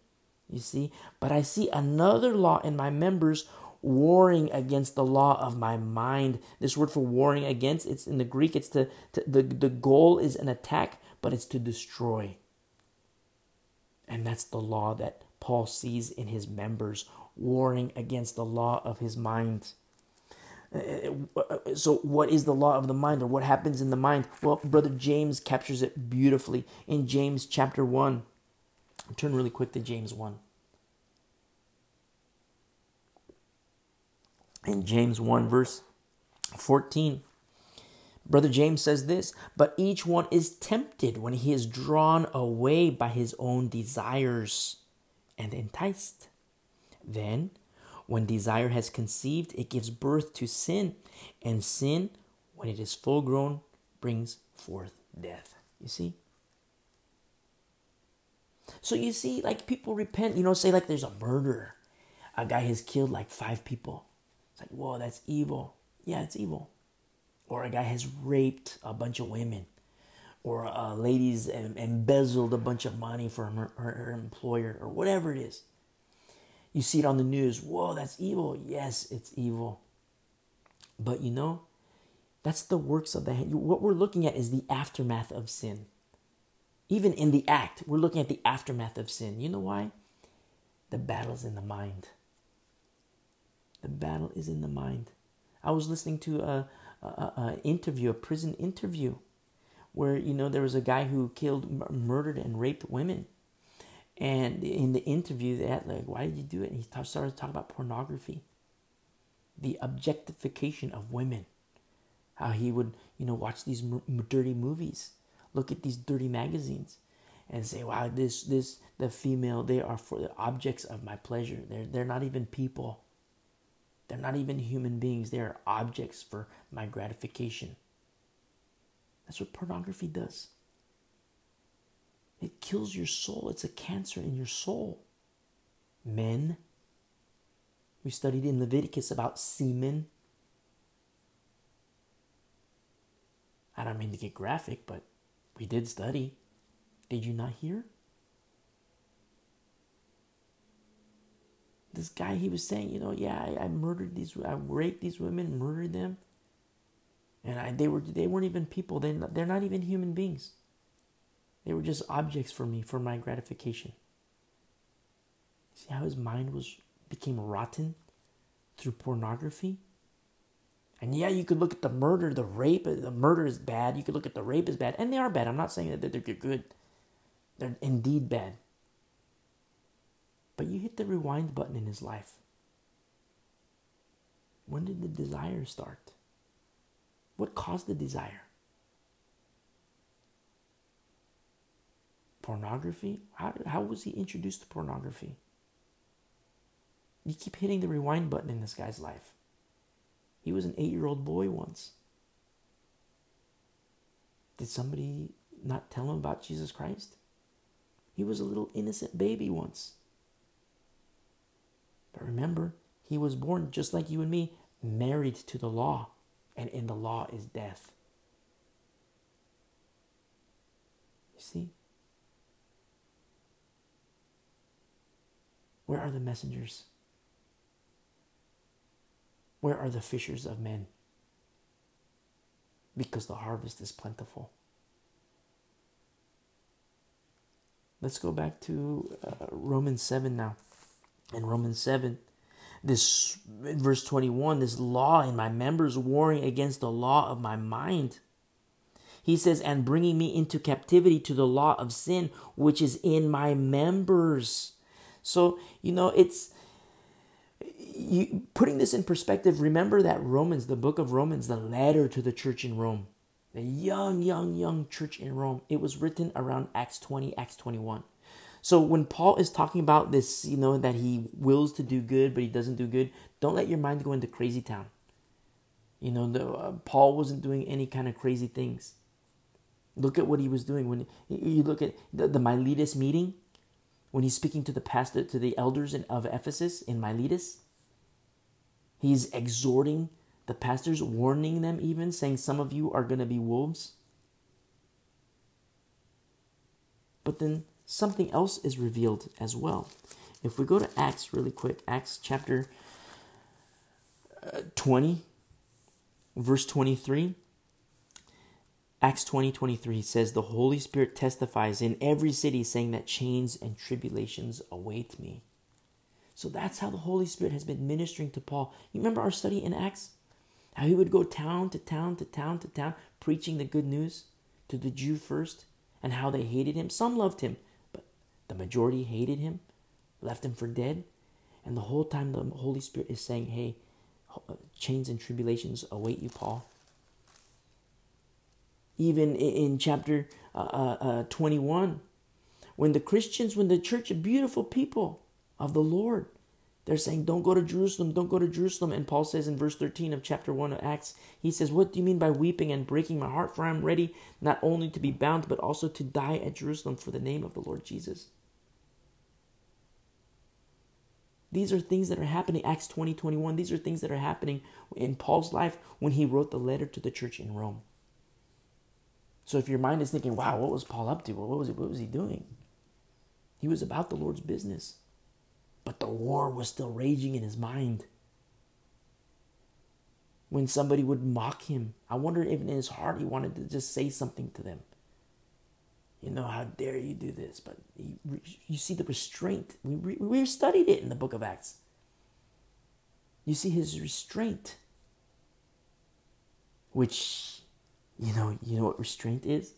You see? But I see another law in my members warring against the law of my mind. This word for warring against, it's in the Greek, it's to, to the, the goal is an attack, but it's to destroy. And that's the law that Paul sees in his members, warring against the law of his mind. So, what is the law of the mind or what happens in the mind? Well, Brother James captures it beautifully in James chapter 1. I'll turn really quick to James 1. In James 1, verse 14, Brother James says this But each one is tempted when he is drawn away by his own desires and enticed. Then, When desire has conceived, it gives birth to sin. And sin, when it is full grown, brings forth death. You see? So you see, like people repent, you know, say like there's a murder. A guy has killed like five people. Like, whoa, that's evil. Yeah, it's evil. Or a guy has raped a bunch of women. Or uh, a lady's embezzled a bunch of money from her, her, her employer, or whatever it is. You see it on the news. Whoa, that's evil. Yes, it's evil. But you know, that's the works of the hand. What we're looking at is the aftermath of sin. Even in the act, we're looking at the aftermath of sin. You know why? The battle's in the mind. The battle is in the mind. I was listening to a, a, a interview, a prison interview, where you know there was a guy who killed, murdered, and raped women, and in the interview, they had like, "Why did you do it?" And he started to talk about pornography, the objectification of women, how he would, you know, watch these dirty movies, look at these dirty magazines, and say, "Wow, this, this, the female, they are for the objects of my pleasure. They're, they're not even people. They're not even human beings. They are objects for my gratification." That's what pornography does. It kills your soul. It's a cancer in your soul. Men, we studied in Leviticus about semen. I don't mean to get graphic, but we did study. Did you not hear? This guy, he was saying, you know, yeah, I, I murdered these, I raped these women, murdered them, and I, they were, they weren't even people. They, they're not even human beings. They were just objects for me, for my gratification. See how his mind was became rotten through pornography? And yeah, you could look at the murder, the rape, the murder is bad. You could look at the rape is bad, and they are bad. I'm not saying that they're good. They're indeed bad. But you hit the rewind button in his life. When did the desire start? What caused the desire? Pornography? How, how was he introduced to pornography? You keep hitting the rewind button in this guy's life. He was an eight year old boy once. Did somebody not tell him about Jesus Christ? He was a little innocent baby once. But remember, he was born just like you and me, married to the law, and in the law is death. You see? Where are the messengers? Where are the fishers of men? Because the harvest is plentiful. Let's go back to uh, Romans 7 now. In Romans 7, this in verse 21, this law in my members warring against the law of my mind. He says, and bringing me into captivity to the law of sin, which is in my members. So, you know, it's you, putting this in perspective, remember that Romans, the book of Romans, the letter to the church in Rome, the young, young, young church in Rome, it was written around Acts 20, Acts 21. So when Paul is talking about this, you know, that he wills to do good, but he doesn't do good, don't let your mind go into crazy town. You know, the, uh, Paul wasn't doing any kind of crazy things. Look at what he was doing when you look at the, the Miletus meeting when he's speaking to the pastor, to the elders in, of Ephesus in Miletus. He's exhorting the pastors, warning them even, saying some of you are going to be wolves. But then something else is revealed as well. If we go to Acts really quick, Acts chapter uh, 20, verse 23. Acts 20 23 says, The Holy Spirit testifies in every city, saying that chains and tribulations await me. So that's how the Holy Spirit has been ministering to Paul. You remember our study in Acts? How he would go town to town to town to town, preaching the good news to the Jew first, and how they hated him. Some loved him, the majority hated him, left him for dead. And the whole time the Holy Spirit is saying, Hey, chains and tribulations await you, Paul even in chapter uh, uh, uh, 21 when the christians when the church beautiful people of the lord They're saying, Don't go to Jerusalem, don't go to Jerusalem. And Paul says in verse 13 of chapter 1 of Acts, he says, What do you mean by weeping and breaking my heart? For I am ready not only to be bound, but also to die at Jerusalem for the name of the Lord Jesus. These are things that are happening, Acts 20, 21. These are things that are happening in Paul's life when he wrote the letter to the church in Rome. So if your mind is thinking, wow, what was Paul up to? What was, he, what was he doing? He was about the Lord's business. But the war was still raging in his mind. When somebody would mock him, I wonder if in his heart he wanted to just say something to them. You know, how dare you do this? But he, you see the restraint. We, we studied it in the book of Acts. You see his restraint, which, you know, you know what restraint is?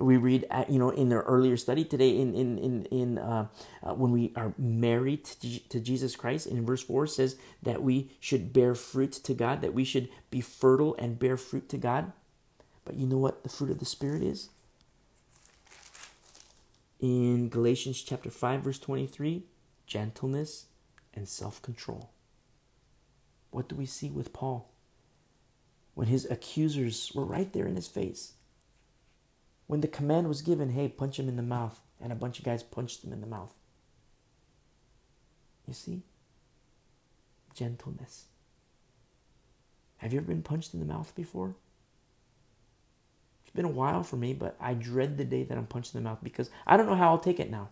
we read you know in our earlier study today in in in, in uh, uh, when we are married to, to jesus christ in verse 4 says that we should bear fruit to god that we should be fertile and bear fruit to god but you know what the fruit of the spirit is in galatians chapter 5 verse 23 gentleness and self-control what do we see with paul when his accusers were right there in his face when the command was given, hey, punch him in the mouth, and a bunch of guys punched him in the mouth. You see? Gentleness. Have you ever been punched in the mouth before? It's been a while for me, but I dread the day that I'm punched in the mouth because I don't know how I'll take it now.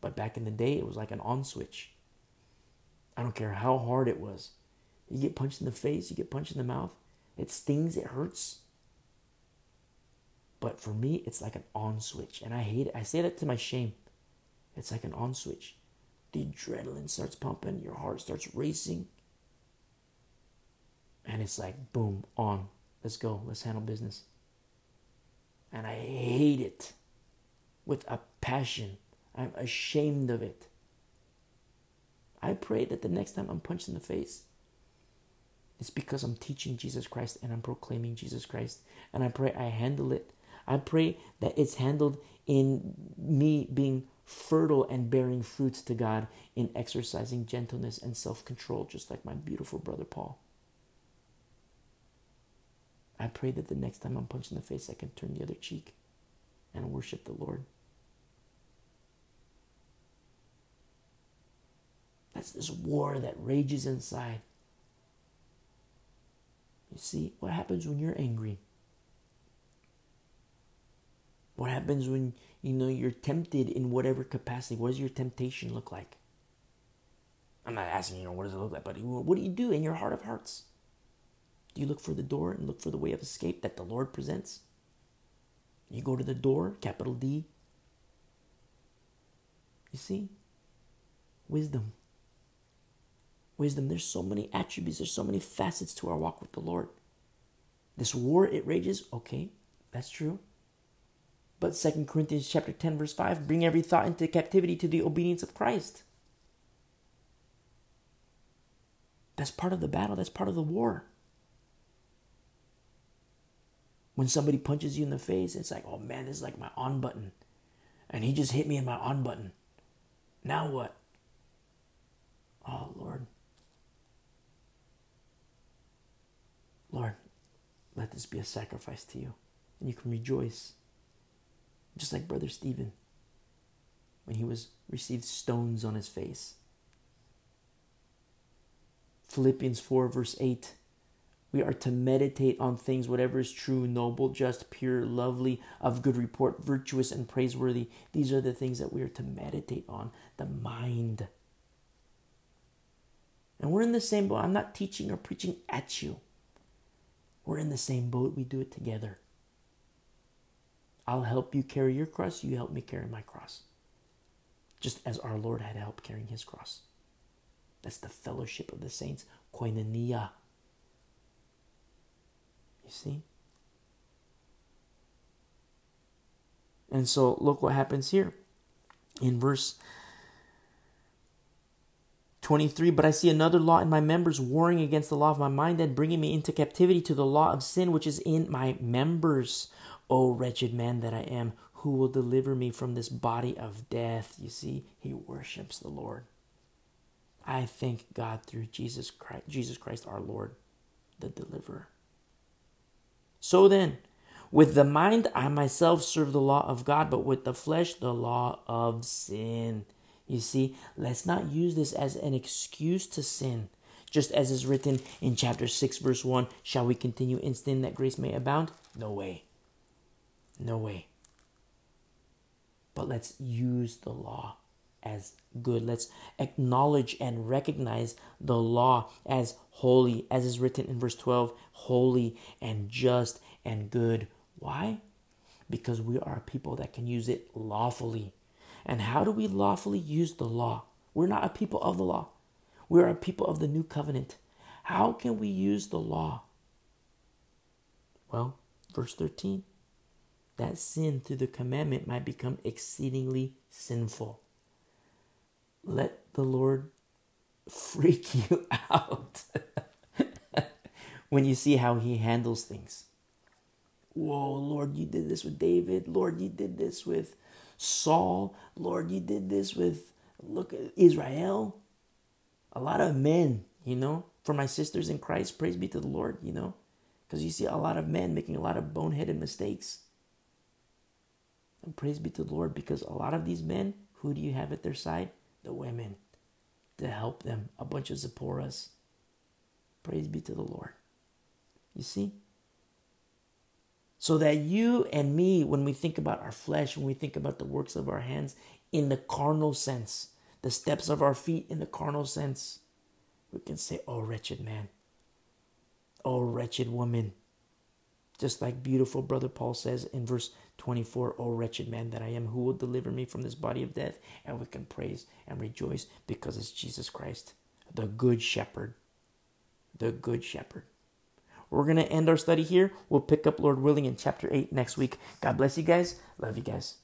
But back in the day, it was like an on switch. I don't care how hard it was. You get punched in the face, you get punched in the mouth. It stings, it hurts. But for me, it's like an on switch. And I hate it. I say that to my shame. It's like an on switch. The adrenaline starts pumping, your heart starts racing. And it's like, boom, on. Let's go. Let's handle business. And I hate it with a passion. I'm ashamed of it. I pray that the next time I'm punched in the face, it's because I'm teaching Jesus Christ and I'm proclaiming Jesus Christ. And I pray I handle it I pray that it's handled in me being fertile and bearing fruits to God in exercising gentleness and self control, just like my beautiful brother Paul. I pray that the next time I'm punched in the face, I can turn the other cheek and worship the Lord. That's this war that rages inside. You see, what happens when you're angry? What happens when you know you're tempted in whatever capacity? What does your temptation look like? I'm not asking you know what does it look like, but what do you do in your heart of hearts? Do you look for the door and look for the way of escape that the Lord presents? You go to the door, capital D. You see? Wisdom. Wisdom. There's so many attributes, there's so many facets to our walk with the Lord. This war, it rages. Okay, that's true. But 2 Corinthians chapter 10 verse 5 bring every thought into captivity to the obedience of Christ. That's part of the battle, that's part of the war. When somebody punches you in the face, it's like, "Oh man, this is like my on button." And he just hit me in my on button. Now what? Oh, Lord. Lord, let this be a sacrifice to you. And you can rejoice just like Brother Stephen when he was received stones on his face. Philippians 4, verse 8. We are to meditate on things, whatever is true, noble, just, pure, lovely, of good report, virtuous, and praiseworthy. These are the things that we are to meditate on. The mind. And we're in the same boat. I'm not teaching or preaching at you. We're in the same boat. We do it together. I'll help you carry your cross, you help me carry my cross. Just as our Lord had help carrying his cross. That's the fellowship of the saints, koinonia. You see? And so look what happens here in verse 23 But I see another law in my members, warring against the law of my mind and bringing me into captivity to the law of sin which is in my members. O wretched man that I am, who will deliver me from this body of death? You see, he worships the Lord. I thank God through Jesus Christ, Jesus Christ our Lord, the deliverer. So then, with the mind, I myself serve the law of God, but with the flesh, the law of sin. You see, let's not use this as an excuse to sin. Just as is written in chapter 6, verse 1 Shall we continue in sin that grace may abound? No way. No way. But let's use the law as good. Let's acknowledge and recognize the law as holy, as is written in verse 12 holy and just and good. Why? Because we are people that can use it lawfully. And how do we lawfully use the law? We're not a people of the law, we are a people of the new covenant. How can we use the law? Well, verse 13 that sin through the commandment might become exceedingly sinful. Let the Lord freak you out when you see how he handles things. Whoa, Lord, you did this with David. Lord, you did this with Saul. Lord, you did this with, look at Israel. A lot of men, you know, for my sisters in Christ, praise be to the Lord, you know, because you see a lot of men making a lot of boneheaded mistakes. And praise be to the Lord, because a lot of these men, who do you have at their side? The women to help them, a bunch of Zipporahs. Praise be to the Lord. You see? So that you and me, when we think about our flesh, when we think about the works of our hands in the carnal sense, the steps of our feet in the carnal sense, we can say, Oh, wretched man. Oh, wretched woman. Just like beautiful brother Paul says in verse 24, Oh, wretched man that I am, who will deliver me from this body of death? And we can praise and rejoice because it's Jesus Christ, the good shepherd. The good shepherd. We're going to end our study here. We'll pick up, Lord willing, in chapter 8 next week. God bless you guys. Love you guys.